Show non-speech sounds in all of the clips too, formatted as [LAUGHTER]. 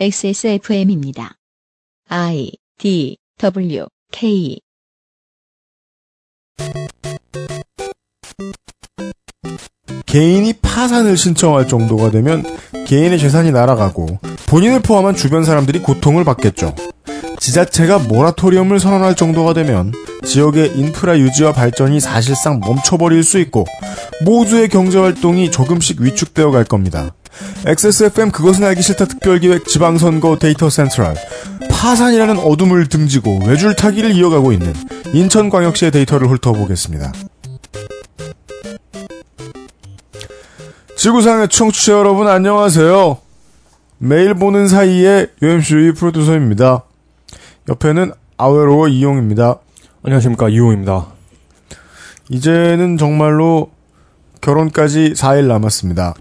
XSFM입니다. I D W K 개인이 파산을 신청할 정도가 되면 개인의 재산이 날아가고 본인을 포함한 주변 사람들이 고통을 받겠죠. 지자체가 모라토리엄을 선언할 정도가 되면 지역의 인프라 유지와 발전이 사실상 멈춰버릴 수 있고 모두의 경제활동이 조금씩 위축되어 갈 겁니다. XSFM 그것은 알기 싫다 특별기획 지방선거 데이터 센트럴 파산이라는 어둠을 등지고 외줄타기를 이어가고 있는 인천광역시의 데이터를 훑어보겠습니다. 지구상의 청취자 여러분 안녕하세요. 매일 보는 사이에 UMC의 프로듀서입니다. 옆에는 아웨로워 이용입니다. 안녕하십니까 이호입니다. 이제는 정말로 결혼까지 4일 남았습니다.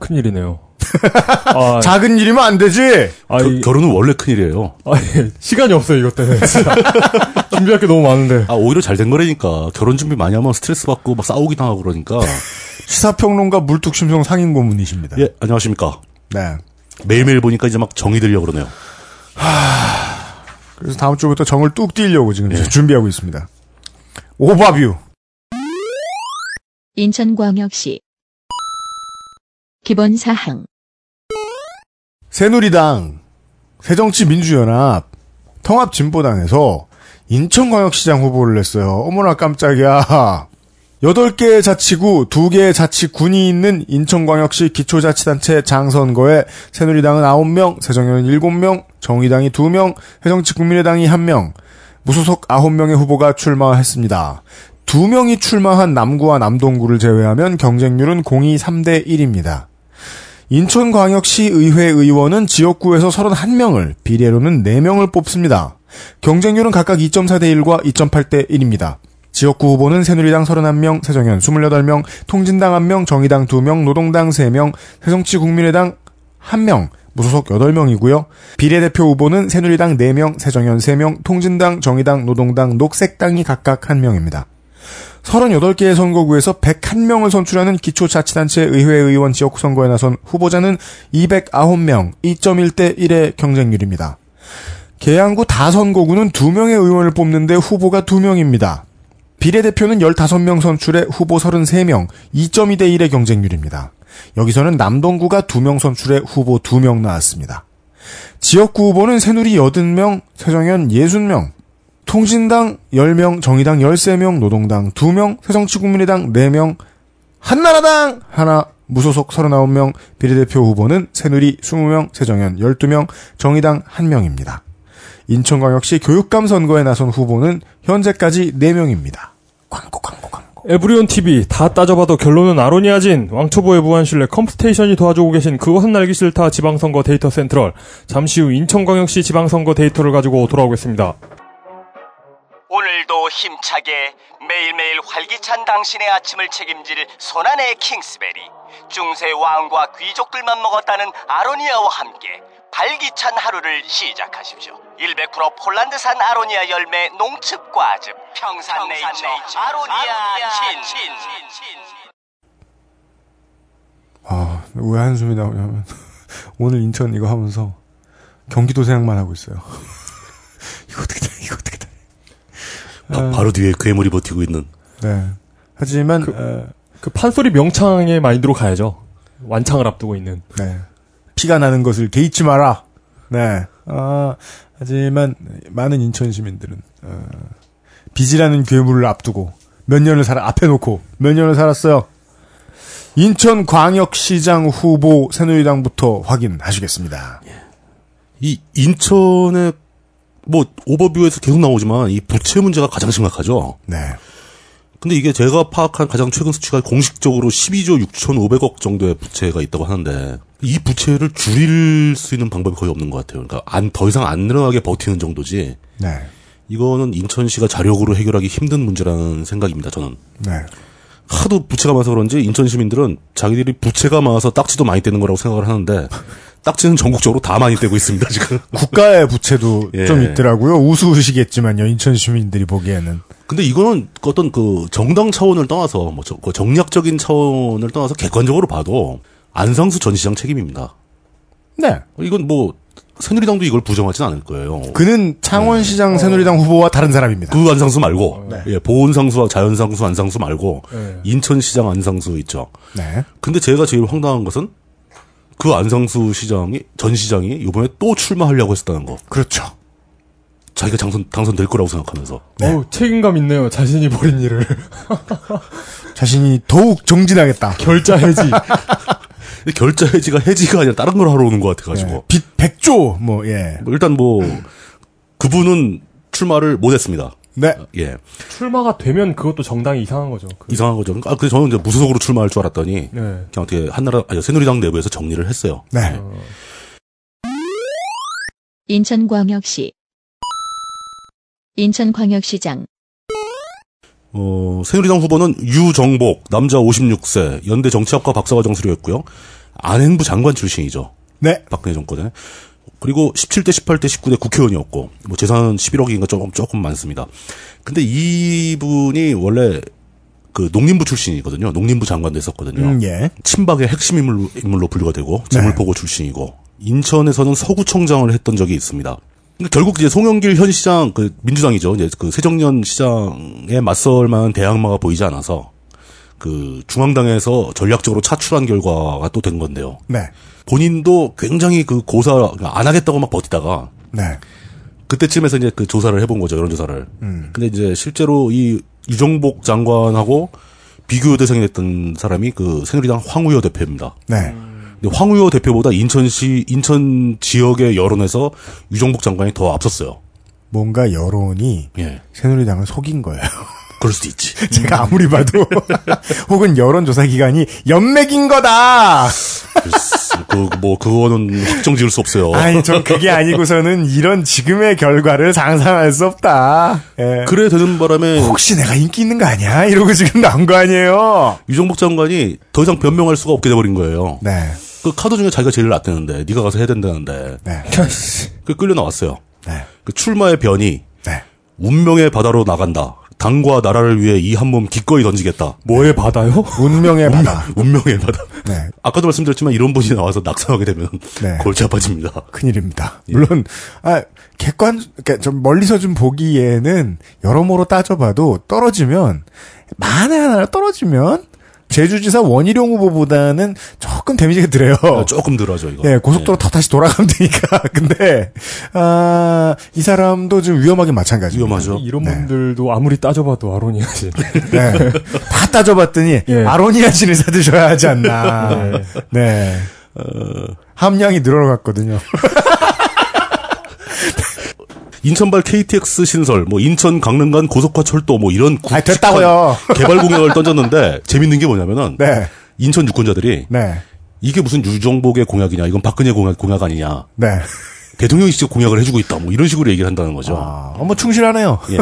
큰일이네요. [LAUGHS] 아, 작은 일이면 안 되지! 아, 겨- 이- 결혼은 원래 큰일이에요. 아, 예. 시간이 없어요 이것 때문에 진짜. [LAUGHS] 준비할 게 너무 많은데. 아, 오히려 잘 된 거라니까. 결혼 준비 많이 하면 스트레스 받고 막 싸우기도 하고 그러니까. [LAUGHS] 시사평론가 물뚝심송 상임 고문이십니다. 예, 안녕하십니까. 네. 매일매일 보니까 이제 막 정이 들려고 그러네요. 그래서 다음 주부터 정을 뚝 띄려고 지금 예. 준비하고 있습니다. 오버뷰. 인천광역시 기본 사항 새누리당, 새정치민주연합, 통합진보당에서 인천광역시장 후보를 냈어요. 어머나 깜짝이야. 8개의 자치구, 2개의 자치군이 있는 인천광역시 기초자치단체 장선거에 새누리당은 9명, 새정연은 7명, 정의당이 2명, 새정치국민의당이 1명, 무소속 9명의 후보가 출마했습니다. 2명이 출마한 남구와 남동구를 제외하면 경쟁률은 02 3대 1입니다. 인천광역시 의회 의원은 지역구에서 31명을, 비례로는 4명을 뽑습니다. 경쟁률은 각각 2.4대 1과 2.8대 1입니다. 지역구 후보는 새누리당 31명, 새정연 28명, 통진당 1명, 정의당 2명, 노동당 3명, 새정치 국민의당 1명, 무소속 8명이고요. 비례대표 후보는 새누리당 4명, 새정연 3명, 통진당, 정의당, 노동당, 녹색당이 각각 1명입니다. 38개의 선거구에서 101명을 선출하는 기초자치단체 의회 의원 지역 선거에 나선 후보자는 209명, 2.1대 1의 경쟁률입니다. 계양구 다선거구는 2명의 의원을 뽑는데 후보가 2명입니다. 비례대표는 15명 선출에 후보 33명, 2.2대 1의 경쟁률입니다. 여기서는 남동구가 2명 선출에 후보 2명 나왔습니다. 지역구 후보는 새누리 80명, 새정연 60명, 통신당 10명, 정의당 13명, 노동당 2명, 새정치국민의당 4명, 한나라당 하나, 무소속 39명, 비례대표 후보는 새누리 20명, 새정연 12명, 정의당 1명입니다. 인천광역시 교육감 선거에 나선 후보는 현재까지 4명입니다. 광고, 광고, 광고. 에브리온 TV 다 따져봐도 결론은 아로니아진 왕초보의 무한실내 컴스테이션이 도와주고 계신 그것은 알기 싫다 지방선거 데이터 Central 잠시 후 인천광역시 지방선거 데이터를 가지고 돌아오겠습니다. 오늘도 힘차게 매일매일 활기찬 당신의 아침을 책임질 손안의 킹스베리 중세 왕과 귀족들만 먹었다는 아로니아와 함께 발기찬 하루를 시작하십시오 100% 폴란드산 아로니아 열매 농축 과즙 평산네이처 아로니아 친 아, 왜 한숨이 나오냐면, [LAUGHS] 오늘 인천 이거 하면서 경기도 생각만 하고 있어요. [LAUGHS] 이거 어떻게. 바, 바로 뒤에 괴물이 버티고 있는. 네. 하지만, 에, 그 판소리 명창의 마인드로 가야죠. 완창을 앞두고 있는. 네. 피가 나는 것을 개의치 마라. 네. 아, 하지만 많은 인천 시민들은 어, 빚이라는 괴물을 앞두고 몇 년을 살아 앞에 놓고 몇 년을 살았어요. 인천 광역시장 후보 새누리당부터 확인하시겠습니다. 이 인천의 뭐 오버뷰에서 계속 나오지만 이 부채 문제가 가장 심각하죠. 네. 근데 이게 제가 파악한 가장 최근 수치가 공식적으로 12조 6,500억 정도의 부채가 있다고 하는데 이 부채를 줄일 수 있는 방법이 거의 없는 것 같아요. 그러니까 안, 더 이상 안 늘어나게 버티는 정도지. 네. 이거는 인천시가 자력으로 해결하기 힘든 문제라는 생각입니다. 저는 네. 하도 부채가 많아서 그런지 인천 시민들은 자기들이 부채가 많아서 딱지도 많이 떼는 거라고 생각을 하는데 딱지는 전국적으로 다 많이 떼고 있습니다. 지금. [LAUGHS] 국가의 부채도 예. 좀 있더라고요. 우스우시겠지만요. 인천 시민들이 보기에는. 근데 이거는 어떤 그 정당 차원을 떠나서 뭐 저- 그 정략적인 차원을 떠나서 객관적으로 봐도 안상수 전 시장 책임입니다. 네. 이건 뭐 새누리당도 이걸 부정하진 않을 거예요. 그는 창원시장 새누리당 후보와 다른 사람입니다. 그 안상수 말고 네. 예, 보은상수와 자연상수 안상수 말고 네. 인천시장 안상수 있죠. 네. 근데 제가 제일 황당한 것은 그 안상수 시장이 전 시장이 이번에 또 출마하려고 했었다는 거. 그렇죠. 자기가 당선 당선될 거라고 생각하면서 네. 어우, 책임감 있네요. 자신이 벌인 일을. [LAUGHS] 자신이 더욱 정진하겠다. 결자 해지. [LAUGHS] 결자 해지가 해지가 아니라 다른 걸 하러 오는 것 같아가지고 네. 빚 100조, 뭐, 예. 뭐 일단 뭐 그분은 출마를 못했습니다. 네. 예 출마가 되면 그것도 정당이 이상한 거죠. 그- 이상한 거죠. 아 그래서 저는 이제 무소속으로 출마할 줄 알았더니 네. 그냥 어떻게 한나라 아니 새누리당 내부에서 정리를 했어요. 네. 인천광역시 인천광역시장 어, 새누리당 후보는 유정복, 남자 56세, 연대 정치학과 박사과 정수료였고요. 안행부 장관 출신이죠. 네. 박근혜 정권에. 그리고 17대, 18대, 19대 국회의원이었고, 뭐 재산은 11억인가 조금, 조금 많습니다. 근데 이분이 원래 그 농림부 출신이거든요. 농림부 장관도 했었거든요. 음, 예. 친박의 핵심 인물로, 인물로 분류가 되고, 재물포고 출신이고, 인천에서는 서구청장을 했던 적이 있습니다. 결국 이제 송영길 현 시장, 그 민주당이죠. 이제 그 새정년 시장에 맞설 만한 대항마가 보이지 않아서, 그 중앙당에서 전략적으로 차출한 결과가 또 된 건데요. 네. 본인도 굉장히 그 고사 안 하겠다고 막 버티다가 네. 그때쯤에서 이제 그 조사를 해본 거죠 여론조사를. 음. 근데 이제 실제로 이 유정복 장관하고 비교 대상이 됐던 사람이 그 새누리당 황우여 대표입니다. 네. 근데 황우여 대표보다 인천시 인천 지역의 여론에서 유정복 장관이 더 앞섰어요. 뭔가 여론이 예, 새누리당을 속인 거예요. [LAUGHS] 그럴 수도 있지. 제가 아무리 봐도 [LAUGHS] 혹은 여론조사 기관이 연맥인 거다. 그 뭐 그거는 확정 지을 수 없어요. 아니 전 그게 아니고서는 이런 지금의 결과를 상상할 수 없다. 예. 그래 되는 바람에 혹시 내가 인기 있는 거 아니야? 이러고 지금 나온 거 아니에요? 유정복 장관이 더 이상 변명할 수가 없게 돼버린 거예요. 네. 그 카드 중에 자기가 제일 낫다는데 네가 가서 해야 된다는데 네. 그 끌려 나왔어요. 네. 그 출마의 변이 네. 운명의 바다로 나간다. 당과 나라를 위해 이 한 몸 기꺼이 던지겠다. 뭐에 받아요? 운명의 바다. 운명의 바다. 네. 아까도 말씀드렸지만 이런 분이 나와서 낙선하게 되면 네. 골치 아파집니다. 큰일입니다. 물론 아 객관 그러니까 좀 멀리서 좀 보기에는 여러모로 따져봐도 떨어지면 만에 하나 떨어지면 제주지사 원희룡 후보보다는 조금 데미지가 들어요. 조금 덜하죠 이거. 예, 고속도로 타 다시 돌아가면 되니까. [LAUGHS] 근데 아, 이 사람도 좀 위험하긴 마찬가지. 위험하죠. 이런 네. 분들도 아무리 따져봐도 아로니아지. 네. [LAUGHS] 다 따져봤더니 예. 아로니아진을 사드셔야 하지 않나. 네. 네. 어, 함량이 늘어갔거든요. [LAUGHS] 인천발 KTX 신설, 뭐 인천 강릉간 고속화 철도 뭐 이런 아, 됐다고요. 개발 공약을 던졌는데 [LAUGHS] 재밌는 게 뭐냐면은 네. 인천 유권자들이 네. 이게 무슨 유정복의 공약이냐, 이건 박근혜 공약 공약 아니냐. 네. 대통령이 직접 공약을 해주고 있다. 뭐 이런 식으로 얘기를 한다는 거죠. 아, 뭐 충실하네요. 예.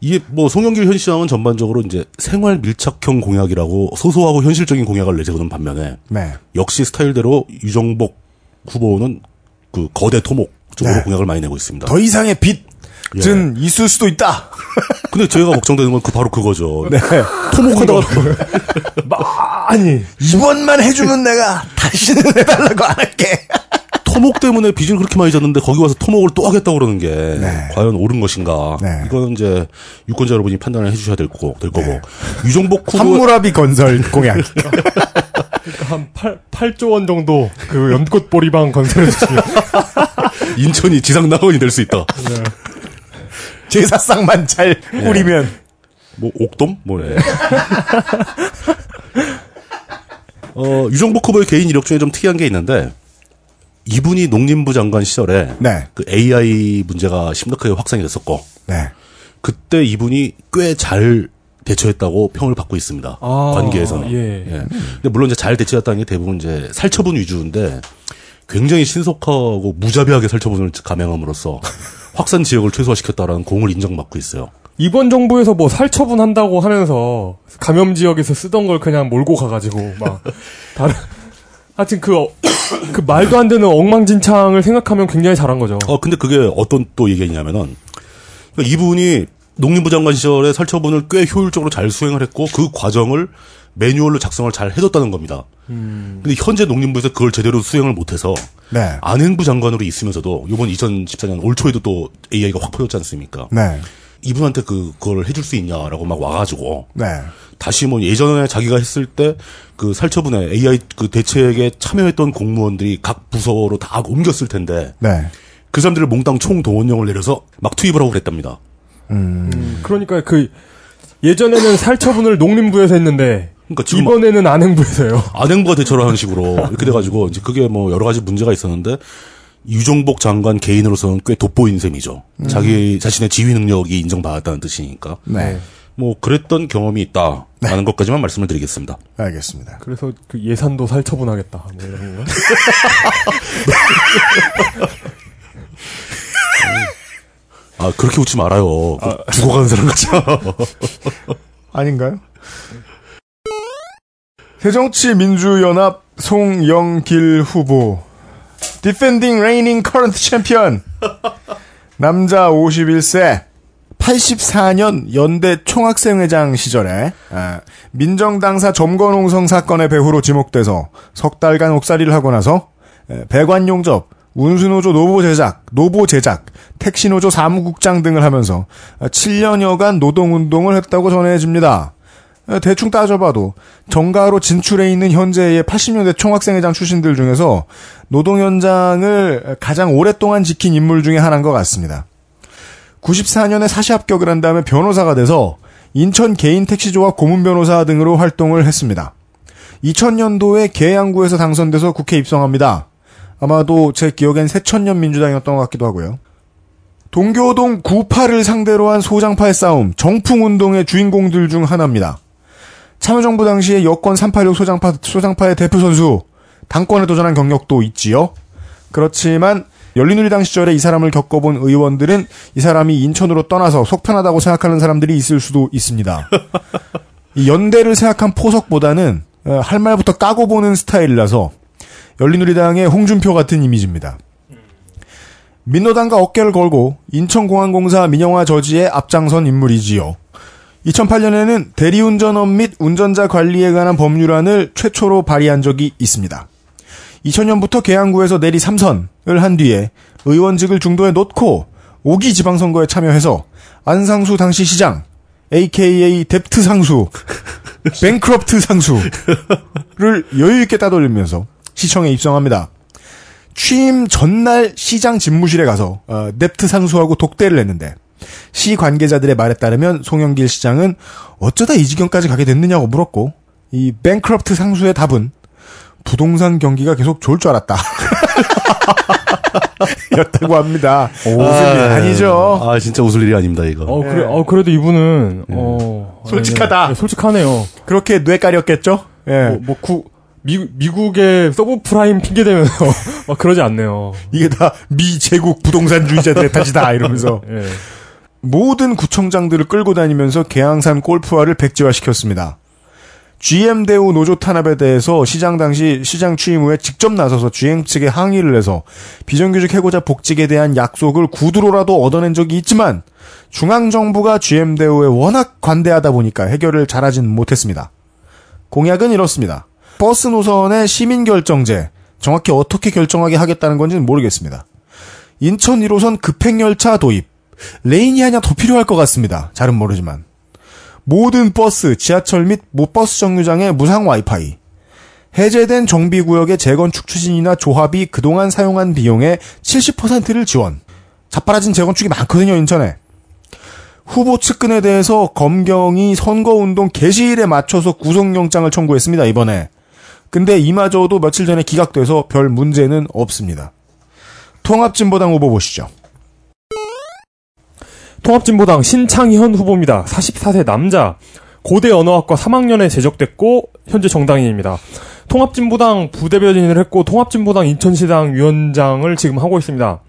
이게 뭐 송영길 현 시장은 전반적으로 이제 생활 밀착형 공약이라고 소소하고 현실적인 공약을 내세우는 반면에 네. 역시 스타일대로 유정복 후보는 그 거대 토목 쪽으로 네. 공약을 많이 내고 있습니다. 더 이상의 빚은 예. 있을 수도 있다. [LAUGHS] 근데 제가 걱정되는 건 그 바로 그거죠. 네. 토목하다가 아니 [LAUGHS] 이번만 해주면 내가 다시는 해달라고 안 할게. [LAUGHS] 토목 때문에 빚을 그렇게 많이 졌는데 거기 와서 토목을 또 하겠다고 그러는 게 네. 과연 옳은 것인가? 네. 이건 이제 유권자 여러분이 판단을 해주셔야 될 거고 될 거고 유정복 후보 한무라비 건설 공약. 한 8, 8조 원 정도 그 연꽃 보리방 건설해 주시면 [LAUGHS] 인천이 지상 낙원이 될 수 있다. 제사상만 잘 꾸리면. 뭐 옥돔 뭐래. 어 유정복 후보의 개인 이력 중에 좀 특이한 게 있는데 이분이 농림부 장관 시절에 네. 그 AI 문제가 심각하게 확산이 됐었고 네. 그때 이분이 꽤 잘 대처했다고 평을 받고 있습니다. 아, 관계에서는. 예. 근데 물론 이제 잘 대처했다는 게 대부분 이제 살처분 위주인데 굉장히 신속하고 무자비하게 살처분을 감행함으로써 [LAUGHS] 확산 지역을 최소화시켰다라는 공을 인정받고 있어요. 이번 정부에서 뭐 살처분 한다고 하면서 감염 지역에서 쓰던 걸 그냥 몰고 가가지고 막 [LAUGHS] 다른 하여튼 그, 어- [COUGHS] 그 말도 안 되는 엉망진창을 생각하면 굉장히 잘한 거죠. 어, 근데 그게 어떤 또 얘기냐면은, 그러니까 이분이 농림부 장관 시절에 살처분을 꽤 효율적으로 잘 수행을 했고, 그 과정을 매뉴얼로 작성을 잘 해뒀다는 겁니다. 근데 현재 농림부에서 그걸 제대로 수행을 못해서, 네. 안행부 장관으로 있으면서도 이번 2014년 올 초에도 또 AI가 확 퍼졌지 않습니까? 네. 이분한테 그, 그걸 해줄 수 있냐라고 막 와가지고 네. 다시 뭐 예전에 자기가 했을 때 그 살처분에 AI 그 대책에 참여했던 공무원들이 각 부서로 다 옮겼을 텐데 네. 그 사람들을 몽땅 총 동원령을 내려서 막 투입을 하고 그랬답니다. 그러니까 그 예전에는 살처분을 농림부에서 했는데 그러니까 지금 이번에는 안행부에서요. 안행부가 대처를 하는 식으로 이렇게 돼가지고 이제 그게 뭐 여러 가지 문제가 있었는데 유종복 장관 개인으로서는 꽤 돋보인 셈이죠. 자기 자신의 지휘 능력이 인정받았다는 뜻이니까. 네. 뭐 그랬던 경험이 있다라는 것까지만 말씀을 드리겠습니다. 알겠습니다. 그래서 그 예산도 살처분하겠다. 뭐 이런 거. [LAUGHS] [LAUGHS] [LAUGHS] 아 그렇게 웃지 말아요. 그 죽어가는 사람 같잖아. [LAUGHS] 아닌가요? 새정치민주연합 송영길 후보 Defending Reigning Current Champion 남자 51세 84년 연대 총학생회장 시절에 아, 민정당사 점거농성 사건의 배후로 지목돼서 석 달간 옥살이를 하고 나서 에, 배관용접, 운수노조 노보 제작, 노보 제작, 택시노조 사무국장 등을 하면서 7년여간 노동운동을 했다고 전해집니다. 에, 대충 따져봐도 정가로 진출해 있는 현재의 80년대 총학생회장 출신들 중에서 노동 현장을 가장 오랫동안 지킨 인물 중에 하나인 것 같습니다. 94년에 사시 합격을 한 다음에 변호사가 돼서 인천 개인 택시조합 고문 변호사 등으로 활동을 했습니다. 2000년도에 계양구에서 당선돼서 국회 입성합니다. 아마도 제 기억엔 새천년 민주당이었던 것 같기도 하고요. 동교동 98을 상대로 한 소장파의 싸움, 정풍운동의 주인공들 중 하나입니다. 참여정부 당시에 여권 386 소장파, 소장파의 대표 선수, 당권에 도전한 경력도 있지요. 그렇지만 열린우리당 시절에 이 사람을 겪어본 의원들은 이 사람이 인천으로 떠나서 속편하다고 생각하는 사람들이 있을 수도 있습니다. [LAUGHS] 이 연대를 생각한 포석보다는 어, 할 말부터 까고 보는 스타일이라서 열린우리당의 홍준표 같은 이미지입니다. 민노당과 어깨를 걸고 인천공항공사 민영화 저지의 앞장선 인물이지요. 2008년에는 대리운전업 및 운전자 관리에 관한 법률안을 최초로 발의한 적이 있습니다. 2000년부터 계양구에서 내리 3선을 한 뒤에 의원직을 중도에 놓고 5기 지방선거에 참여해서 안상수 당시 시장, AKA 뎁트 상수, [LAUGHS] 뱅크럽트 상수를 여유있게 따돌리면서 시청에 입성합니다. 취임 전날 시장 집무실에 가서 어, 넵트 상수하고 독대를 했는데 시 관계자들의 말에 따르면 송영길 시장은 어쩌다 이 지경까지 가게 됐느냐고 물었고 이 뱅크럽트 상수의 답은 부동산 경기가 계속 좋을 줄 알았다. [LAUGHS] 였다고 합니다. 웃을 일 아니죠. 아 진짜 웃을 일이 아닙니다 이거. 어, 그래, 어, 그래도 이분은, 어. 솔직하다. 네, 솔직하네요. 그렇게 뇌 까렸겠죠? 예. 뭐, 뭐, 구, 미, 미국의 서브프라임 핑계대면서 [LAUGHS] 막 그러지 않네요. 이게 다 미제국 부동산주의자들의 탓이다 이러면서 [LAUGHS] 예. 모든 구청장들을 끌고 다니면서 계양산 골프화를 백지화시켰습니다. GM 대우 노조 탄압에 대해서 시장 당시 시장 취임 후에 직접 나서서 GM 측에 항의를 해서 비정규직 해고자 복직에 대한 약속을 구두로라도 얻어낸 적이 있지만 중앙 정부가 GM 대우에 워낙 관대하다 보니까 해결을 잘하진 못했습니다. 공약은 이렇습니다. 버스 노선의 시민 결정제 정확히 어떻게 결정하게 하겠다는 건지는 모르겠습니다. 인천 1호선 급행열차 도입 레인이 하나 더 필요할 것 같습니다. 잘은 모르지만. 모든 버스, 지하철 및 모버스 정류장에 무상 와이파이. 해제된 정비구역의 재건축 추진이나 조합이 그동안 사용한 비용의 70%를 지원. 자빠라진 재건축이 많거든요 인천에. 후보 측근에 대해서 검경이 선거운동 개시일에 맞춰서 구속영장을 청구했습니다 이번에 근데 이마저도 며칠 전에 기각돼서 별 문제는 없습니다 통합진보당 후보 보시죠 통합진보당 신창현 후보입니다. 44세 남자. 고대 언어학과 3학년에 재적됐고 현재 정당인입니다. 통합진보당 부대변인을 했고 통합진보당 인천시당 위원장을 지금 하고 있습니다.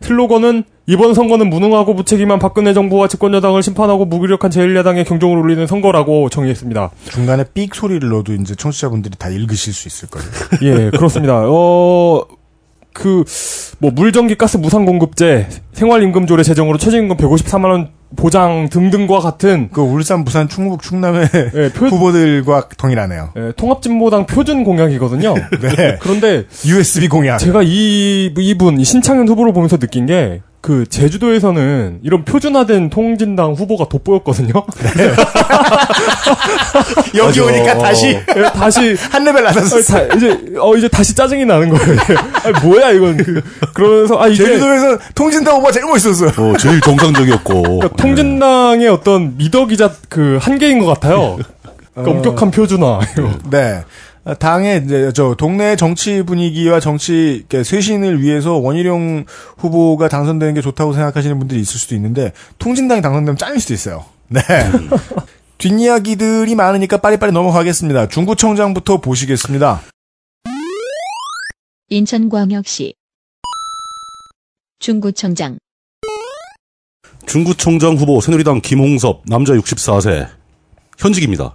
슬로건은 이번 선거는 무능하고 무책임한 박근혜 정부와 집권여당을 심판하고 무기력한 제1야당의 경종을 울리는 선거라고 정의했습니다. 중간에 삑 소리를 넣어도 이제 청취자분들이 다 읽으실 수 있을 거예요. [LAUGHS] 예, 그렇습니다. 어, 그, 뭐, 물, 전기, 가스 무상 공급제, 생활임금조례 제정으로 최저임금 154만원 보장 등등과 같은 그 울산, 부산, 충북, 충남의 예, 표, [LAUGHS] 후보들과 동일하네요. 예, 통합진보당 표준 공약이거든요. [LAUGHS] 네. 그런데 [LAUGHS] USB 공약. 제가 이 이분 이 신창현 후보를 보면서 느낀 게 그 제주도에서는 이런 표준화된 통진당 후보가 돋보였거든요. [LAUGHS] [LAUGHS] 여기 맞아. 오니까 다시 예, 다시 [LAUGHS] 한 레벨 낮았어. 어, 다, 이제 어 이제 다시 짜증이 나는 거예요. 아니, 뭐야 이건 그, 그러면서 아 이게 제주도에서 통진당 후보가 제일 멋있었어요. 어, 제일 정상적이었고. 그러니까 통진당의 어떤 미덕이자 그 한계인 것 같아요. 그러니까 엄격한 표준화. 이거. 네. 아, 당의 이제 저 동네 정치 분위기와 정치 이렇게 쇄신을 위해서 원희룡 후보가 당선되는 게 좋다고 생각하시는 분들이 있을 수도 있는데 통진당이 당선되면 짱일 수도 있어요. 네. [LAUGHS] 뒷이야기들이 많으니까 빨리빨리 넘어가겠습니다. 중구청장부터 보시겠습니다. 인천광역시 중구청장 중구청장 후보 새누리당 김홍섭 남자 64세 현직입니다.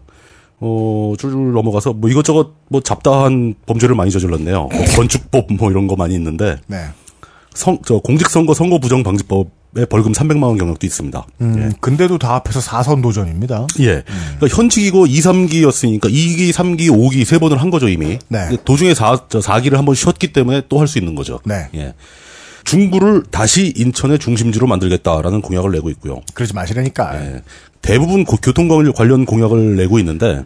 어, 줄줄 넘어가서 뭐 이것저것 뭐 잡다한 범죄를 많이 저질렀네요. 뭐 건축법 뭐 이런 거 많이 있는데 네. 성, 저 공직선거 선거 부정 방지법에 벌금 300만 원 경력도 있습니다. 음, 근데도 다 합해서 4선 도전입니다. 예. 그러니까 현직이고 2, 3기였으니까 2기, 3기, 5기 세 번을 한 거죠, 이미. 네. 도중에 4, 저 4기를 한 번 쉬었기 때문에 또 할 수 있는 거죠. 네. 예. 중구를 다시 인천의 중심지로 만들겠다라는 공약을 내고 있고요. 그러지 마시라니까. 예. 대부분 고- 교통 관련 공약을 내고 있는데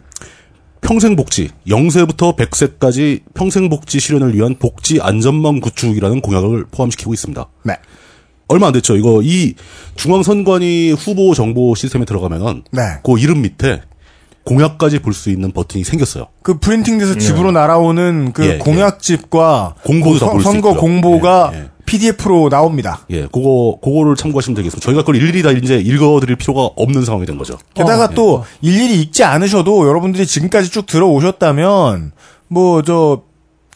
평생복지, 0세부터 100세까지 평생복지 실현을 위한 복지 안전망 구축이라는 공약을 포함시키고 있습니다. 네. 얼마 안 됐죠. 이거 이 중앙선관위 후보 정보 시스템에 들어가면은 네. 그 이름 밑에 공약까지 볼 수 있는 버튼이 생겼어요. 그 프린팅돼서 집으로 날아오는 그 예, 공약집과 공보도 그다 선- 볼수 선거 있고요. 공보가 예, 예. PDF로 나옵니다. 예, 그거 그거를 참고하시면 되겠습니다. 저희가 그걸 일일이 다 이제 읽어드릴 필요가 없는 상황이 된 거죠. 게다가 또 일일이 읽지 않으셔도 여러분들이 지금까지 쭉 들어오셨다면 뭐 저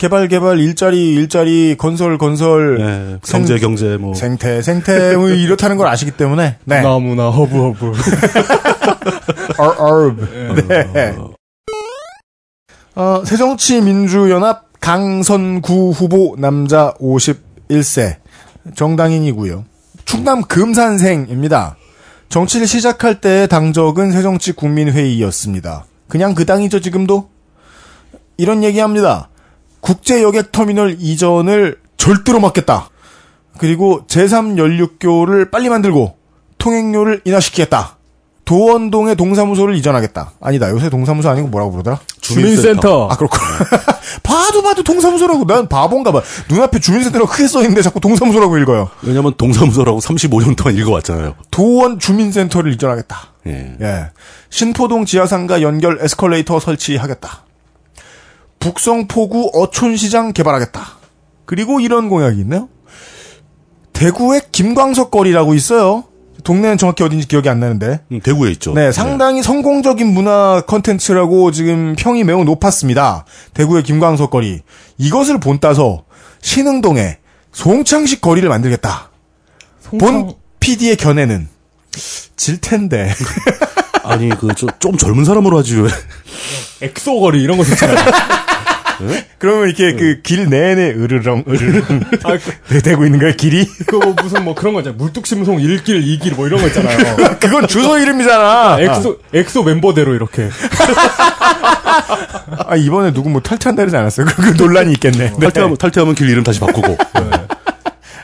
개발 개발 일자리 일자리 건설 건설 예, 경제 경제 뭐 생태 생태 뭐 이렇다는 걸 아시기 때문에 네. 나무나 허브 허브. [LAUGHS] 얼, 얼. 네. 어, 새정치민주연합 강선구 후보 남자 51세 정당인이고요. 충남 금산생입니다. 정치를 시작할 때의 당적은 새정치 국민회의였습니다. 그냥 그 당이죠 지금도? 이런 얘기합니다. 국제 여객 터미널 이전을 절대로 막겠다. 그리고 제3연륙교를 빨리 만들고 통행료를 인하시키겠다. 도원동에 동사무소를 이전하겠다. 아니다. 요새 동사무소 아니고 뭐라고 부르더라? 주민센터. 아, 그렇구나. [LAUGHS] [LAUGHS] 봐도 봐도 동사무소라고. 난 바본가 봐. 눈앞에 주민센터라고 크게 써있는데 자꾸 동사무소라고 읽어요. 왜냐면 동사무소라고 35년 동안 읽어왔잖아요. 도원 주민센터를 이전하겠다. 예. 예. 신포동 지하상가 연결 에스컬레이터 설치하겠다. 북성포구 어촌시장 개발하겠다. 그리고 이런 공약이 있네요. 대구에 김광석 거리라고 있어요. 동네는 정확히 어딘지 기억이 안 나는데. 음, 대구에 있죠. 네, 상당히 성공적인 문화 컨텐츠라고 지금 평이 매우 높았습니다. 대구의 김광석 거리. 이것을 본따서 신흥동에 송창식 거리를 만들겠다. 본 PD의 견해는 질 텐데. 아니 그 좀 젊은 사람으로 하지 왜? 엑소 거리 이런 거 좋잖아요. [LAUGHS] [LAUGHS] 그러면 이렇게 그길 내내 으르렁 으르렁 [LAUGHS] 아, 그, 되고 있는 거야 길이? [LAUGHS] 그거 뭐 무슨 뭐 그런 거 있잖아요. 물뚝심송 1길, 2길 뭐 이런 거 있잖아요. 그건 주소 이름이잖아. 엑소, 엑소 멤버대로 이렇게. 아 이번에 누구 뭐 탈퇴한다 그러지 않았어요? 그, 그 논란이 있겠네. 네. 탈퇴하면 탈퇴하면 길 이름 다시 바꾸고.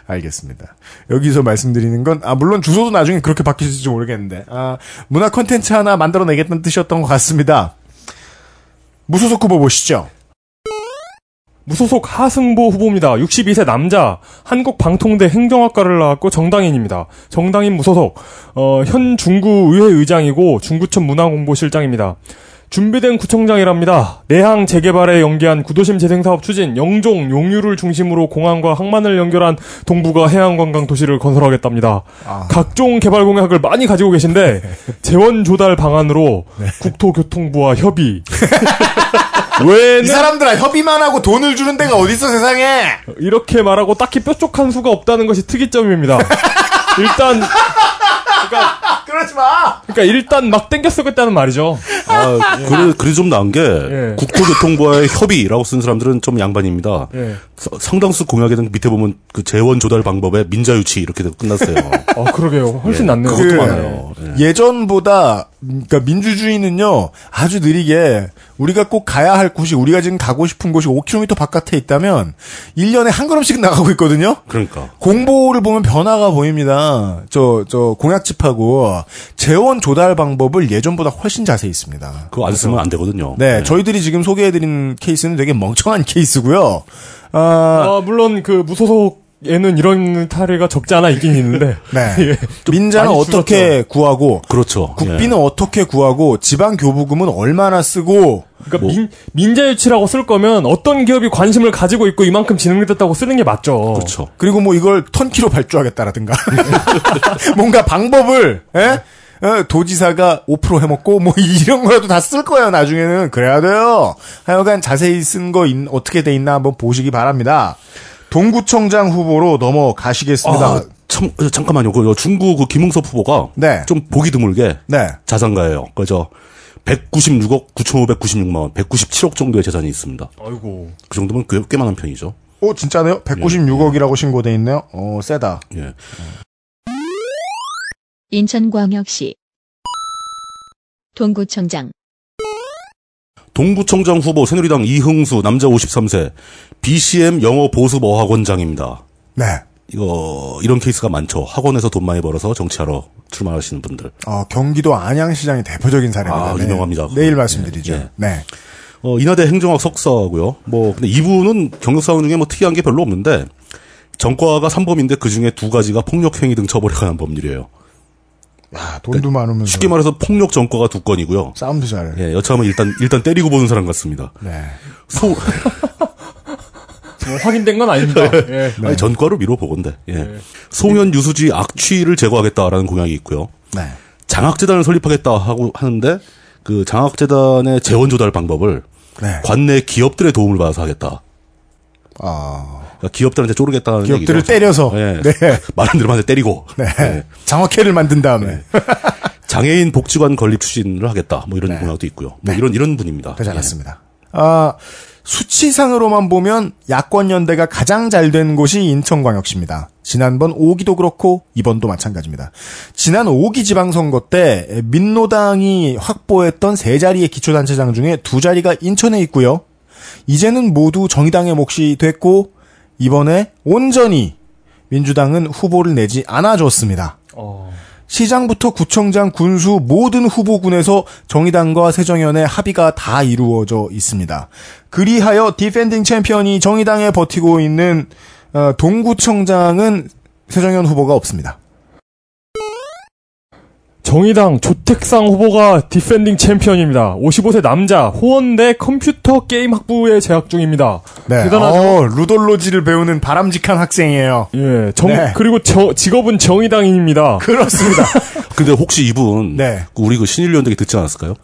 알겠습니다. 여기서 말씀드리는 건, 아, 물론 주소도 나중에 그렇게 바뀌실지 모르겠는데, 아, 문화 콘텐츠 하나 만들어내겠다는 뜻이었던 것 같습니다. 무소속 후보 보시죠. 무소속 하승보 후보입니다. 62세 남자, 한국방통대 행정학과를 나왔고 정당인입니다. 정당인 무소속, 어, 현 중구 의회 의장이고 중구청 문화공보실장입니다. 준비된 구청장이랍니다. 내항 재개발에 연계한 구도심 재생사업 추진, 영종, 용유를 중심으로 공항과 항만을 연결한 동부가 해양관광 도시를 건설하겠답니다. 아. 각종 개발 공약을 많이 가지고 계신데 재원 조달 방안으로 국토교통부와 협의. [LAUGHS] 이 왜는 사람들아, 협의만 하고 돈을 주는 데가 어딨어, 세상에! 이렇게 말하고 딱히 뾰족한 수가 없다는 것이 특이점입니다. 일단 그러 지 마. 그러니까 일단 막 땡겨 쓰겠다는 말이죠. 아, 그래, 그래 좀 나은 게, 예. 국토교통부와의 협의라고 쓴 사람들은 좀 양반입니다. 예. 서- 상당수 공약에는 밑에 보면 그 재원 조달 방법에 민자 유치 이렇게 끝났어요. 어 그러게요. 훨씬 예, 낫네요. 그것도 그- 많아요. 예. 예전보다 그러니까 민주주의는요 아주 느리게 우리가 꼭 가야 할 곳이 우리가 지금 가고 싶은 곳이 5km 바깥에 있다면 1년에 한 걸음씩 나가고 있거든요. 그러니까. 공보를 보면 변화가 보입니다. 저, 저, 공약집하고 재원 조달 방법을 예전보다 훨씬 자세히 있습니다. 그거 안 쓰면 안 되거든요. 네, 예. 저희들이 지금 소개해드린 케이스는 되게 멍청한 [LAUGHS] 케이스고요. 아, 아, 물론 그 무소속 에는 이런 사례가 적지 않아 있긴 있는데. [LAUGHS] 네. [LAUGHS] 예. 민자는 어떻게 구하고, 그렇죠. 국비는 예. 어떻게 구하고, 지방 교부금은 얼마나 쓰고, 그러니까 뭐. 민, 민자 유치라고 쓸 거면 어떤 기업이 관심을 가지고 있고 이만큼 진행됐다고 쓰는 게 맞죠. 그렇죠. 그리고 뭐 이걸 턴키로 발주하겠다라든가. [LAUGHS] 뭔가 방법을, 예? 어, 도지사가 5% 해먹고, 뭐, 이런 거라도 다 쓸 거예요, 나중에는. 그래야 돼요. 하여간 자세히 쓴 거 어떻게 돼 있나 한번 보시기 바랍니다. 동구청장 후보로 넘어가시겠습니다. 아, 참, 어, 잠깐만요. 그 중구 그 김웅섭 후보가 네. 좀 보기 드물게 네. 자산가예요. 그죠? 196억 9,596만 원, 197억 정도의 재산이 있습니다. 아이고. 그 정도면 꽤, 꽤 많은 편이죠. 오, 진짜네요? 196억이라고 신고돼 있네요? 어, 세다. 예. 인천광역시 동구청장 동구청장 후보 새누리당 이흥수 남자 53세 BCM 영어 보습 어학원장입니다. 네. 이거 이런 케이스가 많죠. 학원에서 돈 많이 벌어서 정치하러 출마하시는 분들. 어, 경기도 안양시장이 대표적인 사례입니다. 아, 네. 유명합니다. 내일 예, 말씀드리죠. 예. 네. 어, 인하대 행정학 석사고요. 뭐 근데 이분은 경력 사원 중에 뭐 특이한 게 별로 없는데 전과가 3범인데 그 중에 두 가지가 폭력 행위 등 처벌에 관한 법률이에요. 야, 돈도 많으면서. 네. 쉽게 말해서 폭력 전과가 두 건이고요. 싸움도 잘해. 예, 여차하면 일단 일단 때리고 보는 사람 같습니다. 네. 소 [LAUGHS] 뭐 확인된 건 아닙니다. 예. 아니, 전과로 미뤄 보건데. 예. 소년 유수지 악취를 제거하겠다라는 공약이 있고요. 네. 장학재단을 설립하겠다 하고 하는데 그 장학재단의 재원 조달 방법을 네. 관내 기업들의 도움을 받아서 하겠다. 아. 기업들한테 쪼르겠다는 기업들을 얘기죠. 때려서. 예. 네. [LAUGHS] 많은 들한테 때리고 네. 예. 장학회를 만든 다음에. 장애인 복지관 건립 추진을 하겠다. 뭐 이런 공약도 있고요. 뭐 네. 이런 이런 분입니다. 되지 예. 아, 수치상으로만 보면 야권 연대가 가장 잘 된 곳이 인천광역시입니다. 지난번 5기도 그렇고 이번도 마찬가지입니다. 지난 5기 지방선거 때 민노당이 확보했던 세 자리의 기초단체장 중에 두 자리가 인천에 있고요. 이제는 모두 정의당의 몫이 됐고 이번에 온전히 민주당은 후보를 내지 않아줬습니다. 어. 시장부터 구청장, 군수 모든 후보군에서 정의당과 새정연의 합의가 다 이루어져 있습니다. 그리하여 defending champion이 정의당에 버티고 있는 어, 동구청장은 새정연 후보가 없습니다. 정의당 조택상 후보가 defending champion입니다. 55세 남자 호원대 컴퓨터 게임 학부에 재학 중입니다. 네. 대단하죠. 어, 루돌로지를 배우는 바람직한 학생이에요. 예, 정 네. 그리고 저, 직업은 정의당인입니다. 그렇습니다. [LAUGHS] 근데 혹시 이분 네. 그 우리 그 신일연대기 듣지 않았을까요?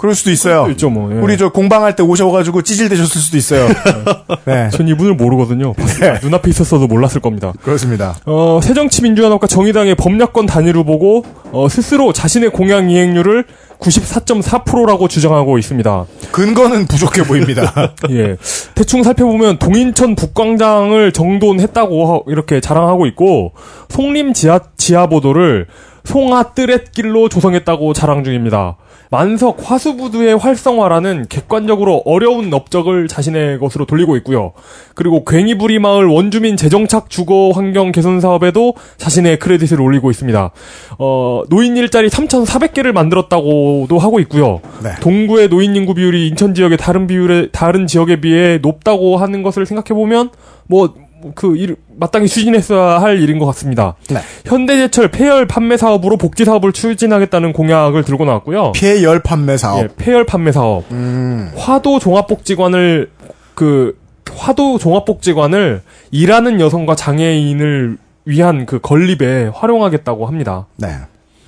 그럴 수도 있어요. 있죠 뭐. 예. 우리 저 공방할 때 오셔가지고 찌질대셨을 수도 있어요. [LAUGHS] 네. 전 이분을 모르거든요. 눈앞에 있었어도 몰랐을 겁니다. 그렇습니다. 어, 새정치민주연합과 정의당의 범야권 단일 후보고 어, 스스로 자신의 공약 이행률을 94.4%라고 주장하고 있습니다. 근거는 부족해 보입니다. [LAUGHS] 예. 대충 살펴보면 동인천 북광장을 정돈했다고 하- 이렇게 자랑하고 있고 송림 지하 지하보도를 송하 뜰엣길로 조성했다고 자랑 중입니다. 만석 화수부두의 활성화라는 객관적으로 어려운 업적을 자신의 것으로 돌리고 있고요. 그리고 괭이부리 마을 원주민 재정착 주거 환경 개선 사업에도 자신의 크레딧을 올리고 있습니다. 어, 노인 일자리 3,400개를 만들었다고도 하고 있고요. 네. 동구의 노인 인구 비율이 인천 지역의 다른 비율에 다른 지역에 비해 높다고 하는 것을 생각해 보면 뭐 그 일 마땅히 추진했어야 할 일인 것 같습니다. 네. 현대제철 폐열 판매 사업으로 복지 사업을 추진하겠다는 공약을 들고 나왔고요. 폐열 판매 사업. 예, 폐열 판매 사업. 음. 화도 종합복지관을 그 화도 종합복지관을 일하는 여성과 장애인을 위한 그 건립에 활용하겠다고 합니다. 네.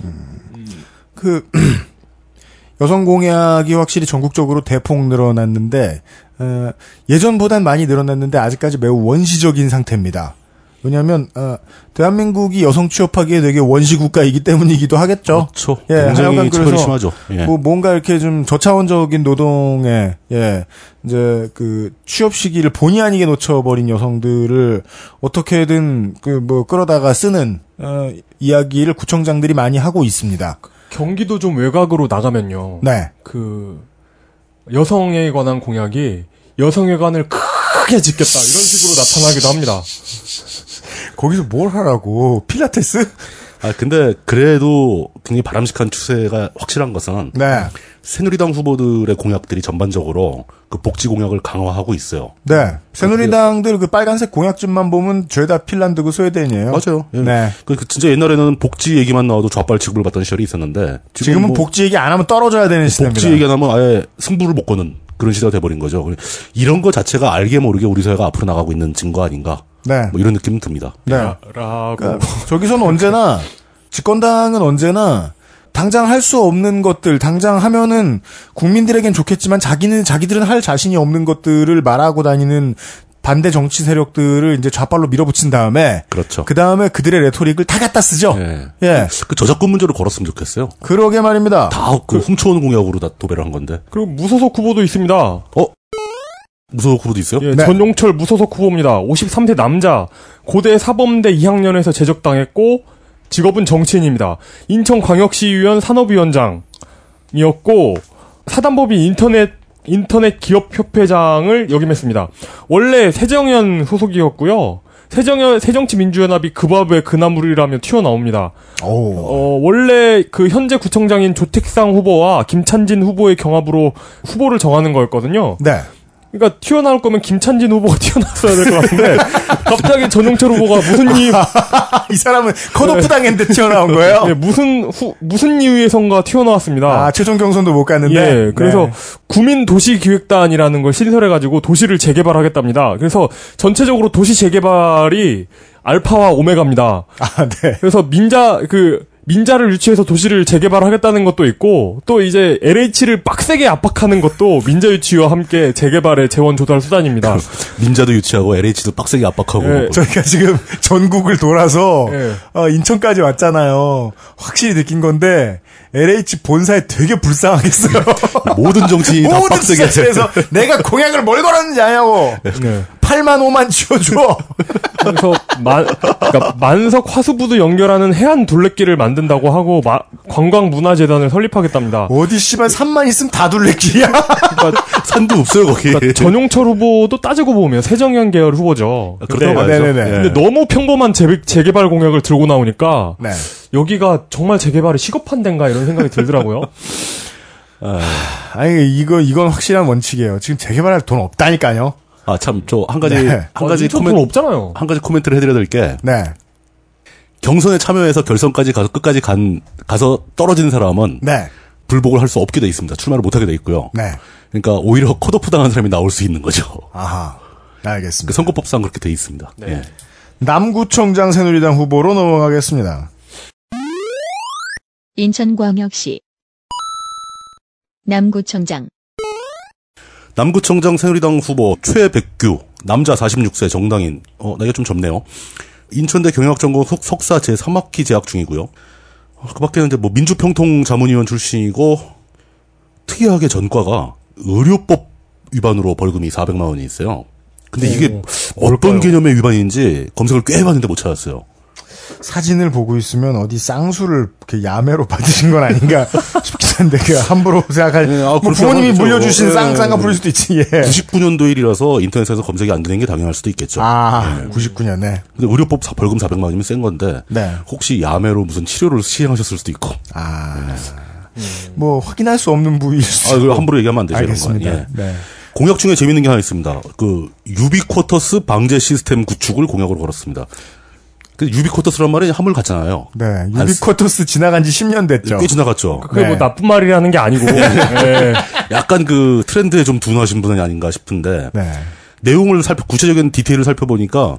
음. 그 [CLEARS THROAT] 여성 공약이 확실히 전국적으로 대폭 늘어났는데 어, 예전보단 많이 늘어났는데 아직까지 매우 원시적인 상태입니다. 왜냐하면 어, 대한민국이 여성 취업하기에 되게 원시 국가이기 때문이기도 하겠죠. 그렇죠. 예, 굉장히 차별이 그래서 심하죠. 예. 뭐 뭔가 이렇게 좀 저차원적인 노동에 예 이제 그 취업 시기를 본의 아니게 놓쳐버린 여성들을 어떻게든 그 뭐 끌어다가 쓰는 어, 이야기를 구청장들이 많이 하고 있습니다. 경기도 좀 외곽으로 나가면요. 네. 그 여성에 관한 공약이 여성회관을 크게 짓겠다 이런 식으로 나타나기도 합니다. 거기서 뭘 하라고 필라테스? 아 근데 그래도 굉장히 바람직한 추세가 확실한 것은 네. 새누리당 후보들의 공약들이 전반적으로 그 복지 공약을 강화하고 있어요. 네. 새누리당들 그 빨간색 공약집만 보면 죄다 핀란드고 스웨덴이에요. 맞아요. 예. 네. 그, 그 진짜 옛날에는 복지 얘기만 나와도 좌빨 직불 받던 시절이 있었는데 지금은 뭐 복지 얘기 안 하면 떨어져야 되는 시대입니다. 복지 얘기하면 아예 승부를 못 거는 그런 시대가 돼버린 거죠. 이런 거 자체가 알게 모르게 우리 사회가 앞으로 나가고 있는 증거 아닌가? 네. 뭐 이런 느낌 듭니다. 네. 라고 그러니까 저기서는 언제나 집권당은 언제나 당장 할 수 없는 것들, 당장 하면은 국민들에겐 좋겠지만 자기는 자기들은 할 자신이 없는 것들을 말하고 다니는 반대 정치 세력들을 이제 좌빨로 밀어붙인 다음에 그렇죠. 그 다음에 그들의 레토릭을 다 갖다 쓰죠. 예. 예. 그 저작권 문제로 걸었으면 좋겠어요. 그러게 말입니다. 다 그 훔쳐오는 공약으로 다 도배를 한 건데. 그리고 무소속 후보도 있습니다. 어? 무소속 후보도 있어요? 예, 네. 전용철 무소속 후보입니다. 53세 남자, 고대 사범대 2학년에서 제적당했고 직업은 정치인입니다. 인천광역시의원 산업위원장이었고 사단법인 인터넷 인터넷 기업 협회장을 역임했습니다. 원래 새정연 소속이었고요. 새정연 새정치민주연합이 그 밥에 그 나물이라며 튀어나옵니다. 오. 어, 원래 그 현재 구청장인 조택상 후보와 김찬진 후보의 경합으로 후보를 정하는 거였거든요. 네. 그러니까 튀어나올 거면 김찬진 후보가 [LAUGHS] 튀어나왔어야 될 것 같은데 갑자기 전용철 후보가 무슨 이유 [LAUGHS] 이 사람은 컷오프 당했는데 튀어나온 거예요? 예, 무슨 후, 무슨 이유에선가 튀어나왔습니다. 아, 최종 경선도 못 갔는데. 예, 그래서 네. 구민 도시 기획단이라는 걸 신설해 가지고 도시를 재개발하겠답니다. 그래서 전체적으로 도시 재개발이 알파와 오메가입니다. 아, 네. 그래서 민자 그 민자를 유치해서 도시를 재개발하겠다는 것도 있고 또 이제 LH를 빡세게 압박하는 것도 민자 유치와 함께 재개발의 재원 조달 수단입니다. 민자도 유치하고 LH도 빡세게 압박하고. 예. 저희가 지금 전국을 돌아서 예. 어, 인천까지 왔잖아요. 확실히 느낀 건데 LH 본사에 되게 불쌍하겠어요. 모든 정치 다 [LAUGHS] 모든 빡세게 지자체에서 [LAUGHS] 내가 공약을 뭘 걸었는지 아냐고. 네. 8만 5만 지어줘. 그래서 만, 그러니까 만석 화수부도 연결하는 해안 둘레길을 만든다고 하고 마- 관광문화재단을 설립하겠답니다. 어디 씨발 3만 있으면 다 둘레길이야. 그러니까, [LAUGHS] 산도 없어요 거기. 그러니까 전용철 후보도 따지고 보면 새정연 계열 후보죠. 아, 그렇다고 근데, 봐야죠. 네네네. 예. 근데 너무 평범한 재, 재개발 공약을 들고 나오니까 네. 여기가 정말 재개발이 시급한 데인가 이런 생각이 들더라고요. [LAUGHS] 아니 이거 이건 확실한 원칙이에요. 지금 재개발할 돈 없다니까요. 아 참 저 한 가지 네. 한 가지 인천 코멘 돈 없잖아요. 한 가지 코멘트를 해드려야 될 게 네. 경선에 참여해서 결선까지 가서 끝까지 간 가서 떨어진 사람은 네. 불복을 할 수 없게 돼 있습니다. 출마를 못 하게 돼 있고요. 네. 그러니까 오히려 컷오프 당한 사람이 나올 수 있는 거죠. 아하. 그 알겠습니다. 선거법상 그렇게 돼 있습니다. 네. 예. 남구청장 새누리당 후보로 넘어가겠습니다. 인천광역시 남구청장 남구청장 새누리당 후보 최백규 남자 46세 정당인 어 나이가 좀 젊네요. 인천대 경영학전공 석- 석사 제3학기 재학 중이고요. 어, 그밖에는 이제 뭐 민주평통 자문위원 출신이고 특이하게 전과가 의료법 위반으로 벌금이 400만 원이 있어요. 근데 이게 어떤 뭘까요? 개념의 위반인지 검색을 꽤 해봤는데 못 찾았어요. 사진을 보고 있으면 어디 쌍수를 이렇게 야매로 [LAUGHS] 받으신 건 아닌가 싶긴 한데 그 함부로 생각할 네, 아, 뭐 부모님이. 물려주신 예. 쌍 쌍가 부릴 수도 있지. 예. 99년도 일이라서 인터넷에서 검색이 안 되는 게 당연할 수도 있겠죠. 아, 99년에. 근데 의료법 사- 벌금 400만 원이면 센 건데 네. 혹시 야매로 무슨 치료를 시행하셨을 수도 있고. 아. 뭐 확인할 수 없는 부위일 수. 아, 함부로 얘기하면 안 되죠. 이런 건. 알겠습니다. 예. 네. 공약 중에 재밌는 게 하나 있습니다. 그 유비쿼터스 방제 시스템 구축을 공약으로 걸었습니다. 그 유비쿼터스란 말이 한물 갔잖아요. 네. 유비쿼터스 지나간 지 10년 됐죠. 꽤 지나갔죠. 그게 네. 뭐 나쁜 말이라는 게 아니고 예. 약간 그 트렌드에 좀 둔하신 분이 아닌가 싶은데 네. 내용을 살펴 구체적인 디테일을 살펴보니까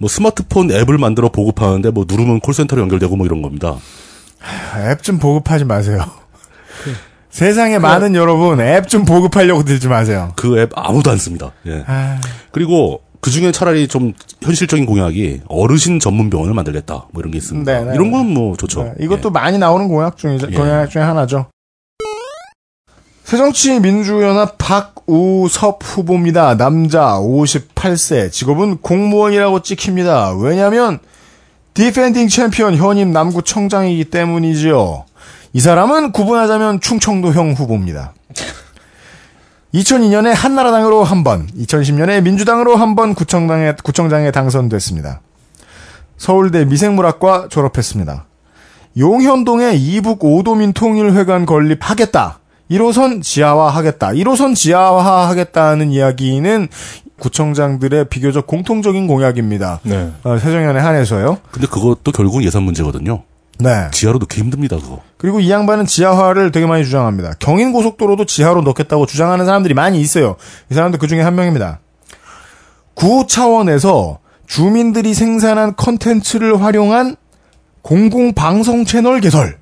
뭐 스마트폰 앱을 만들어 보급하는데 뭐 누르면 콜센터로 연결되고 뭐 이런 겁니다. 앱 좀 보급하지 마세요. 세상에 많은 여러분 앱 좀 보급하려고 들지 마세요. 그 앱 아무도 안 씁니다. 예. 아, 그리고 그 중에 차라리 좀 현실적인 공약이 어르신 전문 병원을 만들겠다. 뭐 이런 게 있습니다. 네, 네, 이런 네. 건뭐 좋죠. 네, 이것도 많이 나오는 공약 중에 예. 공약 중에 하나죠. 새정치민주연합 박우섭 후보입니다. 남자 58세 직업은 공무원이라고 찍힙니다. 왜냐하면 defending champion 현임 남구청장이기 때문이지요. 이 사람은 구분하자면 충청도형 후보입니다. 2002년에 한나라당으로 한 번, 2010년에 민주당으로 한 번 구청장에, 구청장에 당선됐습니다. 서울대 미생물학과 졸업했습니다. 용현동에 이북 오도민 통일회관 건립하겠다. 1호선 지하화하겠다. 1호선 지하화하겠다는 이야기는 구청장들의 비교적 공통적인 공약입니다. 네. 어, 세정연에 한해서요. 근데 그것도 결국 예산 문제거든요. 네. 지하로 넣기 힘듭니다, 그거. 그리고 이 양반은 지하화를 되게 많이 주장합니다. 경인 고속도로도 지하로 넣겠다고 주장하는 사람들이 많이 있어요. 이 사람도 그 중에 한 명입니다. 구 차원에서 주민들이 생산한 컨텐츠를 활용한 공공방송 채널 개설.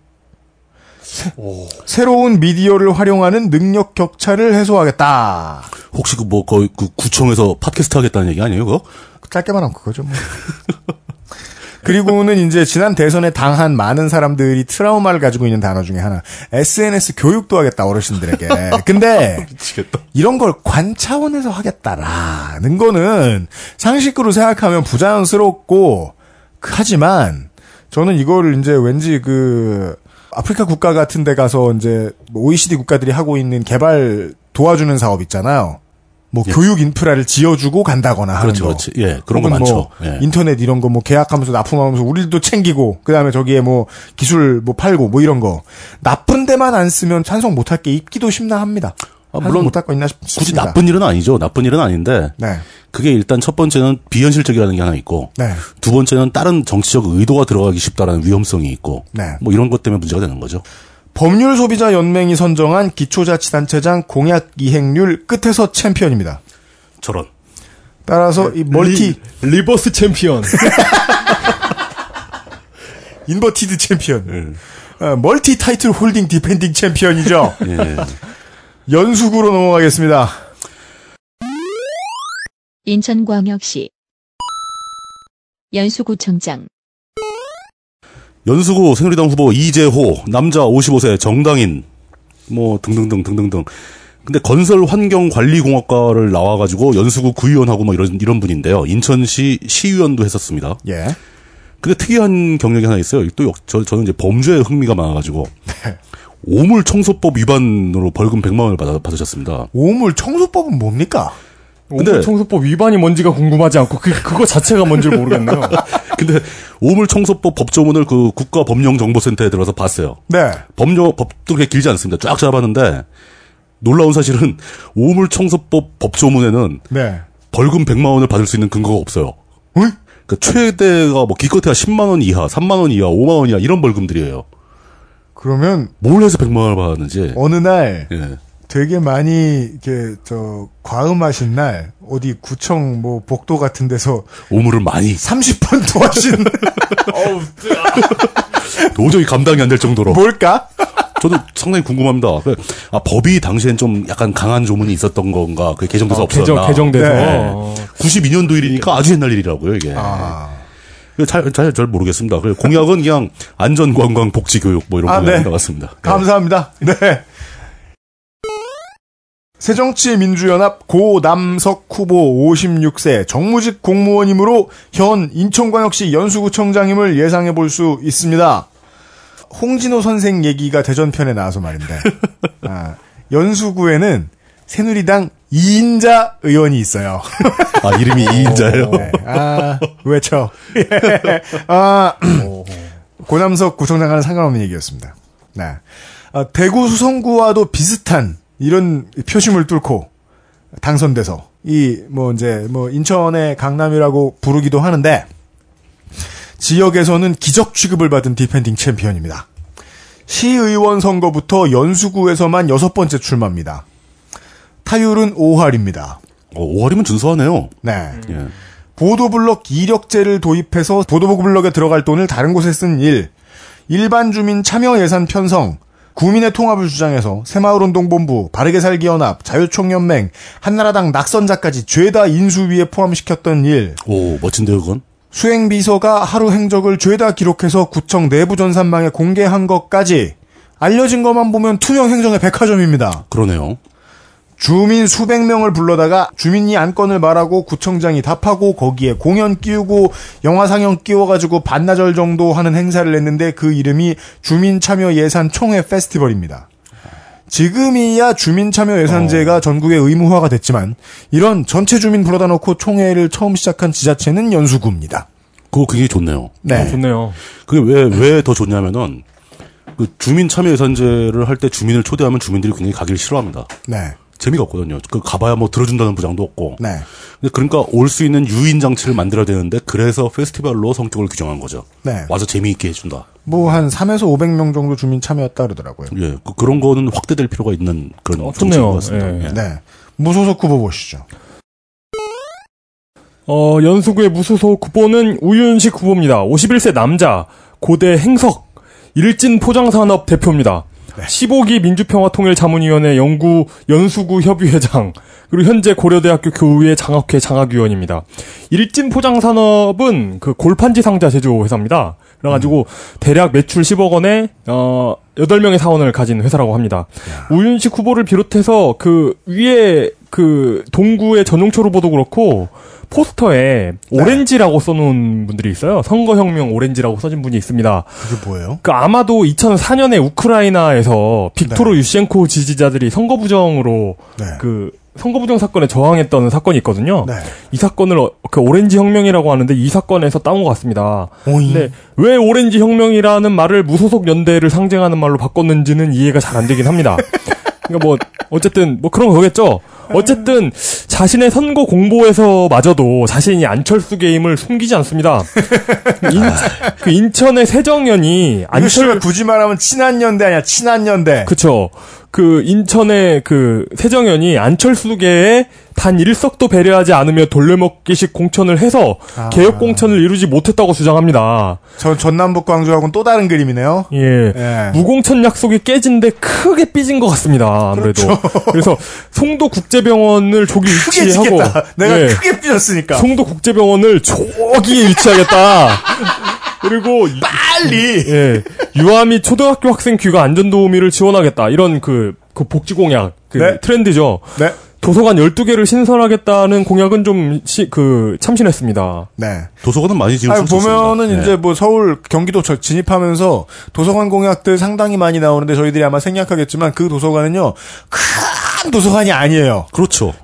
새, 로운 미디어를 활용하는 능력 격차를 해소하겠다. 혹시 그 뭐 거의 그 구청에서 팟캐스트 하겠다는 얘기 아니에요, 그거? 짧게 말하면 그거죠. 뭐. [LAUGHS] 그리고는 이제 지난 대선에 당한 많은 사람들이 트라우마를 가지고 있는 단어 중에 하나 SNS 교육도 하겠다 어르신들에게. 근데. [LAUGHS] 이런 걸 관 차원에서 하겠다라는 거는 상식으로 생각하면 부자연스럽고 하지만 저는 이거를 이제 왠지 그 아프리카 국가 같은 데 가서 이제 뭐 OECD 국가들이 하고 있는 개발 도와주는 사업 있잖아요. 뭐 교육 인프라를 지어주고 간다거나 하는 그렇죠, 거. 그렇지. 예, 그런 거 혹은 많죠. 뭐 예. 인터넷 이런 거 뭐 계약하면서 납품하면서 우리도 챙기고 그다음에 저기에 뭐 기술 뭐 팔고 뭐 이런 거 나쁜 데만 안 쓰면 찬성 못할 게 있기도 싶나 합니다. 아, 물론 못할 거 있나 싶- 굳이 싶습니다. 나쁜 일은 아니죠. 나쁜 일은 아닌데 네, 그게 일단 첫 번째는 비현실적이라는 게 하나 있고 네, 두 번째는 다른 정치적 의도가 들어가기 쉽다라는 위험성이 있고 네. 뭐 이런 것 때문에 문제가 되는 거죠. 법률 소비자 연맹이 선정한 기초자치단체장 공약 이행률 끝에서 챔피언입니다. 저런. 따라서 이 multi re, reverse champion. [LAUGHS] inverted champion, 예. 어, multi title holding defending champion이죠. [LAUGHS] 예. 연수구로 넘어가겠습니다. 인천광역시 연수구청장 연수구 새누리당 후보 이재호 남자 55세 정당인 뭐 등등등 등등등. 근데 건설 환경 관리 공학과를 나와 가지고 연수구 구의원하고 뭐 이런 이런 분인데요. 인천시 시의원도 했었습니다. 예. 근데 특이한 경력이 하나 있어요. 또 역- 저, 저는 이제 범죄에 흥미가 많아가지고 오물 청소법 위반으로 벌금 100만 원을 받아, 받으셨습니다. 오물 청소법은 뭡니까? 근데- 청소법 위반이 뭔지가 궁금하지 않고 그 그거 자체가 뭔지 를 모르겠네요. [LAUGHS] 근데 오물 청소법 법조문을 그 국가법령정보센터에 들어서 봤어요. 네. 법령 법도 그렇게 길지 않습니다. 쫙 잡았는데 놀라운 사실은 오물 청소법 법조문에는 네. 벌금 100만 원을 받을 수 있는 근거가 없어요. 응? 그 최대가 뭐 기껏해야 10만 원 이하, 3만 원 이하, 5만 원 이하 이런 벌금들이에요. 그러면 뭘 해서 100만 원을 받았는지. 어느 날 예. 되게 많이 이렇게 저 과음하신 날 어디 구청 뭐 복도 같은 데서 오물을 많이 30번 더 하신 도저히 감당이 안 될 정도로. 뭘까? 저도 상당히 궁금합니다. 그, 아, 법이 당시엔 좀 약간 강한 조문이 있었던 건가? 그게 개정돼서 없었나? 개정 개정돼서 네. 어. 92년도 일이니까 아주 옛날 일이라고요, 이게. 아. 잘, 잘, 잘 모르겠습니다. 그 공약은 그냥 안전 관광 복지 교육 뭐 이런 아, 공약인 네. 것 같습니다. 네. 감사합니다. 네. 새정치민주연합 고남석 후보 56세 정무직 공무원이므로 현 인천광역시 연수구청장임을 예상해 볼 수 있습니다. 홍진호 선생 얘기가 대전편에 나와서 말인데 [LAUGHS] 아, 연수구에는 새누리당 이인자 의원이 있어요. [LAUGHS] 아, 이름이 이인자예요? 네. 아, 외쳐. [LAUGHS] 예. 아, 고남석 구청장과는 상관없는 얘기였습니다. 네. 아, 대구 수성구와도 비슷한 이런 표심을 뚫고 당선돼서 이 뭐 이제 뭐 인천의 강남이라고 부르기도 하는데 지역에서는 기적 취급을 받은 defending champion입니다. 시의원 선거부터 연수구에서만 여섯 번째 출마입니다. 타율은 5할입니다. 어, 5할이면 준수하네요. 네. 예. 보도블럭 이력제를 도입해서 보도블럭에 들어갈 돈을 다른 곳에 쓴 일, 일반 주민 참여 예산 편성, 구민의 통합을 주장해서 새마을운동본부, 바르게살기연합, 자유총연맹, 한나라당 낙선자까지 죄다 인수위에 포함시켰던 일. 오, 멋진데요, 그건? 수행비서가 하루 행적을 죄다 기록해서 구청 내부 전산망에 공개한 것까지 알려진 것만 보면 투명 행정의 백화점입니다. 그러네요. 주민 수백 명을 불러다가 주민이 안건을 말하고 구청장이 답하고 거기에 공연 끼우고 영화 상영 끼워가지고 반나절 정도 하는 행사를 했는데 그 이름이 주민 참여 예산 총회 페스티벌입니다. 지금이야 주민 참여 예산제가 전국에 의무화가 됐지만 이런 전체 주민 불러다 놓고 총회를 처음 시작한 지자체는 연수구입니다. 그거 굉장히 좋네요. 네. 좋네요. 그게 왜, 왜 더 좋냐면은, 그 주민 참여 예산제를 할 때 주민을 초대하면 주민들이 굉장히 가기를 싫어합니다. 네. 재미가 없거든요. 그 가봐야 뭐 들어준다는 보장도 없고. 네. 근데 그러니까 올 수 있는 유인 장치를 만들어야 되는데 그래서 페스티벌로 성격을 규정한 거죠. 네. 와서 재미있게 해준다. 뭐 한 3에서 500명 정도 주민 참여했다 그러더라고요. 예, 그, 런 거는 확대될 필요가 있는 그런 어, 정책인. 것 같습니다. 예. 예. 네. 무소속 후보 보시죠. 어, 연수구의 무소속 후보는 우윤식 후보입니다. 51세 남자, 고대 행석, 일진 포장산업 대표입니다. 15기 민주평화통일자문위원회 연구 연수구 협의회장 그리고 현재 고려대학교 교우회 장학회 장학위원입니다. 일진 포장 산업은 그 골판지 상자 제조 회사입니다. 그래가지고 대략 매출 10억 원에 어 8명의 사원을 가진 회사라고 합니다. 우윤식 후보를 비롯해서 그 위에 그 동구의 전용철 후보도 그렇고 포스터에 오렌지라고 써놓은 분들이 있어요. 선거혁명 오렌지라고 써진 분이 있습니다. 그게 뭐예요? 그 아마도 2004년에 우크라이나에서 빅토르 유시엔코 지지자들이 선거 부정으로 네. 그 선거 부정 사건에 저항했던 사건이 있거든요. 네. 이 사건을 어- 그 오렌지 혁명이라고 하는데 이 사건에서 따온 것 같습니다. 오잉. 근데 왜 오렌지 혁명이라는 말을 무소속 연대를 상징하는 말로 바꿨는지는 이해가 잘 안 되긴 합니다. [LAUGHS] 그러니까 뭐 어쨌든 뭐 그런 거겠죠. 어쨌든 자신의 선거 공보에서마저도 자신이 안철수 게임을 숨기지 않습니다. 인, 그 인천의 세정연이 안철 안철 굳이 말하면 친한 연대 아니야 친한 연대. 그쵸. 그 인천의 그 세정연이 안철수계에 단 일석도 배려하지 않으며 돌려먹기식 공천을 해서 아. 개혁 공천을 이루지 못했다고 주장합니다. 저 전남북 광주하고는 또 다른 그림이네요. 예. 예. 무공천 약속이 깨진 데 크게 삐진 것 같습니다. 아무래도. 그래서 송도 국제병원을 조기 위치하고. 내가 예. 크게 삐졌으니까. 송도 국제병원을 저기에 위치하겠다. [LAUGHS] 그리고 이- 빨리. 예. 유아 및 초등학교 학생 귀가 안전 도우미를 지원하겠다. 이런 그, 그 복지 공약. 그 네. 트렌드죠. 네. 도서관 12개를 신설하겠다는 공약은 좀, 시, 그, 참신했습니다. 네. 도서관은 많이 수 아니. 보면은 예. 이제 뭐 서울, 경기도 저- 진입하면서 도서관 공약들 상당히 많이 나오는데 저희들이 아마 생략하겠지만 그 도서관은요, 큰 도서관이 아니에요. 그렇죠.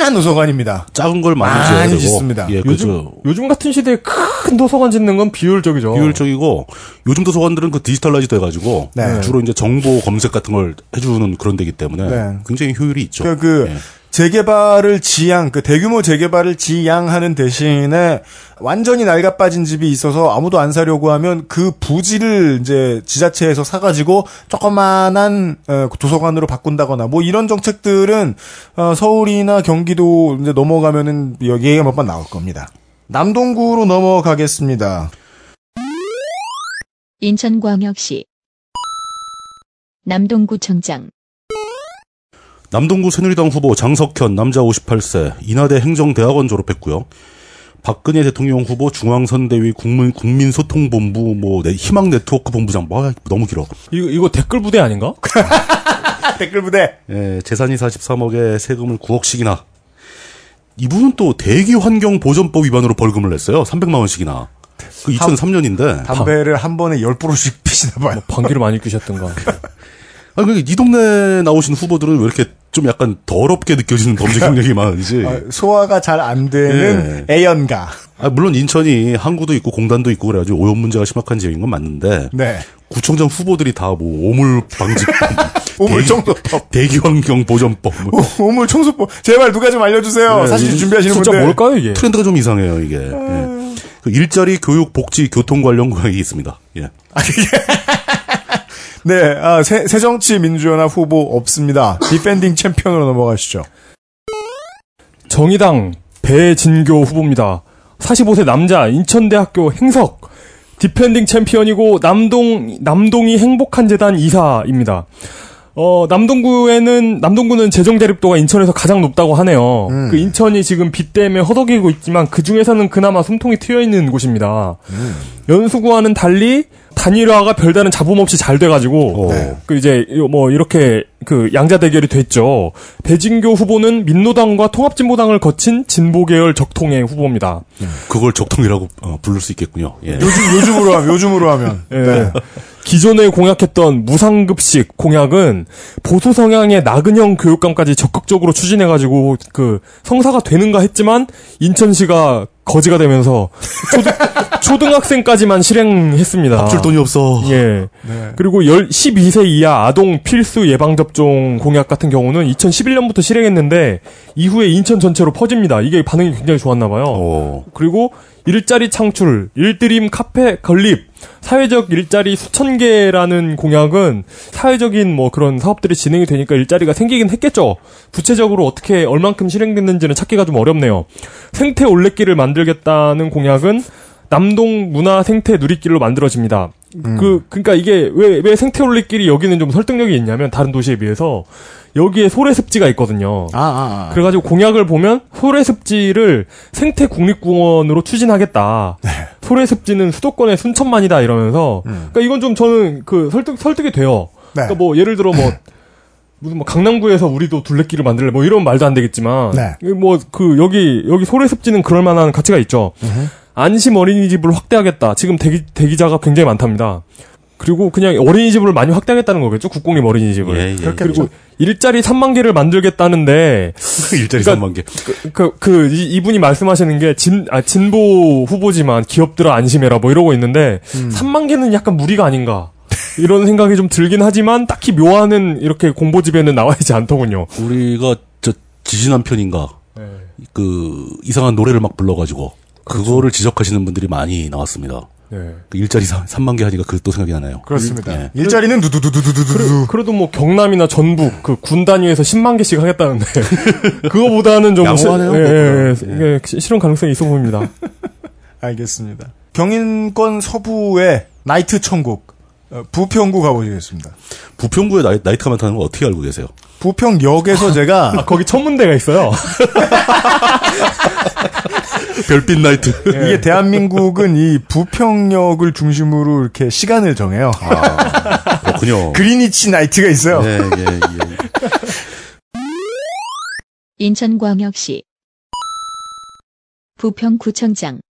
조만한 도서관입니다. 작은 걸 많이 많이 지어야 되고. 짓습니다. 예, 요즘, 그죠. 요즘 같은 시대에 큰 도서관 짓는 건 비효율적이죠. 비효율적이고 요즘 도서관들은 그 digitalize 돼가지고 네. 주로 이제 정보 검색 같은 걸 해주는 그런 데기 때문에 네. 굉장히 효율이 있죠. 그, 그 예. 재개발을 지양, 그 대규모 재개발을 지양하는 대신에 완전히 낡아 빠진 집이 있어서 아무도 안 사려고 하면 그 부지를 이제 지자체에서 사가지고 조그만한 어, 도서관으로 바꾼다거나 뭐 이런 정책들은 어, 서울이나 경기도 이제 넘어가면은 여기에 몇 번 나올 겁니다. 남동구로 넘어가겠습니다. 인천광역시 남동구청장 남동구 새누리당 후보 장석현 남자 58세 인하대 행정대학원 졸업했고요. 박근혜 대통령 후보 중앙선대위 국민, 국민소통본부 뭐 네, 희망 네트워크 본부장 뭐 너무 길어. 이거, 이거 댓글 부대 아닌가? 아, [LAUGHS] 댓글 부대. 예, 재산이 43억에 세금을 9억씩이나. 이분은 또 대기 환경 보전법 위반으로 벌금을 냈어요. 300만 원씩이나. 그 2003년인데. 담배를 한 번에 10%씩 피시나 봐요. 뭐 방귀를 많이 뀌셨던가. [LAUGHS] 아, 그이 동네 나오신 후보들은 왜 이렇게 좀 약간 더럽게 느껴지는 범죄 경력이 많은지. 아, 소화가 잘 안 되는 애연가. 아, 물론 인천이 항구도 있고 공단도 있고 그래가지고 오염 문제가 심각한 지역인 건 맞는데. 네. 구청장 후보들이 다 뭐 오물 방지법, [LAUGHS] 오물 대기- 청소법. 대기환경 보전법, 뭐 오물 청소법. 제발 누가 좀 알려주세요. 네, 사실 이- 준비하시는 진짜 분들. 뭘까요, 이게? 트렌드가 좀 이상해요 이게. 예. 그 일자리 교육 복지 교통 관련 [LAUGHS] 공약이 있습니다. 예. 네, 아, 새, 새정치민주연합 후보 없습니다. defending champion으로 넘어가시죠. 정의당 배진교 후보입니다. 45세 남자 인천대학교 행석 defending champion이고 남동 남동이 행복한 재단 이사입니다. 어, 남동구에는 남동구는 재정 자립도가 인천에서 가장 높다고 하네요. 그 인천이 지금 빚 때문에 허덕이고 있지만 그 중에서는 그나마 숨통이 트여 있는 곳입니다. 연수구와는 달리 단일화가 별다른 잡음 없이 잘 돼가지고 네. 그 이제 뭐 이렇게 그 양자 대결이 됐죠. 배진교 후보는 민노당과 통합진보당을 거친 진보 계열 적통의 후보입니다. 그걸 적통이라고 어, 부를 수 있겠군요. 예. 요즘 요즘으로 하면 요즘으로 하면 [LAUGHS] 예. 네. 기존에 공약했던 무상급식 공약은 보수 성향의 나근형 교육감까지 적극적으로 추진해가지고 그 성사가 되는가 했지만 인천시가 거지가 되면서 초등, [LAUGHS] 학생까지만 실행했습니다. 밥줄 돈이 없어. 예. 네. 그리고 10, 12세 이하 아동 필수 예방접종 공약 같은 경우는 2011년부터 실행했는데 이후에 인천 전체로 퍼집니다. 이게 반응이 굉장히 좋았나 봐요. 어. 그리고 일자리 창출, 일드림 카페 건립, 사회적 일자리 수천 개라는 공약은 사회적인 뭐 그런 사업들이 진행이 되니까 일자리가 생기긴 했겠죠. 구체적으로 어떻게 얼만큼 실행됐는지는 찾기가 좀 어렵네요. 생태 올레길을 만들겠다는 공약은 남동 문화 생태 누리길로 만들어집니다. 그 그러니까 이게 왜 왜 생태 올레길이 여기는 좀 설득력이 있냐면 다른 도시에 비해서 여기에 소래습지가 있거든요. 아, 아, 아. 그래가지고 공약을 보면 소래습지를 생태 국립공원으로 추진하겠다. 소래습지는 수도권의 순천만이다 이러면서. 그러니까 이건 좀 저는 그 설득 설득이 돼요. 네. 그러니까 뭐 예를 들어 뭐 무슨 뭐 강남구에서 우리도 둘레길을 만들래 뭐 이런 말도 안 되겠지만. 네. 뭐그 여기 여기 소래습지는 그럴 만한 가치가 있죠. 안심 어린이집을 확대하겠다. 지금 대기 대기자가 굉장히 많답니다. 그리고 그냥 어린이집을 많이 확대하겠다는 거겠죠. 국공립 어린이집을. 예, 예. 그리고 일자리 3만 개를 만들겠다는데 [LAUGHS] 일자리 그러니까 3만 개. 그, 그, 그, 이, 이분이 말씀하시는 게 진, 아, 진보 후보지만 기업들아 안심해라 뭐 이러고 있는데, 3만 개는 약간 무리가 아닌가. 이런 생각이 좀 들긴 하지만, 딱히 묘하는 이렇게 공보집에는 나와 있지 않더군요. 우리가 저 지지난 편인가 그 이상한 노래를 막 불러가지고 그거를 지적하시는 분들이 많이 나왔습니다. 네. 그 일자리 3만 개 하니까 그 또 생각이 나네요. 그렇습니다. 예. 일자리는 두두두두두두두. 그래 도 뭐 경남이나 전북, 그 군 단위에서 10만 개씩 하겠다는데, [LAUGHS] 그거보다는 좀. 양호하네요, 시- 예, 예. 예, 예, 실현 가능성이 있어 보입니다. [LAUGHS] 알겠습니다. 경인권 서부의 나이트 천국 어, 부평구 가보시겠습니다. 부평구에 나이, 나이트가 많다는 걸 어떻게 알고 계세요? 부평역에서 [LAUGHS] 제가 아, 거기 천문대가 있어요. [LAUGHS] 별빛 나이트. [LAUGHS] 이게 대한민국은 이 부평역을 중심으로 이렇게 시간을 정해요. 아, 그렇군요. [LAUGHS] 그리니치 나이트가 있어요. 예, 예, 예. 인천광역시 부평구청장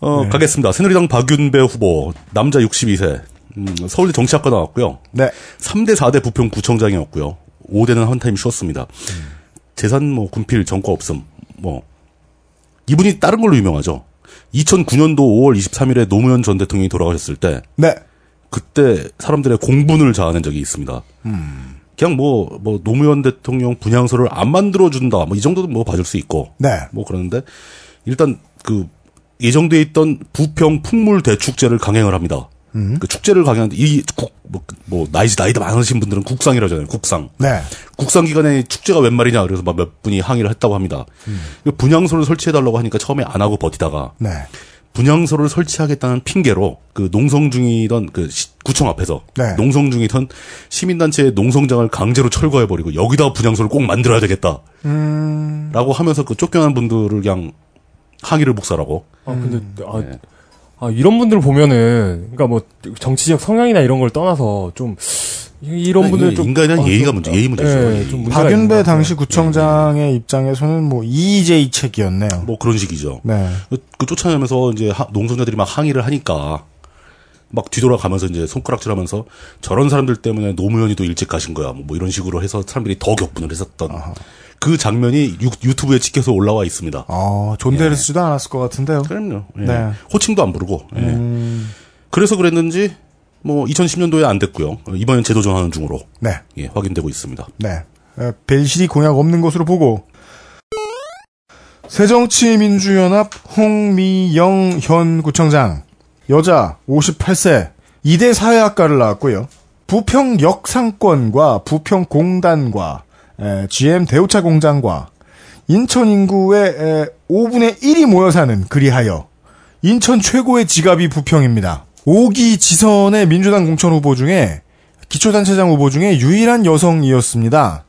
어, 네. 가겠습니다. 새누리당 박윤배 후보, 남자 62세. 음, 서울대 정치학과 나왔고요. 네. 3대 4대 부평구청장이었고요. 5대는 한 타임 쉬었습니다. 재산 뭐 군필 전과 없음. 뭐 이분이 다른 걸로 유명하죠. 2009년도 5월 23일에 노무현 전 대통령이 돌아가셨을 때 네. 그때 사람들의 공분을 자아낸 적이 있습니다. 그냥 뭐, 뭐, 노무현 대통령 분향소를 안 만들어준다. 뭐, 이 정도도 뭐 봐줄 수 있고. 네. 뭐, 그러는데, 일단, 그, 예정돼 있던 부평 풍물 대축제를 강행을 합니다. 그 축제를 강행하는데, 이, 국, 뭐, 뭐, 나이, 나이도 많으신 분들은 국상이라 하잖아요. 국상. 네. 국상 기간에 축제가 웬 말이냐. 그래서 막 몇 분이 항의를 했다고 합니다. 그 분향소를 설치해 달라고 하니까 처음에 안 하고 버티다가, 네. 분향소를 설치하겠다는 핑계로 그 농성 중이던 그 시- 구청 앞에서 네. 농성 중이던 시민단체의 농성장을 강제로 철거해 버리고 여기다 분향소를 꼭 만들어야 되겠다. 음. 라고 하면서 그 쫓겨난 분들을 그냥 항의를 복사라고. 아, 근데, 아, 네. 아, 이런 분들 보면은, 그러니까 뭐, 정치적 성향이나 이런 걸 떠나서 좀, 이- 이런 분들 좀. 인간에 대한 아, 예의가 좀- 문제, 예의 문제죠. 예. 좀 박윤배. 당시 구청장의 입장에서는 뭐 이의제의 책이었네요. 뭐 그런 식이죠. 네. 그, 그 쫓아내면서 이제 하- 농성자들이 막 항의를 하니까 막 뒤돌아가면서 이제 손가락질 하면서 저런 사람들 때문에 노무현이도 일찍 가신 거야. 뭐, 뭐 이런 식으로 해서 사람들이 더 격분을 했었던 그 장면이 유, 유튜브에 찍혀서 올라와 있습니다. 아, 존대를 쓰지도 않았을 것 같은데요. 그럼요. 예. 네. 호칭도 안 부르고. 예. 음, 그래서 그랬는지 뭐 2010년도에 안 됐고요. 어, 이번엔 전환 중으로 네. 예, 확인되고 있습니다. 네. 에, 벨실이 공약 없는 것으로 보고 새정치민주연합 홍미영 현 구청장 여자 58세 이대 사회학과를 나왔고요. 부평 역상권과 부평 공단과 에, GM 대우차 공장과 인천 인구의 에, 5분의 1이 모여 사는 그리하여 인천 최고의 지갑이 부평입니다. 5기 지선의 민주당 공천 후보 중에 기초단체장 후보 중에 유일한 여성이었습니다.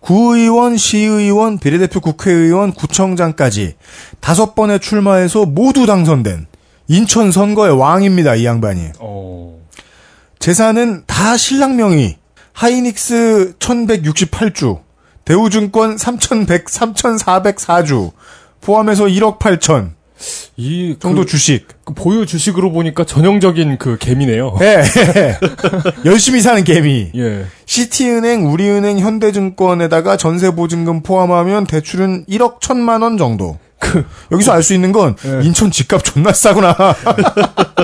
구의원, 시의원, 비례대표 국회의원, 구청장까지 다섯 번의 출마해서 모두 당선된 인천 선거의 왕입니다. 이 양반이. 어. 재산은 다 신랑 명의. 하이닉스 1168주, 대우증권 3100, 3404주, 포함해서 1억 8천 이 정도 그, 주식. 그 보유 주식으로 보니까 전형적인 그 개미네요. 예, 예. [LAUGHS] 열심히 사는 개미. 예. 시티은행, 우리은행, 현대증권에다가 전세 보증금 포함하면 대출은 1억 1천만 원 정도. 그 여기서 알 수 있는 건 예. 인천 집값 존나 싸구나.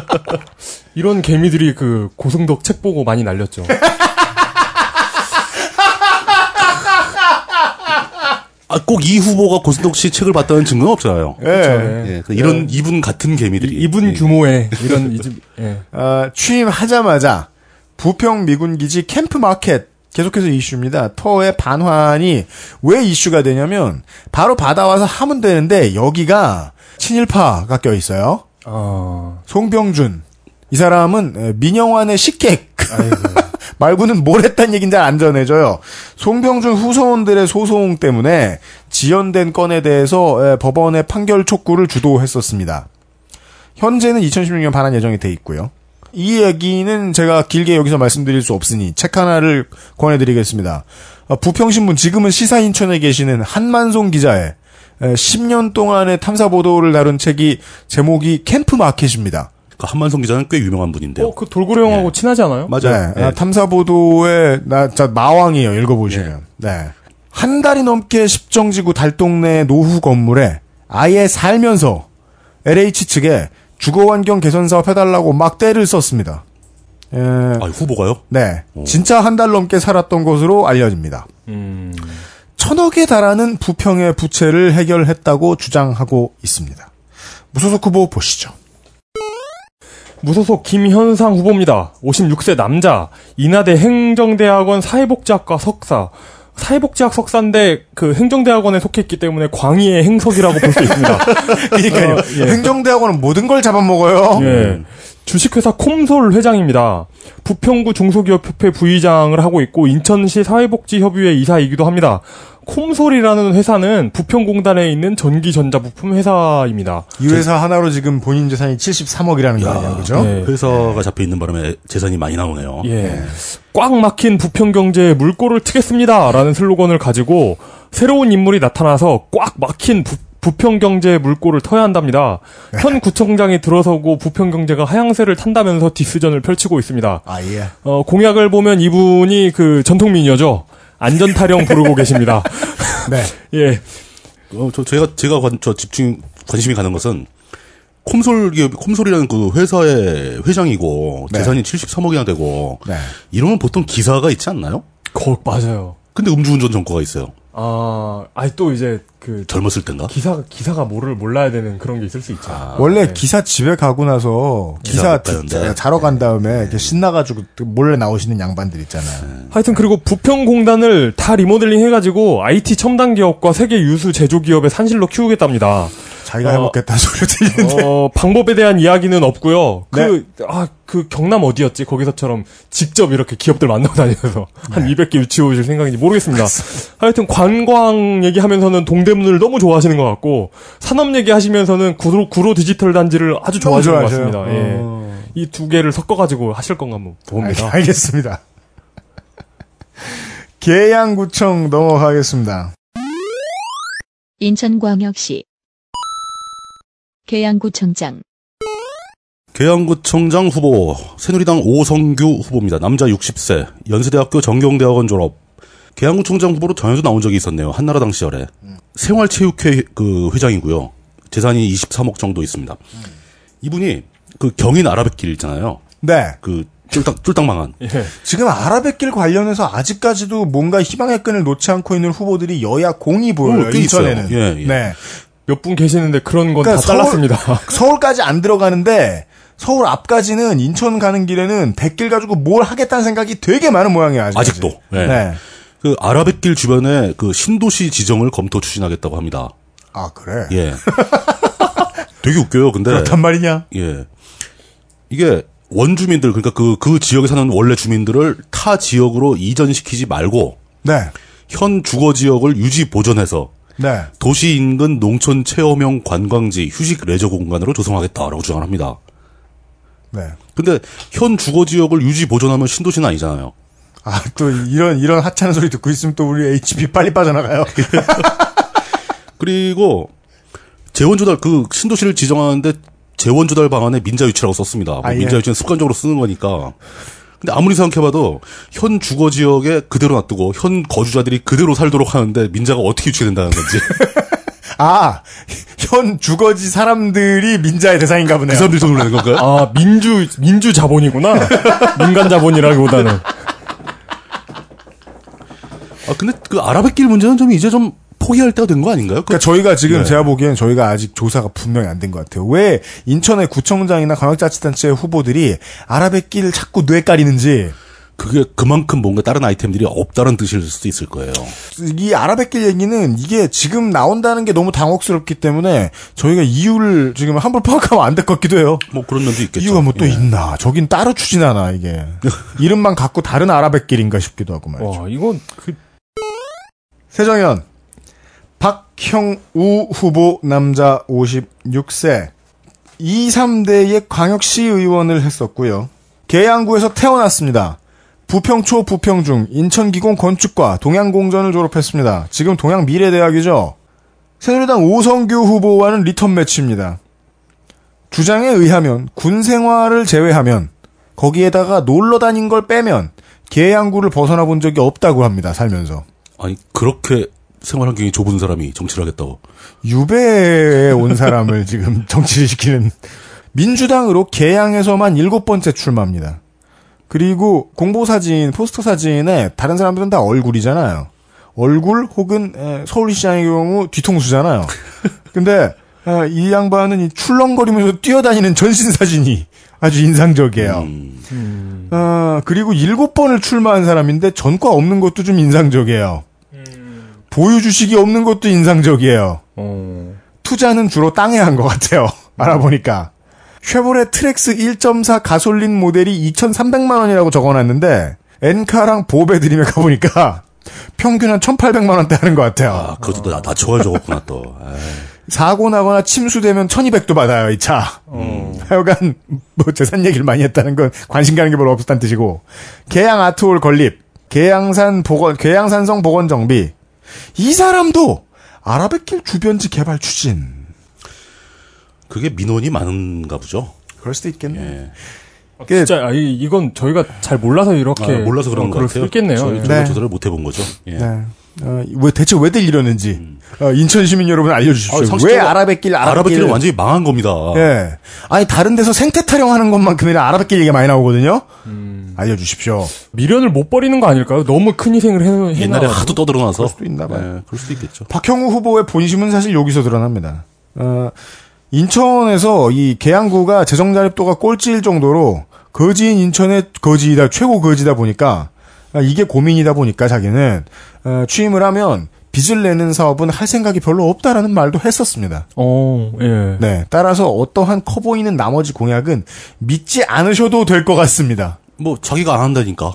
[LAUGHS] 이런 개미들이 그 고승덕 책 보고 많이 날렸죠. [LAUGHS] 아, 꼭 이 후보가 고승덕 씨 책을 봤다는 증거는 없잖아요. 예. 예, 그 이런 이분 같은 개미들이 이- 이분 예. 규모의 이런 이집 예. 아, 취임하자마자 부평 미군 기지 캠프 마켓 계속해서 이슈입니다. 터의 반환이 왜 이슈가 되냐면 바로 받아와서 하면 되는데 여기가 친일파가 껴 있어요. 아. 송병준 이 사람은 에, 민영환의 식객 [LAUGHS] 말고는 뭘 했단 얘기는 잘안 전해져요. 송병준 후손들의 소송 때문에 지연된 건에 대해서 에, 법원의 판결 촉구를 주도했었습니다. 현재는 2016년 반환 예정이 돼 있고요. 이 얘기는 제가 길게 여기서 말씀드릴 수 없으니 책 하나를 권해드리겠습니다. 어, 부평신문 지금은 시사인천에 계시는 한만송 기자의 에, 10년 동안의 탐사 보도를 다룬 책이 제목이 캠프 마켓입니다. 그 한만성 기자는 꽤 유명한 분인데요. 어, 그 돌고래 형하고 친하지 않아요? 맞아요. 네, 예. 아, 탐사 보도의 나, 자, 마왕이에요. 읽어보시면. 네. 한 달이 넘게 십정지구 달동네 노후 건물에 아예 살면서 LH 측에 주거 환경 개선 사업 해달라고 막 떼를 썼습니다. 예, 아, 후보가요? 네. 진짜 한 달 넘게 살았던 것으로 알려집니다. 음. 천억에 달하는 부평의 부채를 해결했다고 주장하고 있습니다. 무소속 후보 보시죠. 무소속 김현상 후보입니다. 56세 남자. 인하대 행정대학원 사회복지학과 석사. 사회복지학 석사인데 그 행정대학원에 속해 있기 때문에 광희의 행석이라고 볼 수 있습니다. [LAUGHS] 그러니까요. 어, 예. 행정대학원은 모든 걸 잡아먹어요. 예. 주식회사 콤솔 회장입니다. 부평구 중소기업협회 부의장을 하고 있고 인천시 사회복지협의회 이사이기도 합니다. 콤솔이라는 회사는 부평공단에 있는 전기전자부품 회사입니다. 이 회사 하나로 지금 본인 재산이 73억이라는 거 아니야, 그죠? 예. 회사가 잡혀 있는 바람에 재산이 많이 나오네요. 예. 꽉 막힌 부평 경제에 물꼬를 트겠습니다. 라는 슬로건을 가지고 새로운 인물이 나타나서 꽉 막힌 부, 부평 경제의 물꼬를 터야 한답니다. 현 구청장이 들어서고 부평 경제가 하향세를 탄다면서 디스전을 펼치고 있습니다. 아, 예. 어, 공약을 보면 이분이 그 전통 미녀죠. 안전 타령 부르고 계십니다. [LAUGHS] 네. 예. 어, 저 제가 제가 관, 저 집중 관심이 가는 것은 콤솔 기업 콤솔이라는 그 회사의 회장이고 네. 재산이 73억이나 되고 네. 이러면 보통 기사가 있지 않나요? 거, 맞아요. 근데 음주운전 전과가 있어요. 아, 아니 또 이제 그 젊었을 땐가? 기사 기사가 뭐를 몰라야 되는 그런 게 있을 수 있죠. 원래 네. 기사 집에 가고 나서 기사 기사. 자러 간 다음에 이렇게 신나가지고 몰래 나오시는 양반들 있잖아요. 하여튼 그리고 부평공단을 다 리모델링 해가지고 IT 첨단 기업과 세계 유수 제조 기업의 산실로 키우겠답니다. 자기가 어. 해먹겠다는 소리 들리는데. 어, 방법에 대한 이야기는 없고요. 그, 네. 아, 그 경남 어디였지? 거기서처럼 직접 이렇게 기업들 만나고 다니면서 한 네. 200개 유치해 오실 생각인지 모르겠습니다. 하여튼 관광 얘기하면서는 동대문을 너무 좋아하시는 것 같고 산업 얘기하시면서는 구로, 구로 디지털 단지를 아주 좋아하시는 것. 같습니다. 예. 어. 이두 개를 섞어가지고 하실 건가 한번 봅니다. 알, 알겠습니다. [LAUGHS] 계양구청 넘어가겠습니다. 인천광역시 계양구청장 계양구청장 후보 새누리당 오성규 후보입니다. 남자 60세 연세대학교 정경대학원 졸업 계양구청장 후보로 전에도 나온 적이 있었네요. 한나라당 시절에 생활체육회 그 회장이고요. 재산이 23억 정도 있습니다. 이분이 그 경인 아라뱃길 있잖아요. 네. 그 쫄딱 쫄딱 망한 예. 지금 아라뱃길 관련해서 아직까지도 뭔가 희망의 끈을 놓지 않고 있는 후보들이 여야 공이 보여요. 어, 꽤 인천에는. 있어요. 예, 예. 네. 몇 분 계시는데 그런 건다 그러니까 서울- 잘랐습니다. [LAUGHS] 서울 까지 안 들어가는데 서울 앞까지는 인천 가는 길에는 백길 가지고 뭘 하겠다는 생각이 되게 많은 모양이에요. 아직까지. 아직도. 네. 네. 그 아라뱃길 주변에 그 신도시 지정을 검토 추진하겠다고 합니다. 아 그래. 예. [LAUGHS] 되게 웃겨요. 근데 그렇단 말이냐? 예. 이게 원주민들 그러니까 그그 지역에 사는 원래 주민들을 타 지역으로 이전시키지 말고 네. 현 주거 지역을 유지 보존해서 네. 도시 인근 농촌 체험형 관광지 휴식 레저 공간으로 조성하겠다라고 주장을 합니다. 네. 근데 현 주거 지역을 유지 보존하면 신도시는 아니잖아요. 아, 또 이런, 이런 하찮은 소리 듣고 있으면 또 우리 HP 빨리 빠져나가요. [LAUGHS] 그리고 재원 조달 그 신도시를 지정하는데 재원 조달 방안에 민자 유치라고 썼습니다. 뭐 아, 예. 민자 유치는 습관적으로 쓰는 거니까. 근데 아무리 생각해봐도 현 주거 지역에 그대로 놔두고 현 거주자들이 그대로 살도록 하는데 민자가 어떻게 유치된다는 건지 [LAUGHS] 아, 현 주거지 사람들이 민자의 대상인가 보네요. 그 사람들이 손을 내는 건가요? 아 민주 민주 자본이구나. 민간 자본이라기보다는. 아 근데 그 아라뱃길 문제는 좀 이제 좀 포기할 때가 된 거 아닌가요? 그- 그러니까 저희가 지금 네. 제가 보기엔 저희가 아직 조사가 분명히 안 된 것 같아요. 왜 인천의 구청장이나 광역자치단체 후보들이 아라뱃길 자꾸 뇌 까리는지 그게 그만큼 뭔가 다른 아이템들이 없다는 뜻일 수도 있을 거예요. 이 아라뱃길 얘기는 이게 지금 나온다는 게 너무 당혹스럽기 때문에 저희가 이유를 지금 함부로 파악하면 안 될 것 같기도 해요. 뭐 그런 면도 있겠죠. 이유가 뭐또 예. 있나? 저긴 따로 추진하나 이게 [LAUGHS] 이름만 갖고 다른 아라뱃길인가 싶기도 하고 말이죠. 와 이건 그 새정연 박형우 후보 남자 56세 2, 3대의 광역시 의원을 했었고요. 계양구에서 태어났습니다. 부평초 부평중 인천기공 건축과 동양공전을 졸업했습니다. 지금 동양미래대학이죠. 새누리당 오성규 후보와는 리턴 매치입니다. 주장에 의하면 군 생활을 제외하면 거기에다가 놀러 다닌 걸 빼면 계양구를 벗어나 본 적이 없다고 합니다. 살면서. 아니 그렇게 생활 환경이 좁은 사람이 정치를 하겠다고. 유배에 온 사람을 [LAUGHS] 지금 정치를 시키는 민주당으로 개항에서만 일곱 번째 출마합니다. 그리고 공보 사진, 포스터 사진에 다른 사람들은 다 얼굴이잖아요. 얼굴 혹은 에, 서울시장의 경우 뒤통수잖아요. 근데 어, 이 양반은 이 출렁거리면서 뛰어다니는 전신 사진이 아주 인상적이에요. 음, 어, 그리고 일곱 번을 출마한 사람인데 전과 없는 것도 좀 인상적이에요. 보유 주식이 없는 것도 인상적이에요. 어. 투자는 주로 땅에 한 것 같아요. [LAUGHS] 알아보니까. Chevrolet Trax 1.4 가솔린 모델이 2,300만 원이라고 적어놨는데 엔카랑 보배 드림에 가보니까 [LAUGHS] 평균 한 1,800만 원대 하는 것 같아요. 아 그것도 나 낮춰가 적었구나 또. 에이. [LAUGHS] 사고 나거나 침수되면 1,200도 받아요, 이 차. 하여간 뭐 재산 얘기를 많이 했다는 건 관심 가는 게 별로 없었다는 뜻이고 계양 아트홀 건립, 계양산 보건, 계양산성 보건 정비. 이 사람도 아라뱃길 주변지 개발 추진. 그게 민원이 많은가 보죠. 그럴 수도 있겠네. 예. 그 진짜 아, 이- 이건 저희가 잘 몰라서 이렇게 아, 몰라서 그런 어, 것 같아요. 수 있겠네요. 저희, 예. 네. 조사를 못 해본 거죠. 예. 네. 어, 왜 대체 왜들 이러는지 어, 인천 시민 여러분 알려주십시오. 아, 왜 아라뱃길 아라뱃길 아라뱃길 은 완전히 망한 겁니다. 예. 아니 다른 데서 생태 타령하는 것만큼이나 아라뱃길 얘기가 많이 나오거든요. 알려주십시오. 미련을 못 버리는 거 아닐까요? 너무 큰 희생을 해, 해 옛날에 하도 떠들어놔서. 그럴 수도 있나 봐요. 예, 그럴 수도 있겠죠. 박형우 후보의 본심은 사실 여기서 드러납니다. 어, 인천에서 이 계양구가 재정 자립도가 꼴찌일 정도로 거지인 인천의 거지이다 최고 거지다 보니까 아, 이게 고민이다 보니까 자기는 어, 취임을 하면 빚을 내는 사업은 할 생각이 별로 없다라는 말도 했었습니다. 어, 예. 네, 따라서 어떠한 커 보이는 나머지 공약은 믿지 않으셔도 될 것 같습니다. 뭐 자기가 안 한다니까.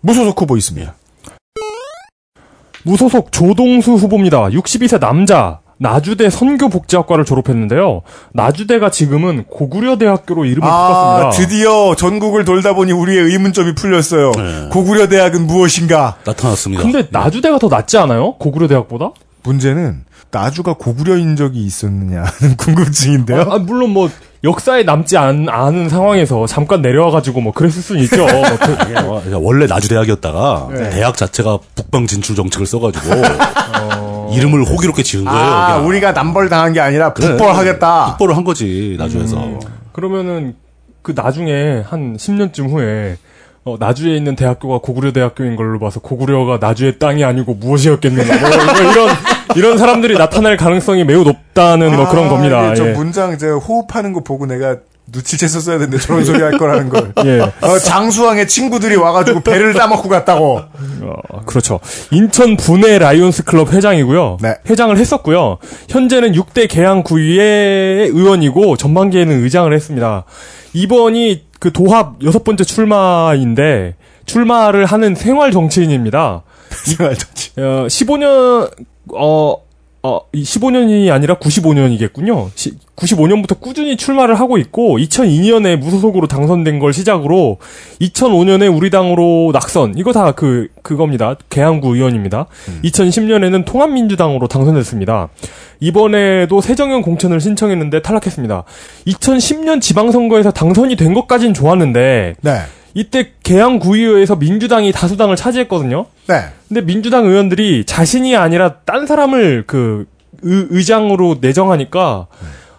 무소속 후보 있습니다. 무소속 조동수 후보입니다. 62세 남자. 나주대 선교복지학과를 졸업했는데요. 나주대가 지금은 고구려대학교로 이름을 아, 바꿨습니다. 드디어 전국을 돌다 보니 우리의 의문점이 풀렸어요. 네. 고구려 대학은 무엇인가? 나타났습니다. 근데 나주대가 더 낫지 않아요? 고구려대학보다? 문제는 나주가 고구려인 적이 있었느냐는 궁금증인데요. 아, 아, 물론 뭐 역사에 남지 않, 않은 상황에서 잠깐 내려와가지고 뭐 그랬을 수는 있죠. [LAUGHS] 뭐 그- 뭐 원래 나주 대학이었다가 네. 대학 자체가 북방 진출 정책을 써가지고 [LAUGHS] 이름을 호기롭게 지은 거예요. 아, 그냥. 우리가 남벌 당한 게 아니라 그래. 북벌하겠다. 북벌을 한 거지 나주에서. 그러면은 그 나중에 한 10년쯤 후에 어, 나주에 있는 대학교가 고구려 대학교인 걸로 봐서 고구려가 나주의 땅이 아니고 무엇이었겠느냐 뭐, 뭐 이런 [LAUGHS] 이런 사람들이 [LAUGHS] 나타날 가능성이 매우 높다는 뭐 그런 겁니다. 아, 저 예. 문장 제가 호흡하는 거 보고 내가 눈치챘었어야 되는데 저런 소리 할 거라는 걸. [LAUGHS] 예. 어, 장수왕의 친구들이 와가지고 배를 따먹고 갔다고. 어, 그렇죠. 인천 분해 라이온스 클럽 회장이고요. 네. 회장을 했었고요. 현재는 6대 개항 구의회 의원이고 전반기에는 의장을 했습니다. 이번이 그 도합 여섯 번째 출마인데 출마를 하는 생활 정치인입니다. [LAUGHS] 생활 정치. 어, 15년 어 어, 이 15년이 아니라 95년이겠군요. 95년부터 꾸준히 출마를 하고 있고 2002년에 무소속으로 당선된 걸 시작으로 2005년에 우리 당으로 낙선. 이거 다 그 그겁니다. 계양구 의원입니다. 2010년에는 통합민주당으로 당선됐습니다. 이번에도 새정연 공천을 신청했는데 탈락했습니다. 2010년 지방선거에서 당선이 된 것까진 좋았는데 네. 이때 계양구의회에서 민주당이 다수당을 차지했거든요. 네. 근데 민주당 의원들이 자신이 아니라 딴 사람을 그 의, 의장으로 내정하니까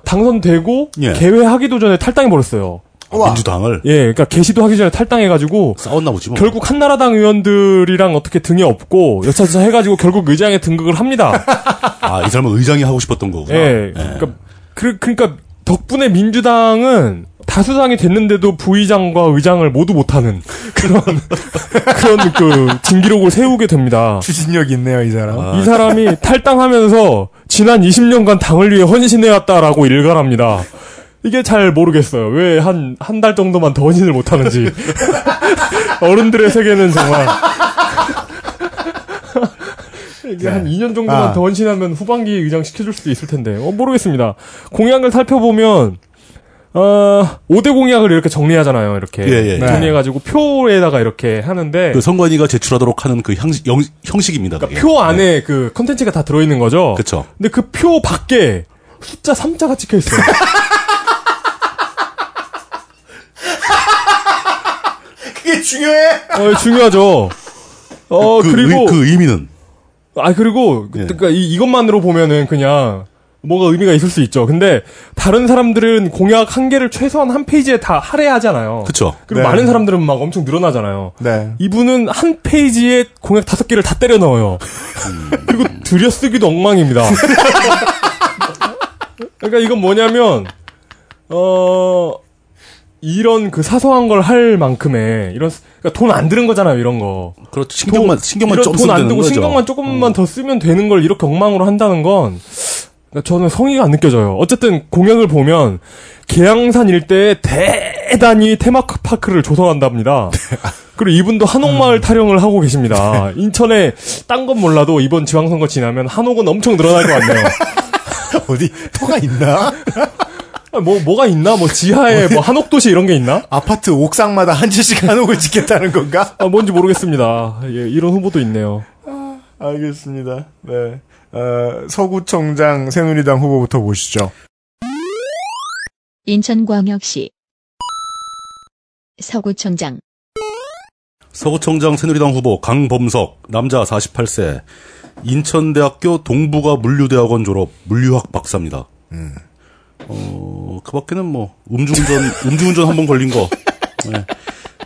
당선되고 예. 개회하기도 전에 탈당해 버렸어요. 아. 민주당을 예, 그러니까 개시도 하기 전에 탈당해가지고 싸웠나 보지 뭐. 결국 한나라당 의원들이랑 어떻게 등에 업고 여차저차 해가지고 결국 의장에 등극을 합니다. [LAUGHS] 아, 이 사람은 의장이 하고 싶었던 거구나. 예, 그러니까 그, 그러니까 덕분에 민주당은 다수당이 됐는데도 부의장과 의장을 모두 못하는 그런 [LAUGHS] 그런 그 진기록을 세우게 됩니다. 추진력 있네요, 이 사람. 아. 이 사람이 탈당하면서 지난 20년간 당을 위해 헌신해왔다라고 일갈합니다. 이게 잘 모르겠어요. 왜 한, 한 달 정도만 더 헌신을 못하는지. [LAUGHS] 어른들의 세계는 정말. [LAUGHS] 이게 한 2년 정도만 아. 더 헌신하면 후반기 의장 시켜줄 수도 있을 텐데. 어, 모르겠습니다. 공약을 살펴보면, 어, 5대 공약을 이렇게 정리하잖아요. 이렇게. 예, 예, 예. 정리해가지고 표에다가 이렇게 하는데. 그 선관위가 제출하도록 하는 그 형식, 영, 형식입니다. 그러니까 표 안에 그 컨텐츠가 다 들어있는 거죠. 그쵸. 근데 그 표 밖에 숫자 3자가 찍혀 있어요. [LAUGHS] 그게 중요해! 어, 중요하죠. 어, 그, 그, 리고 의, 그 의미는 아, 그리고, 예. 그니까 이, 이것만으로 보면은 그냥, 뭐가 의미가 있을 수 있죠. 근데, 다른 사람들은 공약 한 개를 최소한 한 페이지에 다 할애하잖아요. 그쵸. 그리고 네. 많은 사람들은 막 엄청 늘어나잖아요. 네. 이분은 한 페이지에 공약 다섯 개를 다 때려 넣어요. 그리고 들여쓰기도 엉망입니다. [LAUGHS] 그러니까 이건 뭐냐면, 어, 이런 그 사소한 걸 할 만큼의, 이런, 그러니까 돈 안 드는 거잖아요, 이런 거. 그렇죠. 신경만, 신경만 좀 돈안 쓰면 되는 거죠. 어. 신경만 조금만 더 쓰면 되는 걸 이렇게 엉망으로 한다는 건 저는 성의가 안 느껴져요. 어쨌든 공약을 보면 계양산 일대에 대단히 테마파크를 조성한답니다. 그리고 이분도 한옥마을 타령을 하고 계십니다. 인천에 딴 건 몰라도 이번 지방선거 지나면 한옥은 엄청 늘어날 것 같네요. [LAUGHS] 어디, 터가 있나? 아, 뭐 뭐가 있나? 뭐 지하에 뭐 한옥 도시 이런 게 있나? 아파트 옥상마다 한 채씩 한옥을 짓겠다는 건가? 아, 뭔지 모르겠습니다. 예, 이런 후보도 있네요. 알겠습니다. 네. 어, 서구청장 새누리당 후보부터 보시죠. 인천광역시 서구청장 서구청장 새누리당 후보 강범석 남자 48세 인천대학교 동부가 물류대학원 졸업 물류학 박사입니다. 어, 그 밖에는 뭐 음주운전 [LAUGHS] 음주운전 한 번 걸린 거 네.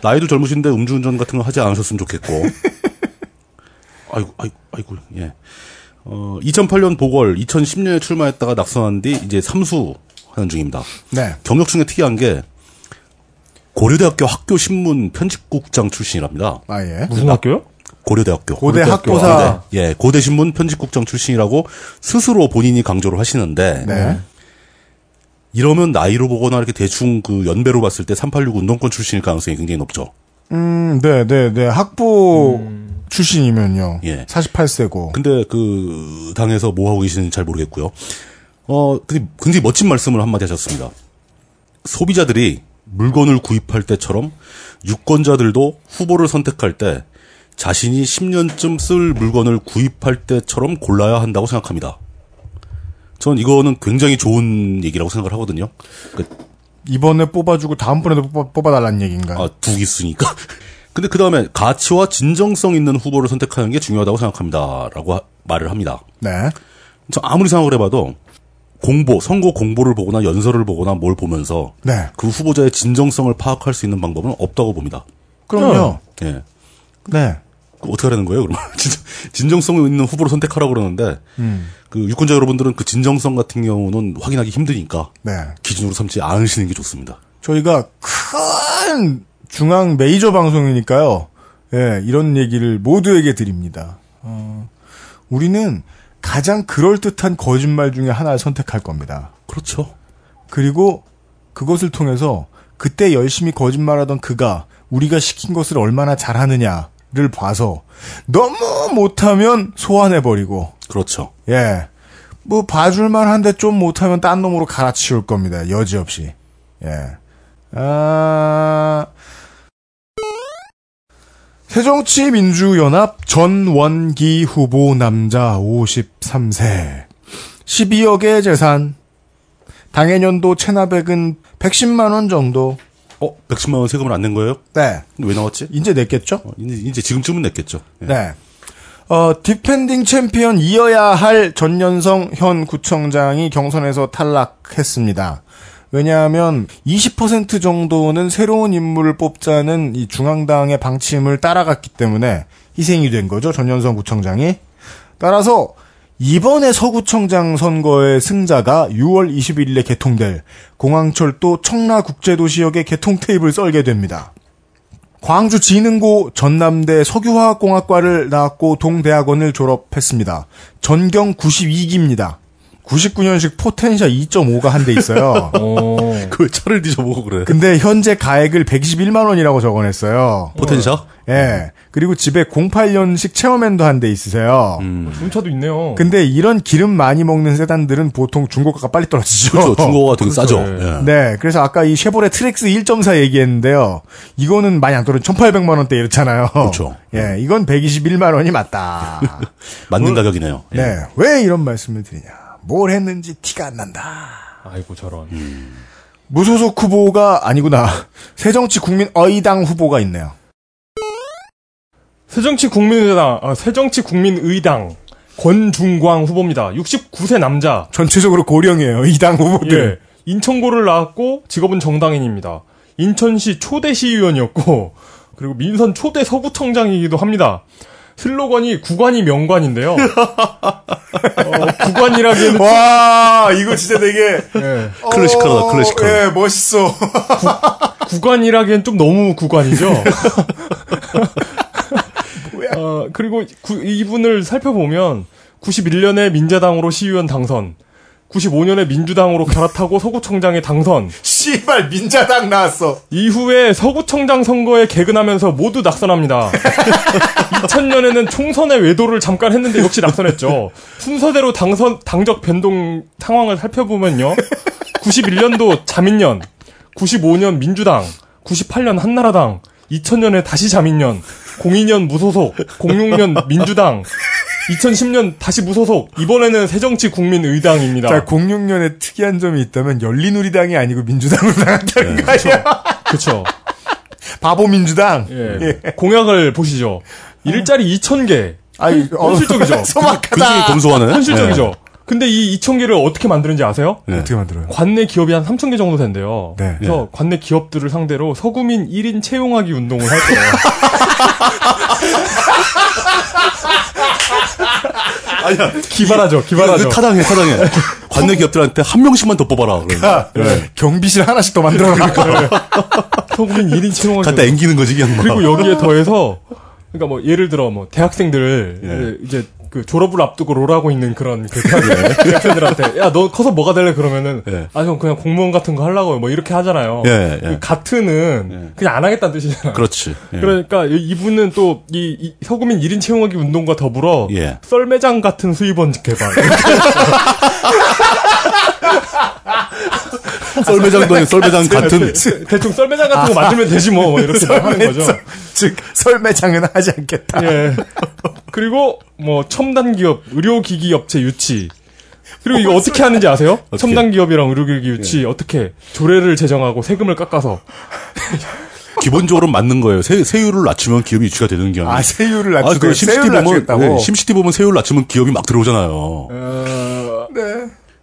나이도 젊으신데 음주운전 같은 거 하지 않으셨으면 좋겠고 [LAUGHS] 아이고 아이고 아이고 예. 어, 2008년 보궐 2010년에 출마했다가 낙선한 뒤 이제 삼수 하는 중입니다. 네. 경력 중에 특이한 게 고려대학교 학교 신문 편집국장 출신이랍니다. 아, 예. 무슨 학교요? 고려대학교. 고대. 학교사. 고대. 예, 고대 신문 편집국장 출신이라고 스스로 본인이 강조를 하시는데 네. 이러면 나이로 보거나 이렇게 대충 그 연배로 봤을 때 386 운동권 출신일 가능성이 굉장히 높죠. 음, 네, 네, 네. 학부 출신이면요. 예. 48세고. 근데 그 당에서 뭐 하고 계시는지 잘 모르겠고요. 어, 근데 굉장히 멋진 말씀을 한마디 하셨습니다. 소비자들이 물건을 구입할 때처럼 유권자들도 후보를 선택할 때 자신이 10년쯤 쓸 물건을 구입할 때처럼 골라야 한다고 생각합니다. 전 이거는 굉장히 좋은 얘기라고 생각을 하거든요. 그, 이번에 뽑아주고 다음번에도 뽑아, 뽑아달라는 얘기인가? 아, 두 기수니까. 근데 그 다음에 가치와 진정성 있는 후보를 선택하는 게 중요하다고 생각합니다. 라고 하- 말을 합니다. 네. 저 아무리 생각을 해봐도 공보, 선거 공보를 보거나 연설을 보거나 뭘 보면서 네. 그 후보자의 진정성을 파악할 수 있는 방법은 없다고 봅니다. 그럼요. 예. 네. 그 어떻게 하는 거예요, 그러면? [LAUGHS] 진정, 진정성 있는 후보를 선택하라고 그러는데, 음. 그 유권자 여러분들은 그 진정성 같은 경우는 확인하기 힘드니까 네. 기준으로 삼지 않으시는 게 좋습니다. 저희가 큰 중앙 메이저 방송이니까요. 예, 이런 얘기를 모두에게 드립니다. 어, 우리는 가장 그럴듯한 거짓말 중에 하나를 선택할 겁니다. 그렇죠. 그리고 그것을 통해서 그때 열심히 거짓말하던 그가 우리가 시킨 것을 얼마나 잘하느냐를 봐서 너무 못하면 소환해버리고 그렇죠. 예. 뭐 봐줄만 한데 좀 못하면 딴 놈으로 갈아치울 겁니다. 여지없이. 예. 아... 새정치민주연합 전원기 후보 남자 53세. 12억의 재산. 당해년도 체납액은 110만 원 정도. 어, 110만 원 세금을 안 낸 거예요? 네. 왜 나왔지? 이제 냈겠죠? 어, 이제, 이제 지금쯤은 냈겠죠. 예. 네. 어, defending champion이어야 할 전년성 현 구청장이 경선에서 탈락했습니다. 왜냐하면 20% 정도는 새로운 인물을 뽑자는 이 중앙당의 방침을 따라갔기 때문에 희생이 된 거죠. 전연성 구청장이. 따라서 이번에 서구청장 선거의 승자가 6월 21일에 개통될 공항철도 청라국제도시역의 개통 테이블 썰게 됩니다. 광주 진흥고 전남대 석유화학공학과를 나왔고 동대학원을 졸업했습니다. 전경 92기입니다. 99년식 포텐샤 2.5가 한 대 있어요. [LAUGHS] 어. 그 차를 뒤져보고 그래. 근데 현재 가액을 121만 원이라고 적어냈어요. 포텐샤? 예. 그리고 집에 08년식 체어맨도 한 대 있으세요. 음. 중차도 있네요. 근데 이런 기름 많이 먹는 세단들은 보통 중고가가 빨리 떨어지죠. 그렇죠. [LAUGHS] 중고가 되게 싸죠. 예. 예. 네, 그래서 아까 이 쉐보레 트렉스 1.4 얘기했는데요. 이거는 많이 안 떨어져 1,800만 원대 이렇잖아요. 그렇죠. 예, 이건 121만 원이 맞다. [LAUGHS] 맞는 가격이네요. 예. 네, 왜 이런 말씀을 드리냐? 뭘 했는지 티가 안 난다. 아이고 저런. 무소속 후보가 아니구나. 새정치 국민 어이당 후보가 있네요. 새정치 국민의당, 아, 새정치 국민의당 권중광 후보입니다. 69세 남자. 전체적으로 고령이에요. 이 당 후보들. 예. 인천고를 나왔고 직업은 정당인입니다. 인천시 초대 시의원이었고 그리고 민선 초대 서구청장이기도 합니다. 슬로건이 구관이 명관인데요. [LAUGHS] 어, 구관이라기에는 와, 이거 진짜 되게 예. 클래식하다, 클래식하다. 예, 멋있어. 구관이라기엔 좀 너무 구관이죠. [LAUGHS] 어, 그리고 구- 이분을 살펴보면 91년에 민자당으로 시의원 당선, 95년에 민주당으로 갈아타고 서구청장에 당선, 씨발 민자당 나왔어. 이후에 서구청장 선거에 개근하면서 모두 낙선합니다. [LAUGHS] 2000년에는 총선의 외도를 잠깐 했는데 역시 낙선했죠. 순서대로 당선 당적 변동 상황을 살펴보면요. 91년도 자민련, 95년 민주당, 98년 한나라당, 2000년에 다시 자민련, 02년 무소속, 06년 민주당, 2010년 다시 무소속, 이번에는 새정치국민의당입니다. 자, 06년에 특이한 점이 있다면 열린우리당이 아니고 민주당으로 나갔다는 거 아니야? 그쵸. 바보 민주당. 예. 공약을 보시죠. 일자리 2,000개. 아이, 어, 현실적이죠. [LAUGHS] 소박하다. 굉장히 검소하네. 현실적이죠. 근데 이 2,000개를 어떻게 만드는지 아세요? 예. 예. 어떻게 만들어요? 관내 기업이 한 3,000개 정도 된대요. 네. 그래서 관내 기업들을 상대로 서구민 1인 채용하기 운동을 할 거예요. [LAUGHS] [LAUGHS] 아니야. 기발하죠, 기발하죠. 그 타당해, 타당해. [LAUGHS] 관내 기업들한테 한 명씩만 더 뽑아라. 그러면. 예. 경비실 하나씩 더 만들어 놔. 서구민 1인 채용하기 갖다 앵기는 거지, 그냥. 막. 그리고 여기에 더해서 그러니까 뭐 예를 들어 뭐 대학생들을 이제 그 졸업을 앞두고 롤하고 있는 그런 그 대학- 대학생들한테 [LAUGHS] 야 너 커서 뭐가 될래 그러면은 예. 아형 그냥 공무원 같은 거 하려고 뭐 이렇게 하잖아요. 예, 예. 그 같은은 그냥 안 하겠다는 뜻이잖아요. 그렇지. 예. 그러니까 이- 이분은 또 이 서구민 1인 채용하기 운동과 더불어 예. 썰매장 같은 수입원 개발 [LAUGHS] 썰매장도 아니고 썰매장 같은. 대충 썰매장 같은 거 만들면 되지 뭐, 뭐 이렇게 하는 거죠. 즉, 설매장은 하지 않겠다. 예. 그리고 뭐 첨단 기업, 의료기기 업체 유치. 그리고 이거 어떻게 하는지 아세요? 어떻게? 첨단 기업이랑 의료기기 유치 어떻게 조례를 제정하고 세금을 깎아서 기본적으로 맞는 거예요. 세, 세율을 낮추면 기업이 유치가 되는 게 아니라. 아, 세율을 아, 낮추고, 그 심시티 보면, 낮추겠다고. 네, 심시티 보면 세율 낮추면 기업이 막 들어오잖아요. 어, 네.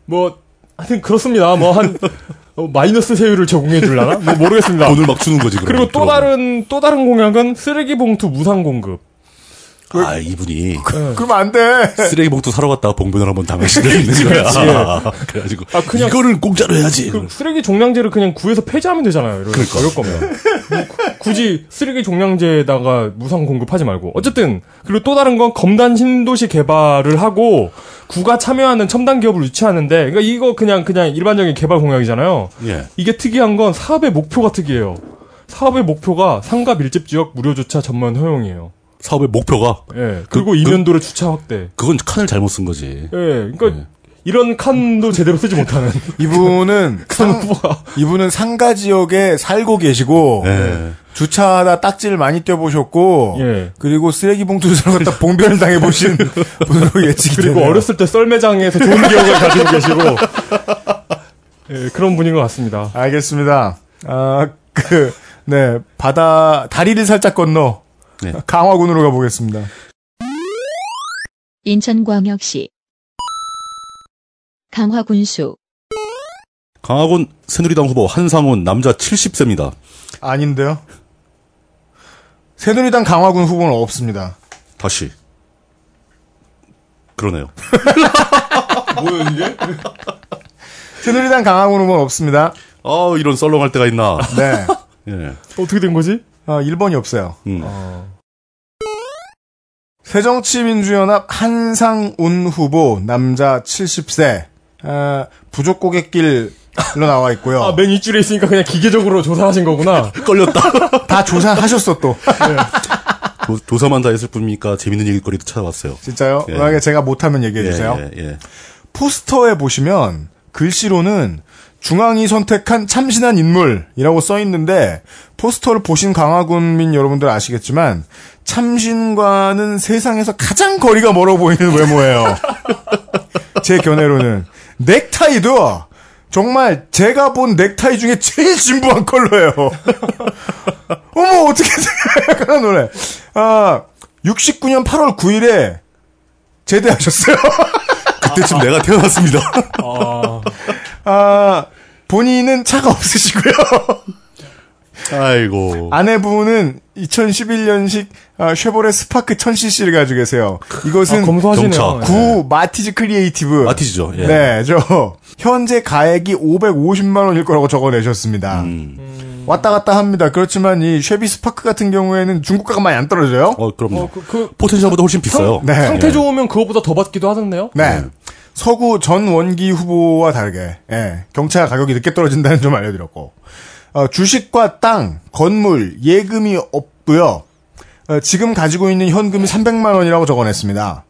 뭐 하여튼 그렇습니다. 뭐 한 마이너스 세율을 제공해 줄라나? 뭐 모르겠습니다. 돈을 막 주는 거지. 그리고 그러면 또 들어오면. 다른 또 다른 공약은 쓰레기 봉투 무상 공급. 아, 이분이 그 러면 안 돼. 쓰레기 봉투 사러 갔다가 봉변을 한번 당할 수도 있는 거야. [LAUGHS] 그래가지고 아, 그냥- 이거는 공짜로 해야지. 그 쓰레기 종량제를 그냥 구해서 폐지하면 되잖아요. 이럴, 그러니까. 이럴 거면. 뭐 구- 굳이 쓰레기 종량제에다가 무상 공급하지 말고. 어쨌든 그리고 또 다른 건 검단 신도시 개발을 하고 구가 참여하는 첨단 기업을 유치하는데 그러니까 이거 그냥 그냥 일반적인 개발 공약이잖아요. 예. 이게 특이한 건 사업의 목표가 특이해요. 사업의 목표가 상가 밀집 지역 무료 주차 전면 허용이에요. 사업의 목표가 예. 그리고 그- 이면도로 주차 확대. 그건 칸을 잘못 쓴 거지. 예. 그러니까 네. 이런 칸도 제대로 쓰지 못하는 [LAUGHS] 이분은 [LAUGHS] 상, 이분은 상가 지역에 살고 계시고 예. 주차하다 딱지를 많이 떼보셨고 예. 그리고 쓰레기 봉투를 사러 갔다 봉변을 당해보신 [LAUGHS] 분으로 예측이 그리고 되네요. 어렸을 때 썰매장에서 좋은 기억을 가지고 계시고 예, 그런 분인 것 같습니다. 알겠습니다. 아, 그, 네, 바다, 다리를 살짝 건너, 네. 강화군으로 가보겠습니다. 인천광역시 강화군수 강화군 새누리당 후보 한상훈 남자 70세입니다. 아닌데요? 새누리당 강화군 후보는 없습니다. 다시. 그러네요. [LAUGHS] 뭐예요 이게? 새누리당 강화군 후보는 없습니다. 아 이런 썰렁할 때가 있나. 네. 예. 어떻게 된 거지? 어, 1번이 없어요. 음. 새정치민주연합 한상운 후보, 남자 70세, 아, 부족 고객길로 나와 있고요. [LAUGHS] 아, 맨 윗줄에 있으니까 그냥 기계적으로 조사하신 거구나. [LAUGHS] 걸렸다. 다 조사하셨어, 또. 조, 조사만 다 했을 뿐이니까 재밌는 얘기거리도 찾아봤어요. 진짜요? 예. 만약에 제가 못하면 얘기해 주세요. 예, 예, 예. 포스터에 보시면 글씨로는 중앙이 선택한 참신한 인물이라고 써 있는데 포스터를 보신 강화군민 여러분들 아시겠지만 참신과는 세상에서 가장 거리가 멀어 보이는 외모예요. [LAUGHS] 제 견해로는 넥타이도 정말 제가 본 넥타이 중에 제일 진부한 컬러예요. [LAUGHS] 어머 어떻게 생각하는 노래. 아 69년 8월 9일에 제대하셨어요. [LAUGHS] 그때쯤 내가 태어났습니다. 아, 아, 본인은 차가 없으시고요. [LAUGHS] 아이고. 아내분은 2011년식 아, Chevrolet Spark 1000cc를 가지고 계세요. 이것은 아, 검소하시네요. 경차. 구 Matiz Creative. Matiz죠. 예. 네, 저 현재 가액이 550만 원일 거라고 적어내셨습니다. 음. 왔다 갔다 합니다. 그렇지만 이 Chevy Spark 같은 경우에는 중고가가 많이 안 떨어져요. 어, 그럼요. 어, 그, 그 potential보다 훨씬 비싸요. 네. 상태 좋으면 그거보다 더 받기도 하던데요? 네. 서구 전원기 후보와 다르게 예, 경차 가격이 늦게 떨어진다는 점 알려드렸고 어, 주식과 땅, 건물, 예금이 없고요. 어, 지금 가지고 있는 현금이 300만 원이라고 적어냈습니다.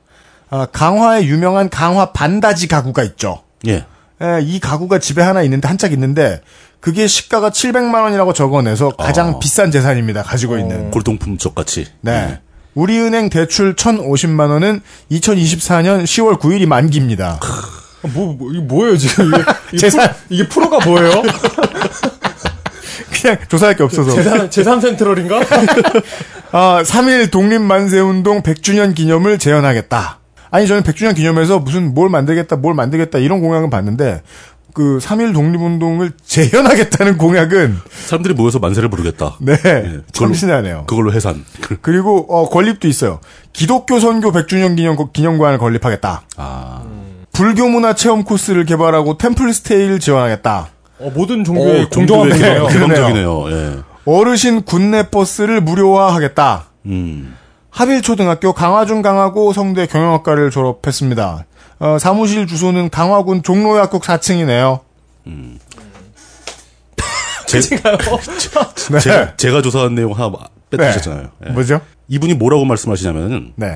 어, 강화에 유명한 강화 반다지 가구가 있죠. 예. 예, 이 가구가 집에 하나 있는데 한 짝 있는데 그게 시가가 700만 원이라고 적어내서 가장 어. 비싼 재산입니다. 가지고 있는. 골동품적 같이. 네. 우리은행 대출 1,050만 원은 2024년 10월 9일이 만기입니다. 뭐, 뭐, 이게 뭐예요, 지금? 이게, [LAUGHS] 이게, 재산. 프로, 이게 프로가 뭐예요? [LAUGHS] 그냥 조사할 게 없어서. 재산, 재산 센트럴인가? [LAUGHS] 아, 3일 독립 만세 운동 100주년 기념을 재현하겠다. 아니, 저는 100주년 기념해서 무슨 뭘 만들겠다, 뭘 만들겠다, 이런 공약은 봤는데, 그 3일 독립운동을 재현하겠다는 공약은, 사람들이 모여서 만세를 부르겠다. 네, 그걸로- 참신하네요. 그걸로 해산. 그- [LAUGHS] 그리고, 어, 건립도 있어요. 기독교 선교 100주년 기념, 기념관을 건립하겠다. 아. 불교 문화 체험 코스를 개발하고 템플 스테이를 지원하겠다. 어, 모든 종교의 어, 공정한. 그러네요. 개방적이네요. 예. 어르신 군내 버스를 무료화하겠다. 음. 하빌초등학교 강화중 강화고 성대 경영학과를 졸업했습니다. 어, 사무실 주소는 강화군 종로약국 4층이네요. 제, [LAUGHS] 네. 제가, 제가 조사한 내용 하나 뺏으셨잖아요. 예. 뭐죠? 이분이 뭐라고 말씀하시냐면은 네.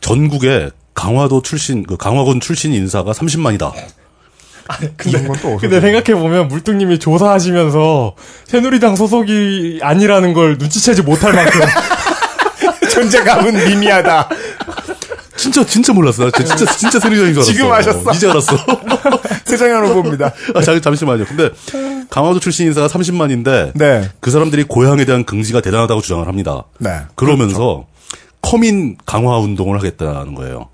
전국에 강화도 출신, 그 강화군 출신 인사가 30만이다. 이런 건또 어디서 근데 생각해보면 물뚱님이 조사하시면서 새누리당 소속이 아니라는 걸 눈치채지 못할 만큼 [LAUGHS] 존재감은 미미하다. [LAUGHS] 진짜 진짜 몰랐어. 나 진짜 [LAUGHS] 진짜 새누리당인 줄 알았어. 지금 아셨어. 이제 알았어. [LAUGHS] 세상의 후보입니다. [LAUGHS] 아, 잠, 잠시만요. 근데 강화도 출신 인사가 30만인데 네. 그 사람들이 고향에 대한 긍지가 대단하다고 주장을 합니다. 네. 그러면서 커민 강화 운동을 하겠다는 거예요.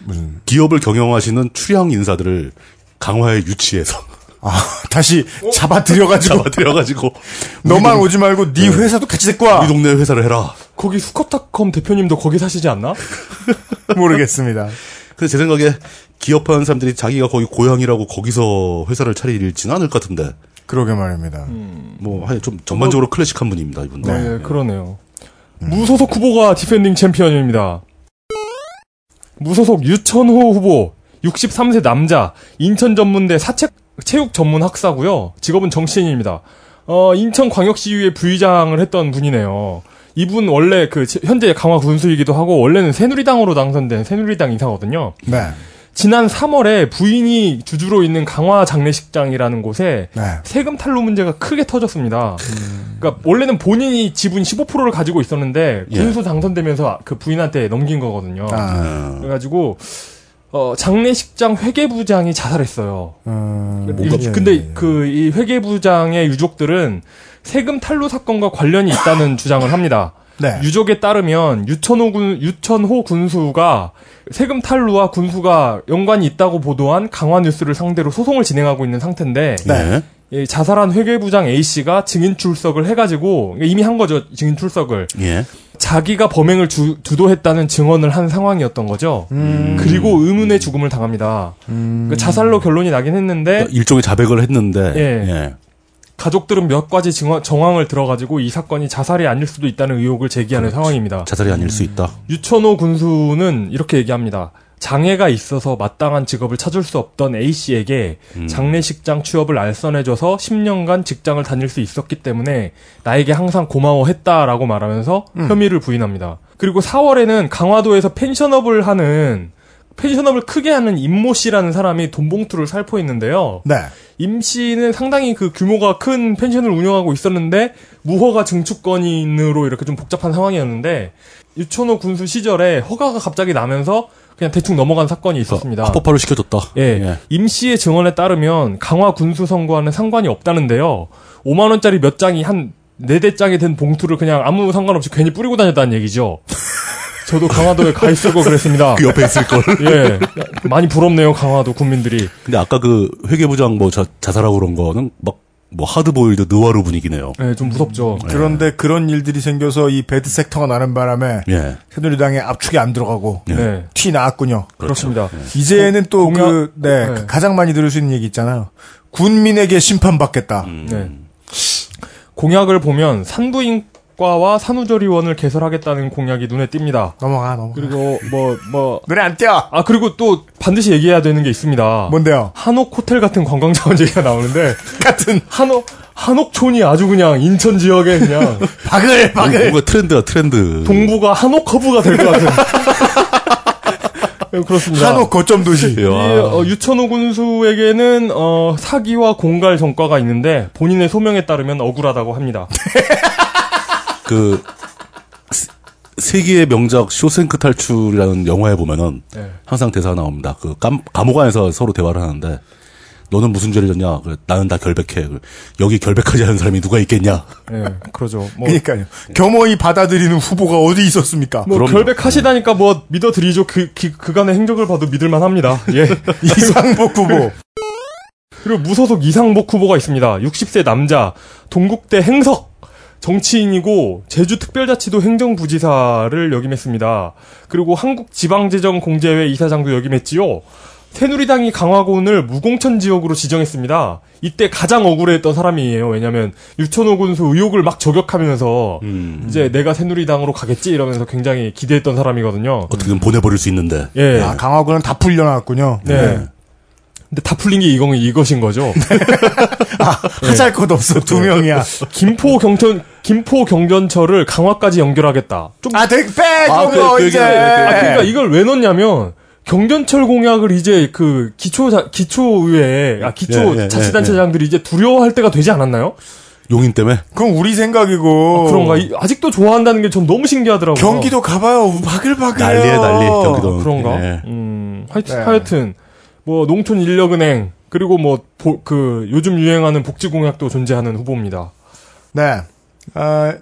무슨 기업을 경영하시는 출향 인사들을 강화에 유치해서 아 다시 잡아들여가지고 잡아들여가지고 너만 오지 말고 네 회사도 같이 데리고 와. 우리 동네 회사를 해라. 거기 수컷닷컴 대표님도 거기 사시지 않나? [LAUGHS] 모르겠습니다. 근데 제 생각에 기업하는 사람들이 자기가 거기 고향이라고 거기서 회사를 차리지는 않을 것 같은데. 그러게 말입니다. 뭐, 하여 좀 전반적으로 클래식한 분입니다, 이분. 네, 그러네요. 무소속 후보가 defending champion입니다. 무소속 유천호 후보, 63세 남자, 인천 전문대 사회체육 전문 학사고요. 직업은 정치인입니다. 어, 인천광역시의회 부의장을 했던 분이네요. 이분 원래 그 제- 현재 강화 군수이기도 하고 원래는 새누리당으로 당선된 새누리당 인사거든요. 네. 지난 3월에 부인이 주주로 있는 강화 장례식장이라는 곳에 네. 세금 탈루 문제가 크게 터졌습니다. 그러니까 원래는 본인이 지분 15%를 가지고 있었는데 예. 군수 당선되면서 그 부인한테 넘긴 거거든요. 아, 그래가지고 어, 장례식장 회계부장이 자살했어요. 음, 유- 예, 근데 예. 그이 회계부장의 유족들은 세금 탈루 사건과 관련이 있다는 [LAUGHS] 주장을 합니다. 네. 유족에 따르면 유천호 군 유천호 군수가 세금 탈루와 군수가 연관이 있다고 보도한 강화 뉴스를 상대로 소송을 진행하고 있는 상태인데 네. 이 자살한 회계부장 A 씨가 증인 출석을 해가지고 이미 한 거죠 증인 출석을 예. 자기가 범행을 주, 주도했다는 증언을 한 상황이었던 거죠. 음. 그리고 의문의 죽음을 당합니다. 그 자살로 결론이 나긴 했는데 일종의 자백을 했는데. 예. 예. 가족들은 몇 가지 증언, 정황을 들어가지고 이 사건이 자살이 아닐 수도 있다는 의혹을 제기하는 상황입니다. 자살이 아닐 수 있다. 유천호 군수는 이렇게 얘기합니다. 장애가 있어서 마땅한 직업을 찾을 수 없던 A 씨에게 장례식장 취업을 알선해줘서 10년간 직장을 다닐 수 있었기 때문에 나에게 항상 고마워했다라고 말하면서 혐의를 부인합니다. 그리고 4월에는 강화도에서 펜션업을 하는 펜션업을 크게 하는 임모 씨라는 사람이 돈봉투를 살포했는데요. 네. 임 씨는 상당히 그 규모가 큰 펜션을 운영하고 있었는데 무허가 증축권인으로 이렇게 좀 복잡한 상황이었는데 유천호 군수 시절에 허가가 갑자기 나면서 그냥 대충 넘어간 사건이 있었습니다. 합법화를 시켜줬다. 예. 임 씨의 증언에 따르면 강화 군수 선거와는 상관이 없다는데요. 5만 원짜리 몇 장이 한네대 짱이 된 봉투를 그냥 아무 상관없이 괜히 뿌리고 다녔다는 얘기죠. [LAUGHS] 저도 강화도에 가 있었고 그랬습니다. 그 옆에 있을 걸. [LAUGHS] 예. 많이 부럽네요, 강화도 국민들이. 근데 아까 그 회계부장 뭐 자, 자살하고 그런 거는 막 뭐 하드보일드 느와르 분위기네요. 예, 좀 무섭죠. 그런데 그런 일들이 생겨서 이 배드 섹터가 나는 바람에 예. 새누리당에 압축이 안 들어가고 예. 네. 티 나왔군요. 그렇습니다. 이제는 또 공약- 그, 네, 네. 그 가장 많이 들을 수 있는 얘기 있잖아요. 군민에게 심판받겠다. 네. 공약을 보면 산부인 과와 산후조리원을 개설하겠다는 공약이 눈에 띕니다. 넘어가, 넘어가. 그리고 뭐뭐 [LAUGHS] 노래 안 띄어! 아 그리고 또 반드시 얘기해야 되는 게 있습니다. 뭔데요? 한옥 호텔 같은 관광 자원 얘기가 나오는데 [LAUGHS] 같은, 한옥 한옥촌이 아주 그냥 인천 지역에 그냥 [LAUGHS] 바글, 바글! 뭔가 트렌드야 트렌드. 동부가 한옥 허브가 될 것 같은. 네, 그렇습니다. 한옥 거점 도시. 이, 어, 유천호 군수에게는 어, 사기와 공갈 전과가 있는데 본인의 소명에 따르면 억울하다고 합니다. 그 세- 세계의 명작 쇼생크 탈출이라는 영화에 보면은 네. 항상 대사가 나옵니다. 그 감, 감옥 안에서 서로 대화를 하는데 너는 무슨 죄를 졌냐? 그래, 나는 다 결백해. 그래, 여기 결백하지 않은 사람이 누가 있겠냐? 네, 그러죠. [LAUGHS] 뭐, 그러니까요. 겸허히 받아들이는 후보가 어디 있었습니까? 뭐 그럼요. 결백하시다니까 뭐 믿어드리죠. 그, 그 그간의 행적을 봐도 믿을만합니다. 예. [LAUGHS] 이상복 후보. 그리고 무소속 이상복 후보가 있습니다. 60세 남자, 동국대 행석 정치인이고 제주 특별자치도 행정부지사를 역임했습니다. 그리고 한국지방재정공제회 이사장도 역임했지요. 새누리당이 강화군을 무공천 지역으로 지정했습니다. 이때 가장 억울했던 사람이에요. 왜냐하면 유천호 군수 의혹을 막 저격하면서 음, 이제 내가 새누리당으로 가겠지 이러면서 굉장히 기대했던 사람이거든요. 어떻게든 보내버릴 수 있는데. 예. 아, 강화군은 다 풀려나왔군요. 네. 근데 다 풀린 게 이건 이것인 거죠. [LAUGHS] 하잘 것 없어, 두 명이야. 김포 경천 김포 경전철을 강화까지 연결하겠다. 좀 아, 대, 빼! 아, 그거 그- 그 이제. 얘기네, 아, 그러니까 이걸 왜 넣냐면 경전철 공약을 이제 그 기초 자- 기초의회 아 기초 예, 예, 자치단체장들이 이제 두려워할 때가 되지 않았나요? 용인 때문에 그건 우리 생각이고. 그런가? 이- 아직도 좋아한다는 게 전 너무 신기하더라고요. 경기도 가봐요. 바글바글. 난리에 난리 경기도. 그런가? 예. 음, 하여튼, 네. 하여튼 뭐 농촌 인력은행 그리고 뭐 그 요즘 유행하는 복지 공약도 존재하는 후보입니다. 네. 아,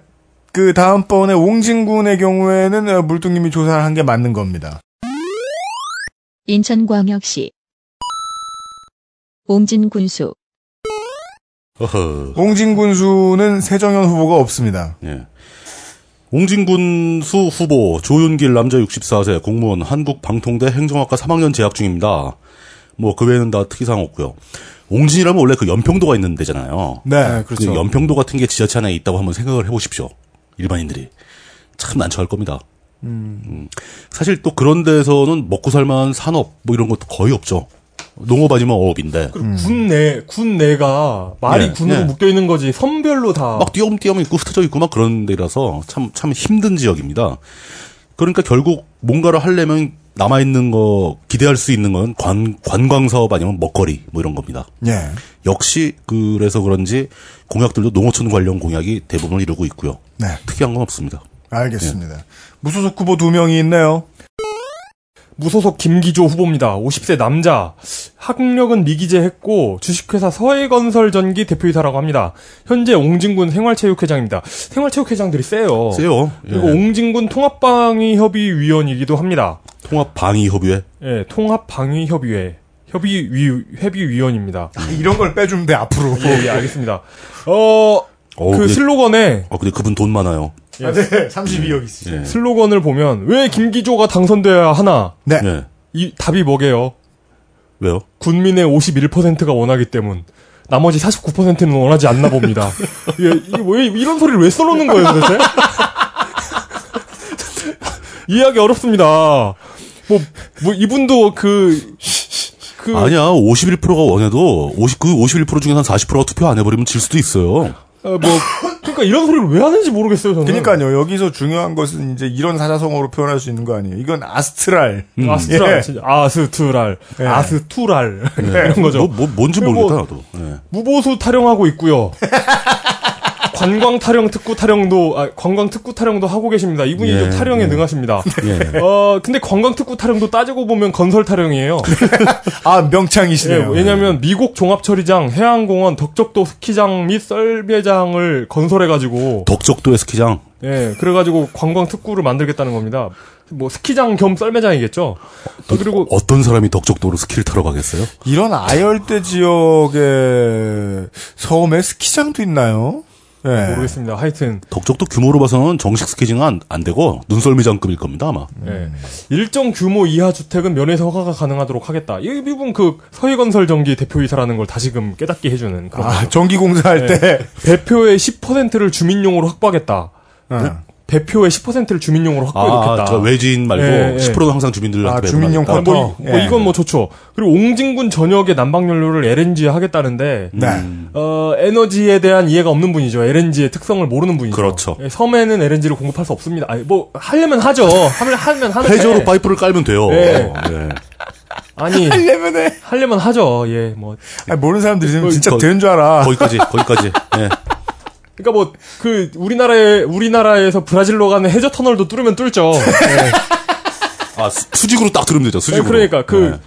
그 다음번에 옹진군의 경우에는 어, 물뚱님이 조사를 한 게 맞는 겁니다. 인천광역시 옹진군수 어허. 옹진군수는 세정현 후보가 없습니다. 예. 옹진군수 후보 조윤길 남자 64세 공무원 한국방통대 행정학과 3학년 재학 중입니다. 뭐 그 외에는 다 특이사항 없고요. 옹진이라면 원래 그 연평도가 있는 데잖아요. 네, 그 그렇죠. 연평도 같은 게 지자체 안에 있다고 한번 생각을 해보십시오. 일반인들이 참 난처할 겁니다. 음. 사실 또 그런 데서는 먹고 살만한 산업 뭐 이런 것도 거의 없죠. 농업 아니면 어업인데 그리고 군내 군내가 말이 예, 군으로 예. 묶여 있는 거지 선별로 다 막 띄엄띄엄 있고 흩어져 있고 막 그런 데라서 참, 참 힘든 지역입니다. 그러니까 결국 뭔가를 하려면 남아 있는 거, 기대할 수 있는 건 관, 관광 사업 아니면 먹거리, 뭐 이런 겁니다. 예. 역시 그래서 그런지 공약들도 농어촌 관련 공약이 대부분을 이루고 있고요. 네. 특이한 건 없습니다. 알겠습니다. 무소속 후보 두 명이 있네요. 무소속 김기조 후보입니다. 50세 남자. 학력은 미기재했고 주식회사 서해건설전기 대표이사라고 합니다. 현재 옹진군 생활체육회장입니다. 생활체육회장들이 세요. 세요. 그리고 예. 옹진군 통합방위협의위원이기도 합니다. 통합방위협의회. 예, 통합방위협의회 협의위 회비위원입니다. 이런 걸 빼주면 돼 앞으로. 예, 예, 알겠습니다. 어, 어, 그 근데- 슬로건에 어, 근데 그분 돈 많아요. 아, 네, 32억 있어요. 예. 슬로건을 보면 왜 김기조가 당선돼야 하나? 네. 예. 이 답이 뭐게요? 왜요? 군민의 51%가 원하기 때문. 나머지 49%는 원하지 않나 봅니다. 예, 이게 왜 이런 소리를 왜 써놓는 거예요, 도대체? [LAUGHS] 이해하기 어렵습니다. 뭐, 뭐 이분도 그, 그 아니야, 51%가 원해도 50, 그 51% 중에 한 40%가 투표 안 해버리면 질 수도 있어요. 어, 뭐 그러니까 이런 소리를 왜 하는지 모르겠어요, 저는. 그러니까요. 여기서 중요한 것은 이제 이런 사자성어로 표현할 수 있는 거 아니에요. 이건 아스트랄. 아스트랄, 예. 진짜 아스트랄, 예. 아스투랄 이런 거죠. 뭐, 뭐, 뭔지 그리고 모르겠다, 나도. 예. 무보수 타령하고 있고요. [LAUGHS] 관광 타령, 특구 타령도 아, 관광 특구 타령도 하고 계십니다. 이분이 예, 좀 타령에 예. 능하십니다. 예. 어 근데 관광 특구 타령도 따지고 보면 건설 타령이에요. [LAUGHS] 아, 명창이시네요. 예, 왜냐하면 미국 종합처리장, 해양공원, 덕적도 스키장 및 썰매장을 건설해가지고 덕적도의 스키장. 예 그래가지고 관광 특구를 만들겠다는 겁니다. 뭐 스키장 겸 썰매장이겠죠. 어, 그리고 어떤 사람이 덕적도로 스키를 타러 가겠어요? 이런 아열대 지역에 섬에 스키장도 있나요? 예. 모르겠습니다. 하여튼 덕적도 규모로 봐서는 정식 스키장은 안, 안 되고 눈썰매장급일 겁니다 아마. 예. 일정 규모 이하 주택은 면에서 허가가 가능하도록 하겠다. 이 부분 그 서해건설 전기 대표이사라는 걸 다시금 깨닫게 해주는 그런 아, 전기 공사할 네. 때. 배표의 10%를 주민용으로 확보하겠다. 어. 배표의 10%를 주민용으로 확보해놓겠다. 아, 저 외지인 말고 예, 예. 10%는 항상 주민들한테 아. 주민용 아, 뭐, 쿼터. 이- 뭐 예. 이건 뭐 좋죠. 그리고 옹진군 전역의 난방연료를 LNG에 하겠다는데 네. 어, 에너지에 대한 이해가 없는 분이죠. LNG의 특성을 모르는 분이죠. 그렇죠. 예, 섬에는 LNG를 공급할 수 없습니다. 아니, 뭐 하려면 하죠. 하면 하면 하는데 해저로 파이프를 깔면 돼요. 예. 예. 아니 하려면 해. 하려면 하죠. 예, 뭐 아니, 모르는 사람들이 있으면 진짜 거- 되는 줄 알아. 거기까지, 거기까지. 예. 그러니까 뭐 그 우리나라에 우리나라에서 브라질로 가는 해저 터널도 뚫으면 뚫죠. [LAUGHS] 아, 수- 수직으로 딱 들으면 되죠, 네, 수직으로. 그러니까 그 예.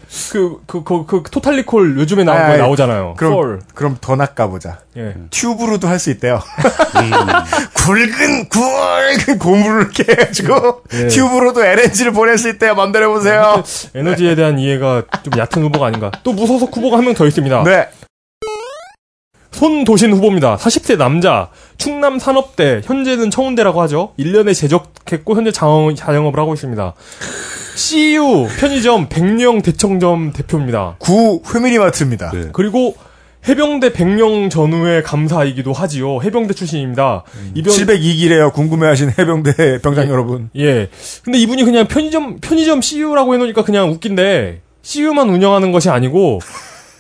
그그그 그 토탈리콜 요즘에 나온 아이, 거 나오잖아요. 그럼, 폴. 그럼 더 낚아 보자. 예. 튜브로도 할 수 있대요. [LAUGHS] 굵은, 굵은 고무를 이렇게 해가지고, 예. 튜브로도 LNG를 보낼 수 있대요. 맘대로 해보세요. 에너지에 대한 이해가 좀 얕은 후보가 아닌가. 또 무소속 후보가 한 명 더 있습니다. 네. 손도신 후보입니다. 40세 남자, 충남 산업대, 현재는 청운대라고 하죠. 1년에 재적했고 현재 자영, 자영업을 하고 있습니다. CU 편의점 백령 대청점 대표입니다. 구 회미리마트입니다. 네. 그리고 해병대 백령 전후의 감사이기도 하지요. 해병대 출신입니다. 이병 702기래요. 궁금해하신 해병대 [LAUGHS] 병장 여러분. 예. 근데 이분이 그냥 편의점 편의점 CU라고 해놓으니까 그냥 웃긴데 CU만 운영하는 것이 아니고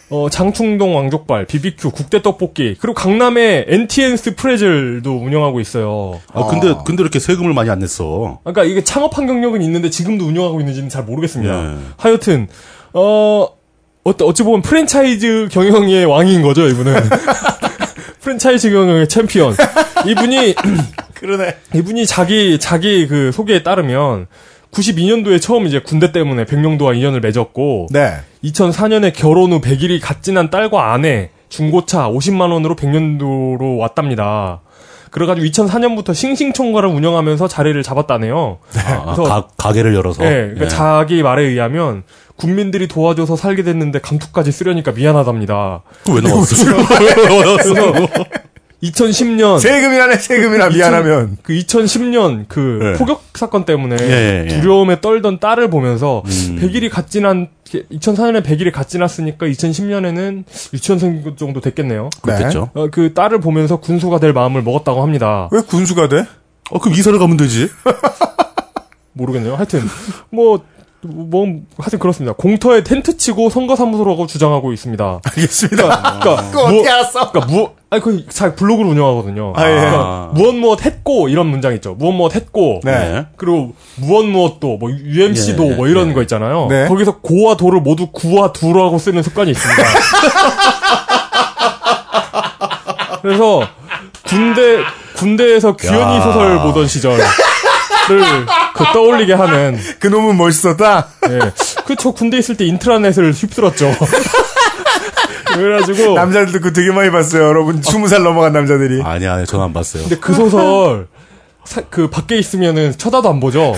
어, 장충동 왕족발, BBQ, 국대 떡볶이, 그리고 강남에 NTN스 프레즐도 운영하고 있어요. 아, 근데, 근데 이렇게 세금을 많이 안 냈어. 그러니까 이게 창업한 경력은 있는데 지금도 운영하고 있는지는 잘 모르겠습니다. 예. 하여튼 어 어때 어찌 보면 프랜차이즈 경영의 왕인 거죠, 이분은. [LAUGHS] 프랜차이즈 경영의 챔피언. 이분이 그러네. 이분이 자기 자기 그 소개에 따르면 92년도에 처음 이제 군대 때문에 백령도와 인연을 맺었고 네. 2004년에 결혼 후 100일이 갓 지난 딸과 아내 중고차 50만 원으로 백령도로 왔답니다. 그래가지고 2004년부터 싱싱총괄을 운영하면서 자리를 잡았다네요. 아, 그래서- 가, 가게를 열어서. 예, 그러니까 예. 자기 말에 의하면 국민들이 도와줘서 살게 됐는데 감투까지 쓰려니까 미안하답니다. 나왔어? 왜 나왔어? [LAUGHS] 2010년 세금이라네 세금이라 미안하면 그 2010년 그 네. 포격 사건 때문에 예, 예, 예. 두려움에 떨던 딸을 보면서 음. 100일이 갓 지난 2004년에 100일이 갓 지났으니까 2010년에는 유치원생 정도 됐겠네요. 그렇겠죠. 어, 그 딸을 보면서 군수가 될 마음을 먹었다고 합니다. 왜 군수가 돼? 어, 그럼 이사를 가면 되지. [LAUGHS] 모르겠네요. 하여튼 뭐, 뭐 하여튼 그렇습니다. 공터에 텐트 치고 선거사무소라고 주장하고 있습니다. 알겠습니다. 그러니까 그거 뭐- 어떻게 알았어? 그러니까 무 아니 그 자, 블로그를 운영하거든요. 아, 예. 그러니까 무엇 무엇 했고 이런 문장 있죠. 무엇 무엇 했고 네. 그리고 무엇 무엇도 뭐 UMC도 예, 뭐 이런 예. 거 있잖아요. 네. 거기서 고와 도를 모두 구와 두라고 쓰는 습관이 있습니다. [LAUGHS] 그래서 군대 군대에서 규현이 야. 소설 보던 시절을 그 떠올리게 하는 그 놈은 멋있었다. 예. 그저 군대 있을 때 인트라넷을 휩쓸었죠. [LAUGHS] 그래가지고 남자들도 그거 되게 많이 봤어요. 여러분 스무 살 넘어간 남자들이. 아니, 아니, 저는 안 봤어요. 근데 그 소설 사- 그 밖에 있으면은 쳐다도 안 보죠.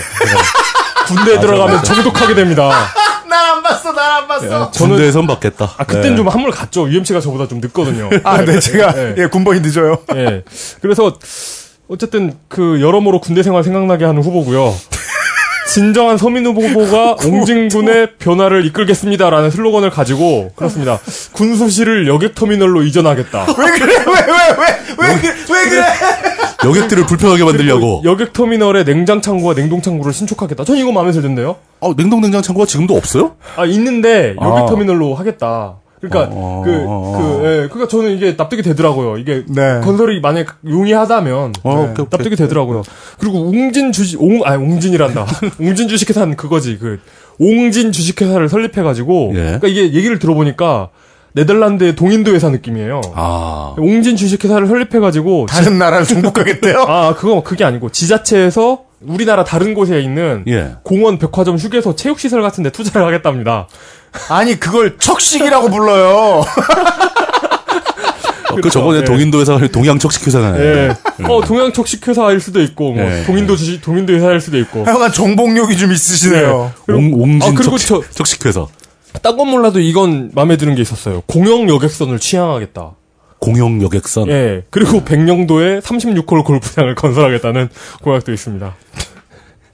군대에 맞아, 들어가면 맞아. 정독하게 됩니다. 난 안 봤어, 난 안 봤어. 예, 저는 군대에선 받겠다. 아 그땐 네. 좀 한물 갔죠. UMC가 저보다 좀 늦거든요. 아, 네, 제가 예. 예, 군번이 늦어요. 예. 그래서 어쨌든 그 여러모로 군대 생활 생각나게 하는 후보고요. 진정한 서민 후보가 [LAUGHS] 옹진군의 변화를 이끌겠습니다라는 슬로건을 가지고 그렇습니다. 군수실을 여객 터미널로 이전하겠다. 왜 그래? 왜 왜 왜 왜 그래? 왜 그래? [LAUGHS] 여객들을 불편하게 만들려고. 여객 터미널에 냉장 창고와 냉동 창고를 신축하겠다. 전 이거 마음에 들던데요. 어, 냉동 냉장 창고가 지금도 없어요? 아 있는데 아. 여객터미널로 하겠다. 그러니까 어, 그, 어, 그, 예, 그러니까 저는 이게 납득이 되더라고요. 이게 네. 건설이 만약 용이하다면 어, 네, 오케이, 오케이. 납득이 되더라고요. 그리고 웅진 주식, 옹, 아니 웅진이란다. 웅진 [LAUGHS] 주식회사는 그거지. 그 옹진 주식회사를 설립해 가지고, 예. 그러니까 이게 얘기를 들어보니까 네덜란드의 동인도 회사 느낌이에요. 아. 옹진 주식회사를 설립해 가지고, 다른 나라를 정복하겠대요? [LAUGHS] 아 그거 그게 아니고 지자체에서 우리나라 다른 곳에 있는 예. 공원, 백화점, 휴게소, 체육시설 같은 데 투자를 하겠답니다. 아니 그걸 척식이라고 불러요. 어, 그 그렇죠. 저번에 예. 동인도 회사가 동양 척식 회사잖아요. 예. 어, 동양 척식 회사일 수도 있고, 뭐, 예. 동인도 주식, 동인도 회사일 수도 있고. 하여간 정복력이 좀 있으시네요. 옹, 옹진 아, 그리고 척식, 척식 회사. 딴 건 몰라도 이건 마음에 드는 게 있었어요. 공영 여객선을 취향하겠다. 공영 여객선. 예. 그리고 백령도에 36홀 골프장을 건설하겠다는 공약도 있습니다.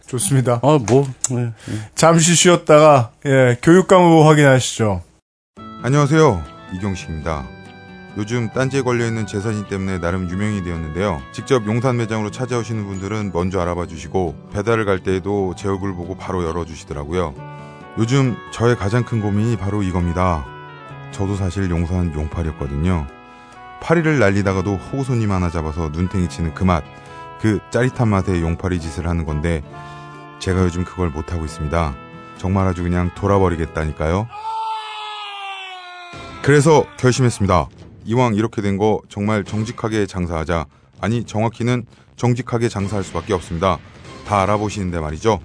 좋습니다. 아, 뭐, 예. 잠시 쉬었다가 예, 교육감 후보 확인하시죠. 안녕하세요. 이경식입니다. 요즘 딴지에 걸려있는 제 사진 때문에 나름 유명이 되었는데요. 직접 용산 매장으로 찾아오시는 분들은 먼저 알아봐 주시고 배달을 갈 때에도 제 얼굴 보고 바로 열어주시더라고요. 요즘 저의 가장 큰 고민이 바로 이겁니다. 저도 사실 용산 용팔이었거든요. 파리를 날리다가도 호구 손님 하나 잡아서 눈탱이 치는 그 맛, 그 짜릿한 맛에 용팔이 짓을 하는 건데 제가 요즘 그걸 못하고 있습니다. 정말 아주 그냥 돌아버리겠다니까요. 그래서 결심했습니다. 이왕 이렇게 된 거 정말 정직하게 장사하자. 아니 정확히는 정직하게 장사할 수밖에 없습니다. 다 알아보시는데 말이죠.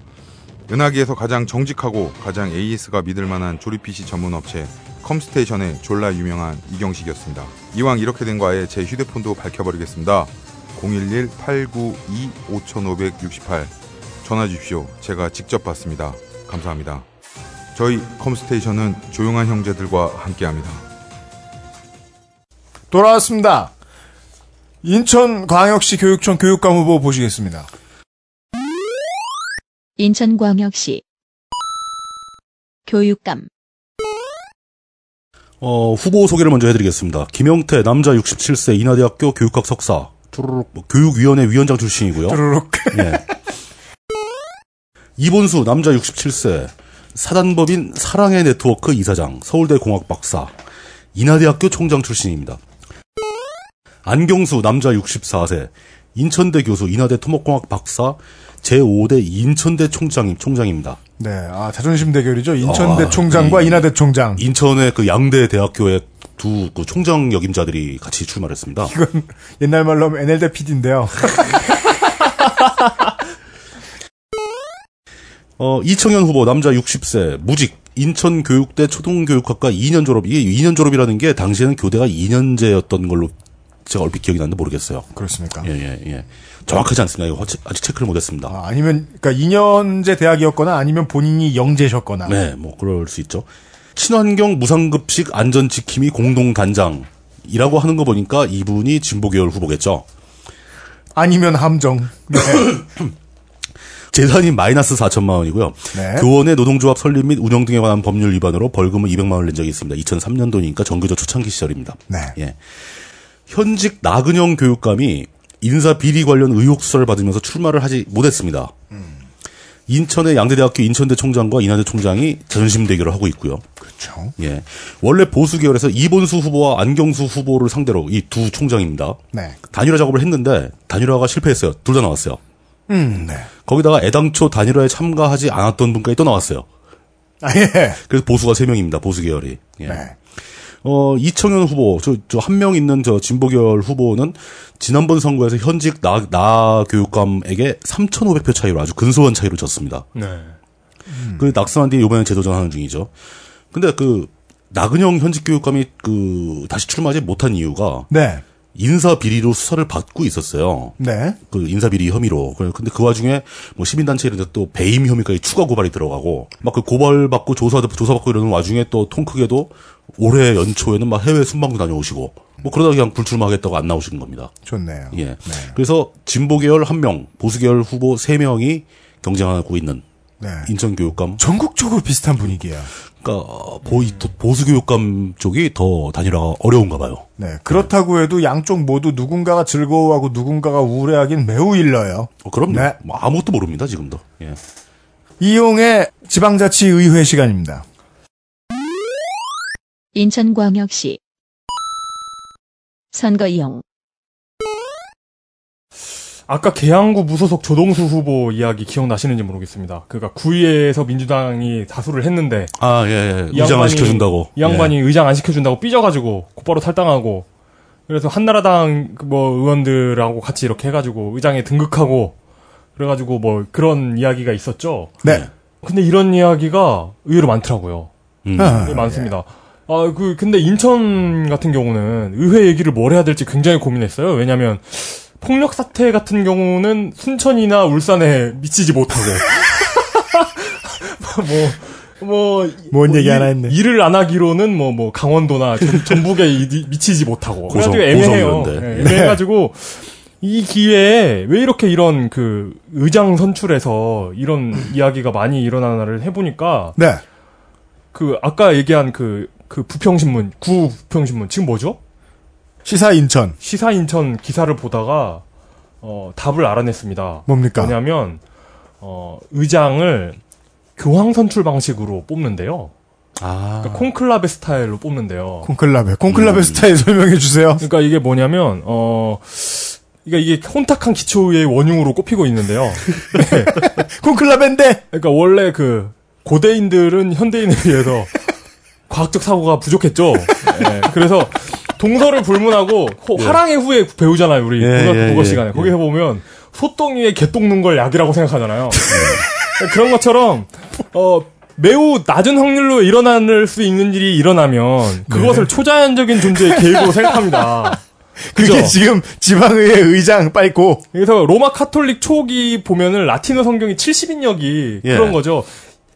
은하계에서 가장 정직하고 가장 AS가 믿을 만한 조립 PC 전문 업체 컴스테이션의 졸라 유명한 이경식이었습니다. 이왕 이렇게 된거 아예 제 휴대폰도 밝혀버리겠습니다. 011-892-5568 전화 주십시오. 제가 직접 받습니다. 감사합니다. 저희 컴스테이션은 조용한 형제들과 함께합니다. 돌아왔습니다. 인천광역시 교육청 교육감 후보 보시겠습니다. 인천광역시 교육감 어, 후보 소개를 먼저 해드리겠습니다. 김영태, 남자 67세, 인하대학교 교육학 석사. 쭈르륵, 뭐, 교육위원회 위원장 출신이고요. 뚜루룩. 예. [LAUGHS] 이본수, 남자 67세, 사단법인 사랑의 네트워크 이사장, 서울대 공학 박사, 인하대학교 총장 출신입니다. 안경수, 남자 64세, 인천대 교수, 인하대 토목공학 박사, 제5대 인천대 총장, 총장입니다. 네, 아 자존심 대결이죠. 인천대 아, 총장과 이- 인하대 총장. 인천의 그 양대 대학교의 두 그 총장 역임자들이 같이 출마했습니다. 이건 [LAUGHS] 옛날 말로 하면 NL대 PD인데요. [LAUGHS] 어, 이청현 후보 남자 60세 무직 인천교육대 초등교육학과 2년 졸업 이게 2년 졸업이라는 게 당시에는 교대가 2년제였던 걸로 제가 얼핏 기억이 나는데 모르겠어요. 그렇습니까? 예, 예, 예. 정확하지 않습니다. 이거 허- 아직 체크를 못했습니다. 아, 아니면 그러니까 2년제 대학이었거나 아니면 본인이 영재셨거나. 네, 뭐 그럴 수 있죠. 친환경 무상급식 안전지킴이 공동단장 이라고 하는 거 보니까 이분이 진보 계열 후보겠죠. 아니면 함정. [COUGHS] 네. [COUGHS] 재산이 마이너스 4천만 원이고요. 네. 교원의 노동조합 설립 및 운영 등에 관한 법률 위반으로 벌금을 200만 원을 낸 적이 있습니다. 2003년도니까 정규조 초창기 시절입니다. 네. 예. 현직 나근영 교육감이 인사 비리 관련 의혹 수사를 받으면서 출마를 하지 못했습니다. 인천의 양대대학교 인천대 총장과 인하대 총장이 자존심 대결을 하고 있고요. 그렇죠. 예. 원래 보수 계열에서 이본수 후보와 안경수 후보를 상대로 이 두 총장입니다. 네. 단일화 작업을 했는데 단일화가 실패했어요. 둘 다 나왔어요. 음, 네. 거기다가 애당초 단일화에 참가하지 않았던 분까지 또 나왔어요. 아, 예. 그래서 보수가 세 명입니다. 보수 계열이. 예. 네. 어, 이청현 후보, 저, 저 한 명 있는 저 진보 계열 후보는 지난번 선거에서 현직 나, 나 교육감에게 3,500표 차이로 아주 근소한 차이로 졌습니다. 네. 그 낙선한 뒤에 이번에 재도전하는 중이죠. 근데 그 나근영 현직 교육감이 그 다시 출마하지 못한 이유가 네. 인사 비리로 수사를 받고 있었어요. 네. 그 인사 비리 혐의로. 그- 근데 그 와중에 뭐 시민 단체 이런 데 또 배임 혐의까지 추가 고발이 들어가고 막 그 고발 받고 조사 조사 받고 이러는 와중에 또 통 크게도 올해 연초에는 막 해외 순방도 다녀오시고 뭐 그러다 그냥 불출마하겠다고 안 나오시는 겁니다. 좋네요. 예. 그래서 진보 계열 한 명, 보수 계열 후보 세 명이 경쟁하고 있는 네. 인천 교육감. 전국적으로 비슷한 분위기야. 그러니까 보, 보수 교육감 쪽이 더 단일화가 어려운가 봐요. 네. 그렇다고 해도 양쪽 모두 누군가가 즐거워하고 누군가가 우울해하긴 매우 일러요. 어, 그럼요. 네. 뭐 아무것도 모릅니다 지금도. 예. 이용의 지방자치의회 시간입니다. 인천광역시 선거 이용 아까 계양구 무소속 조동수 후보 이야기 기억나시는지 모르겠습니다. 그니까 구의회에서 민주당이 다수를 했는데 아, 예, 예. 이 의장 안 양반이- 시켜준다고. 이 양반이 예. 의장 안 시켜준다고 삐져가지고 곧바로 탈당하고 그래서 한나라당 그뭐 의원들하고 같이 이렇게 해가지고 의장에 등극하고 그래가지고 뭐 그런 이야기가 있었죠. 네. 근데 이런 이야기가 의외로 많더라고요. 음. 아, 꽤 많습니다. 아, 그, 근데 인천 같은 경우는 의회 얘기를 뭘 해야 될지 굉장히 고민했어요. 왜냐면, 폭력 사태 같은 경우는 순천이나 울산에 미치지 못하고. [LAUGHS] 뭐, 뭐. 뭔 얘기 일- 하나 했네. 일을 안 하기로는 뭐, 뭐, 강원도나 전, 전북에 이- 미치지 못하고. 고성, 그래가지고 애매해요. 예, 애매해가지고, 이 기회에 왜 이렇게 이런 그 의장 선출에서 이런 이야기가 많이 일어나나를 해보니까 네. 그 아까 얘기한 그그 부평신문 구 부평신문 지금 뭐죠? 시사 인천. 시사 인천 기사를 보다가 어 답을 알아냈습니다. 뭡니까? 뭐냐면 어 의장을 교황 선출 방식으로 뽑는데요. 아. 그러니까 콘클라베 스타일로 뽑는데요. 콘클라베. 콘클라베 음. 스타일 설명해 주세요. 그러니까 이게 뭐냐면 어 그러니까 이게 혼탁한 기초의 원흉으로 꼽히고 있는데요. [LAUGHS] 콘클라베인데. 그러니까 원래 그 고대인들은 현대인에 비해서 과학적 사고가 부족했죠. 예, 그래서 동서를 불문하고 호- 화랑의 후에 배우잖아요 우리 예, 국어, 예, 국어 예, 시간에 예. 거기서 보면 소똥이에 개똥 넣은 걸 약이라고 생각하잖아요. 예, 그런 것처럼 어 매우 낮은 확률로 일어날 수 있는 일이 일어나면 그것을 초자연적인 존재의 계획으로 [LAUGHS] 생각합니다. 그게 그죠? 지금 지방의회 의장 빨고. 그래서 로마 카톨릭 초기 보면은 라틴어 성경이 70인역이 예. 그런 거죠.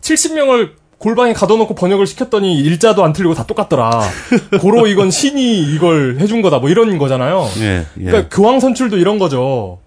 70명을 골방에 가둬놓고 번역을 시켰더니 일자도 안 틀리고 다 똑같더라. [LAUGHS] 고로 이건 신이 이걸 해준 거다. 뭐 이런 거잖아요. 예, 예. 그러니까 교황 선출도 이런 거죠.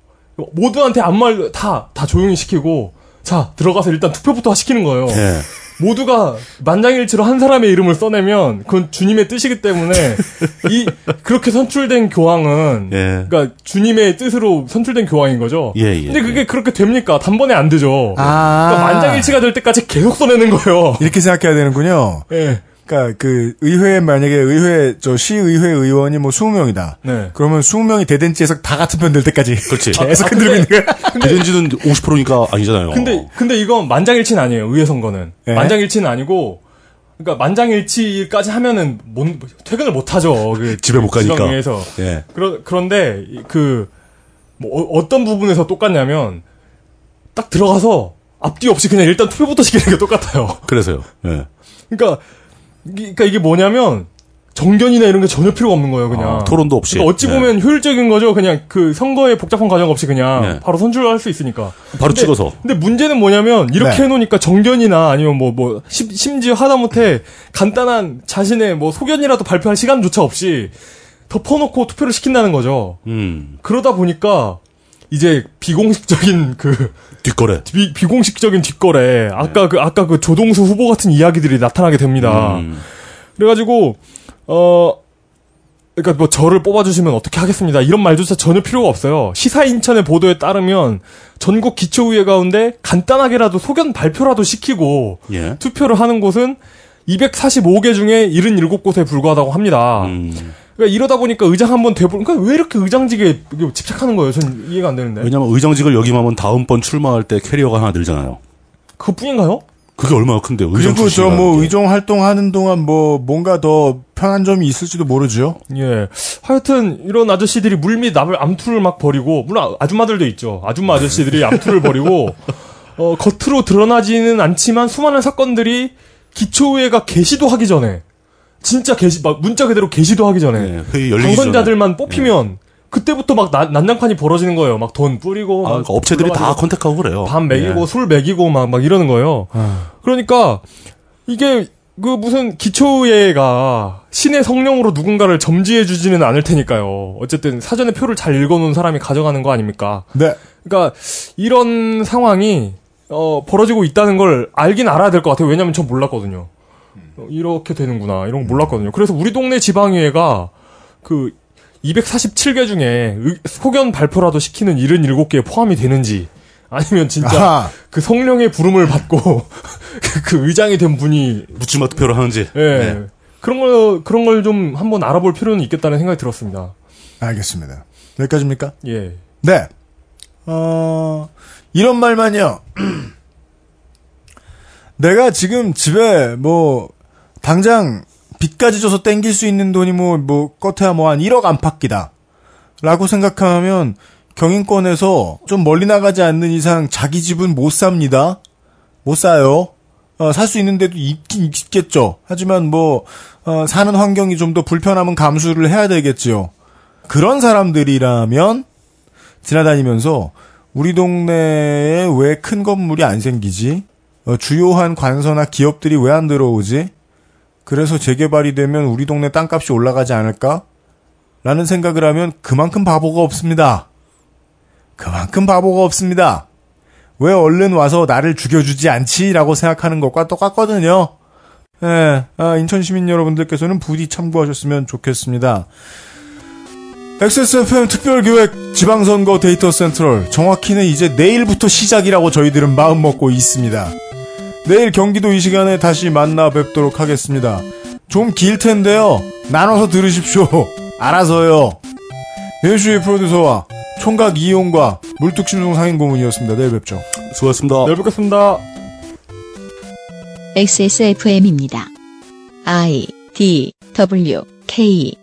모두한테 아무 말다 다 조용히 시키고 자 들어가서 일단 투표부터 시키는 거예요. 예. 모두가 만장일치로 한 사람의 이름을 써내면 그건 주님의 뜻이기 때문에 [LAUGHS] 이 그렇게 선출된 교황은 예. 그러니까 주님의 뜻으로 선출된 교황인 거죠. 예, 예, 근데 그게 예. 그렇게 됩니까? 단번에 안 되죠. 아. 그러니까 만장일치가 될 때까지 계속 써내는 거예요. 이렇게 생각해야 되는군요. 예. 그러니까 그 의회 만약에 의회 저 시의회 의원이 뭐 20명이다. 네. 그러면 20명이 대댄지에서 다 같은 편 될 때까지 그렇지. [LAUGHS] 계속 아, 흔들고 있는 [LAUGHS] 근데- 거야. 대전지는 50%니까 아니잖아요. 근데 근데 이건 만장일치는 아니에요. 의회 선거는 예? 만장일치는 아니고. 그러니까 만장일치까지 하면은 못, 퇴근을 못 하죠. 그 집에 못 가니까. 지방의회에서. 예. 그러, 그런데 그, 뭐, 어, 어떤 부분에서 똑같냐면, 딱 들어가서 앞뒤 없이 그냥 일단 투표부터 시키는 게 똑같아요. 그래서요. 예. 그러니까, 이- 그러니까 이게 뭐냐면, 정견이나 이런 게 전혀 필요가 없는 거예요, 그냥. 아, 토론도 없이. 그러니까 어찌 네. 보면 효율적인 거죠. 그냥 그 선거의 복잡한 과정 없이 그냥 네. 바로 선출할 수 있으니까. 바로 근데- 찍어서. 근데 문제는 뭐냐면 이렇게 네. 해놓으니까 정견이나 아니면 뭐 뭐 심지어 하다못해 간단한 자신의 뭐 소견이라도 발표할 시간조차 없이 덮어놓고 투표를 시킨다는 거죠. 음. 그러다 보니까 이제 비공식적인 그 뒷거래. 비, 비공식적인 뒷거래 아까 그 아까 그 조동수 후보 같은 이야기들이 나타나게 됩니다. 음. 그래가지고 어 그러니까 뭐 저를 뽑아주시면 어떻게 하겠습니다. 이런 말조차 전혀 필요가 없어요. 시사 인천의 보도에 따르면 전국 기초의회 가운데 간단하게라도 소견 발표라도 시키고 예. 투표를 하는 곳은 245개 중에 77곳에 불과하다고 합니다. 음. 그러니까 이러다 보니까 의장 한번 돼보, 그러니까 왜 이렇게 의장직에 집착하는 거예요? 전 이해가 안 되는데. 왜냐면 의장직을 역임하면 다음번 출마할 때 캐리어가 하나 늘잖아요. 그뿐인가요? 그게 얼마나 큰데요? 의장 그리고 저뭐 게. 의정 활동하는 동안 뭐 뭔가 더 편한 점이 있을지도 모르죠. 예. 하여튼 이런 아저씨들이 물밑 남을 암투를 막 벌이고 물론 아줌마들도 있죠. 아줌마 아저씨들이 암투를 벌이고 어 겉으로 드러나지는 않지만 수많은 사건들이 기초의회가 개시도 하기 전에 진짜 개시 막 문자 그대로 개시도 하기 전에 전에. 당선자들만 뽑히면 그때부터 막 난- 난장판이 벌어지는 거예요. 막 돈 뿌리고 아, 막 그러니까 업체들이 다 컨택하고 그래요. 밥 먹이고 예. 술 먹이고 막, 막 이러는 거예요. 그러니까 이게 그 무슨 기초예가 신의 성령으로 누군가를 점지해 주지는 않을 테니까요. 어쨌든 사전에 표를 잘 읽어놓은 사람이 가져가는 거 아닙니까? 네. 그러니까 이런 상황이 어, 벌어지고 있다는 걸 알긴 알아야 될 것 같아요. 왜냐면 전 몰랐거든요. 어, 이렇게 되는구나 이런 거 몰랐거든요. 그래서 우리 동네 지방의회가 그 247개 중에 의- 소견 발표라도 시키는 77개에 포함이 되는지 아니면 진짜 아하. 그 성령의 부름을 받고 [LAUGHS] 그, 그 의장이 된 분이 묻지마 투표를 하는지. 예 네. 그런 걸 그런 걸 좀 한번 알아볼 필요는 있겠다는 생각이 들었습니다. 알겠습니다. 여기까지입니까? 예. 네. 어, 이런 말만요. [CLEARS THROAT] 내가 지금 집에 뭐, 당장 빚까지 줘서 땡길 수 있는 돈이 뭐, 뭐, 껏해야 뭐 한 1억 안팎이다. 라고 생각하면 경인권에서 좀 멀리 나가지 않는 이상 자기 집은 못 삽니다. 못 사요. 어, 살 수 있는 데도 있긴 있겠죠. 하지만 뭐, 어, 사는 환경이 좀 더 불편하면 감수를 해야 되겠지요. 그런 사람들이라면 지나다니면서 우리 동네에 왜 큰 건물이 안 생기지? 어, 주요한 관서나 기업들이 왜 안 들어오지? 그래서 재개발이 되면 우리 동네 땅값이 올라가지 않을까? 라는 생각을 하면 그만큼 바보가 없습니다. 그만큼 바보가 없습니다. 왜 얼른 와서 나를 죽여주지 않지? 라고 생각하는 것과 똑같거든요. 예, 아, 인천 시민 여러분들께서는 부디 참고하셨으면 좋겠습니다. XSFM 특별기획 지방선거 데이터 센트럴 정확히는 이제 내일부터 시작이라고 저희들은 마음먹고 있습니다. 내일 경기도 이 시간에 다시 만나 뵙도록 하겠습니다. 좀 길 텐데요. 나눠서 들으십시오. [LAUGHS] 알아서요. 윤수의 프로듀서와 총각 이용과 물뚝심송 상인 고문이었습니다. 내일 뵙죠. 수고하셨습니다. 내일 뵙겠습니다. XSFM입니다. I D W K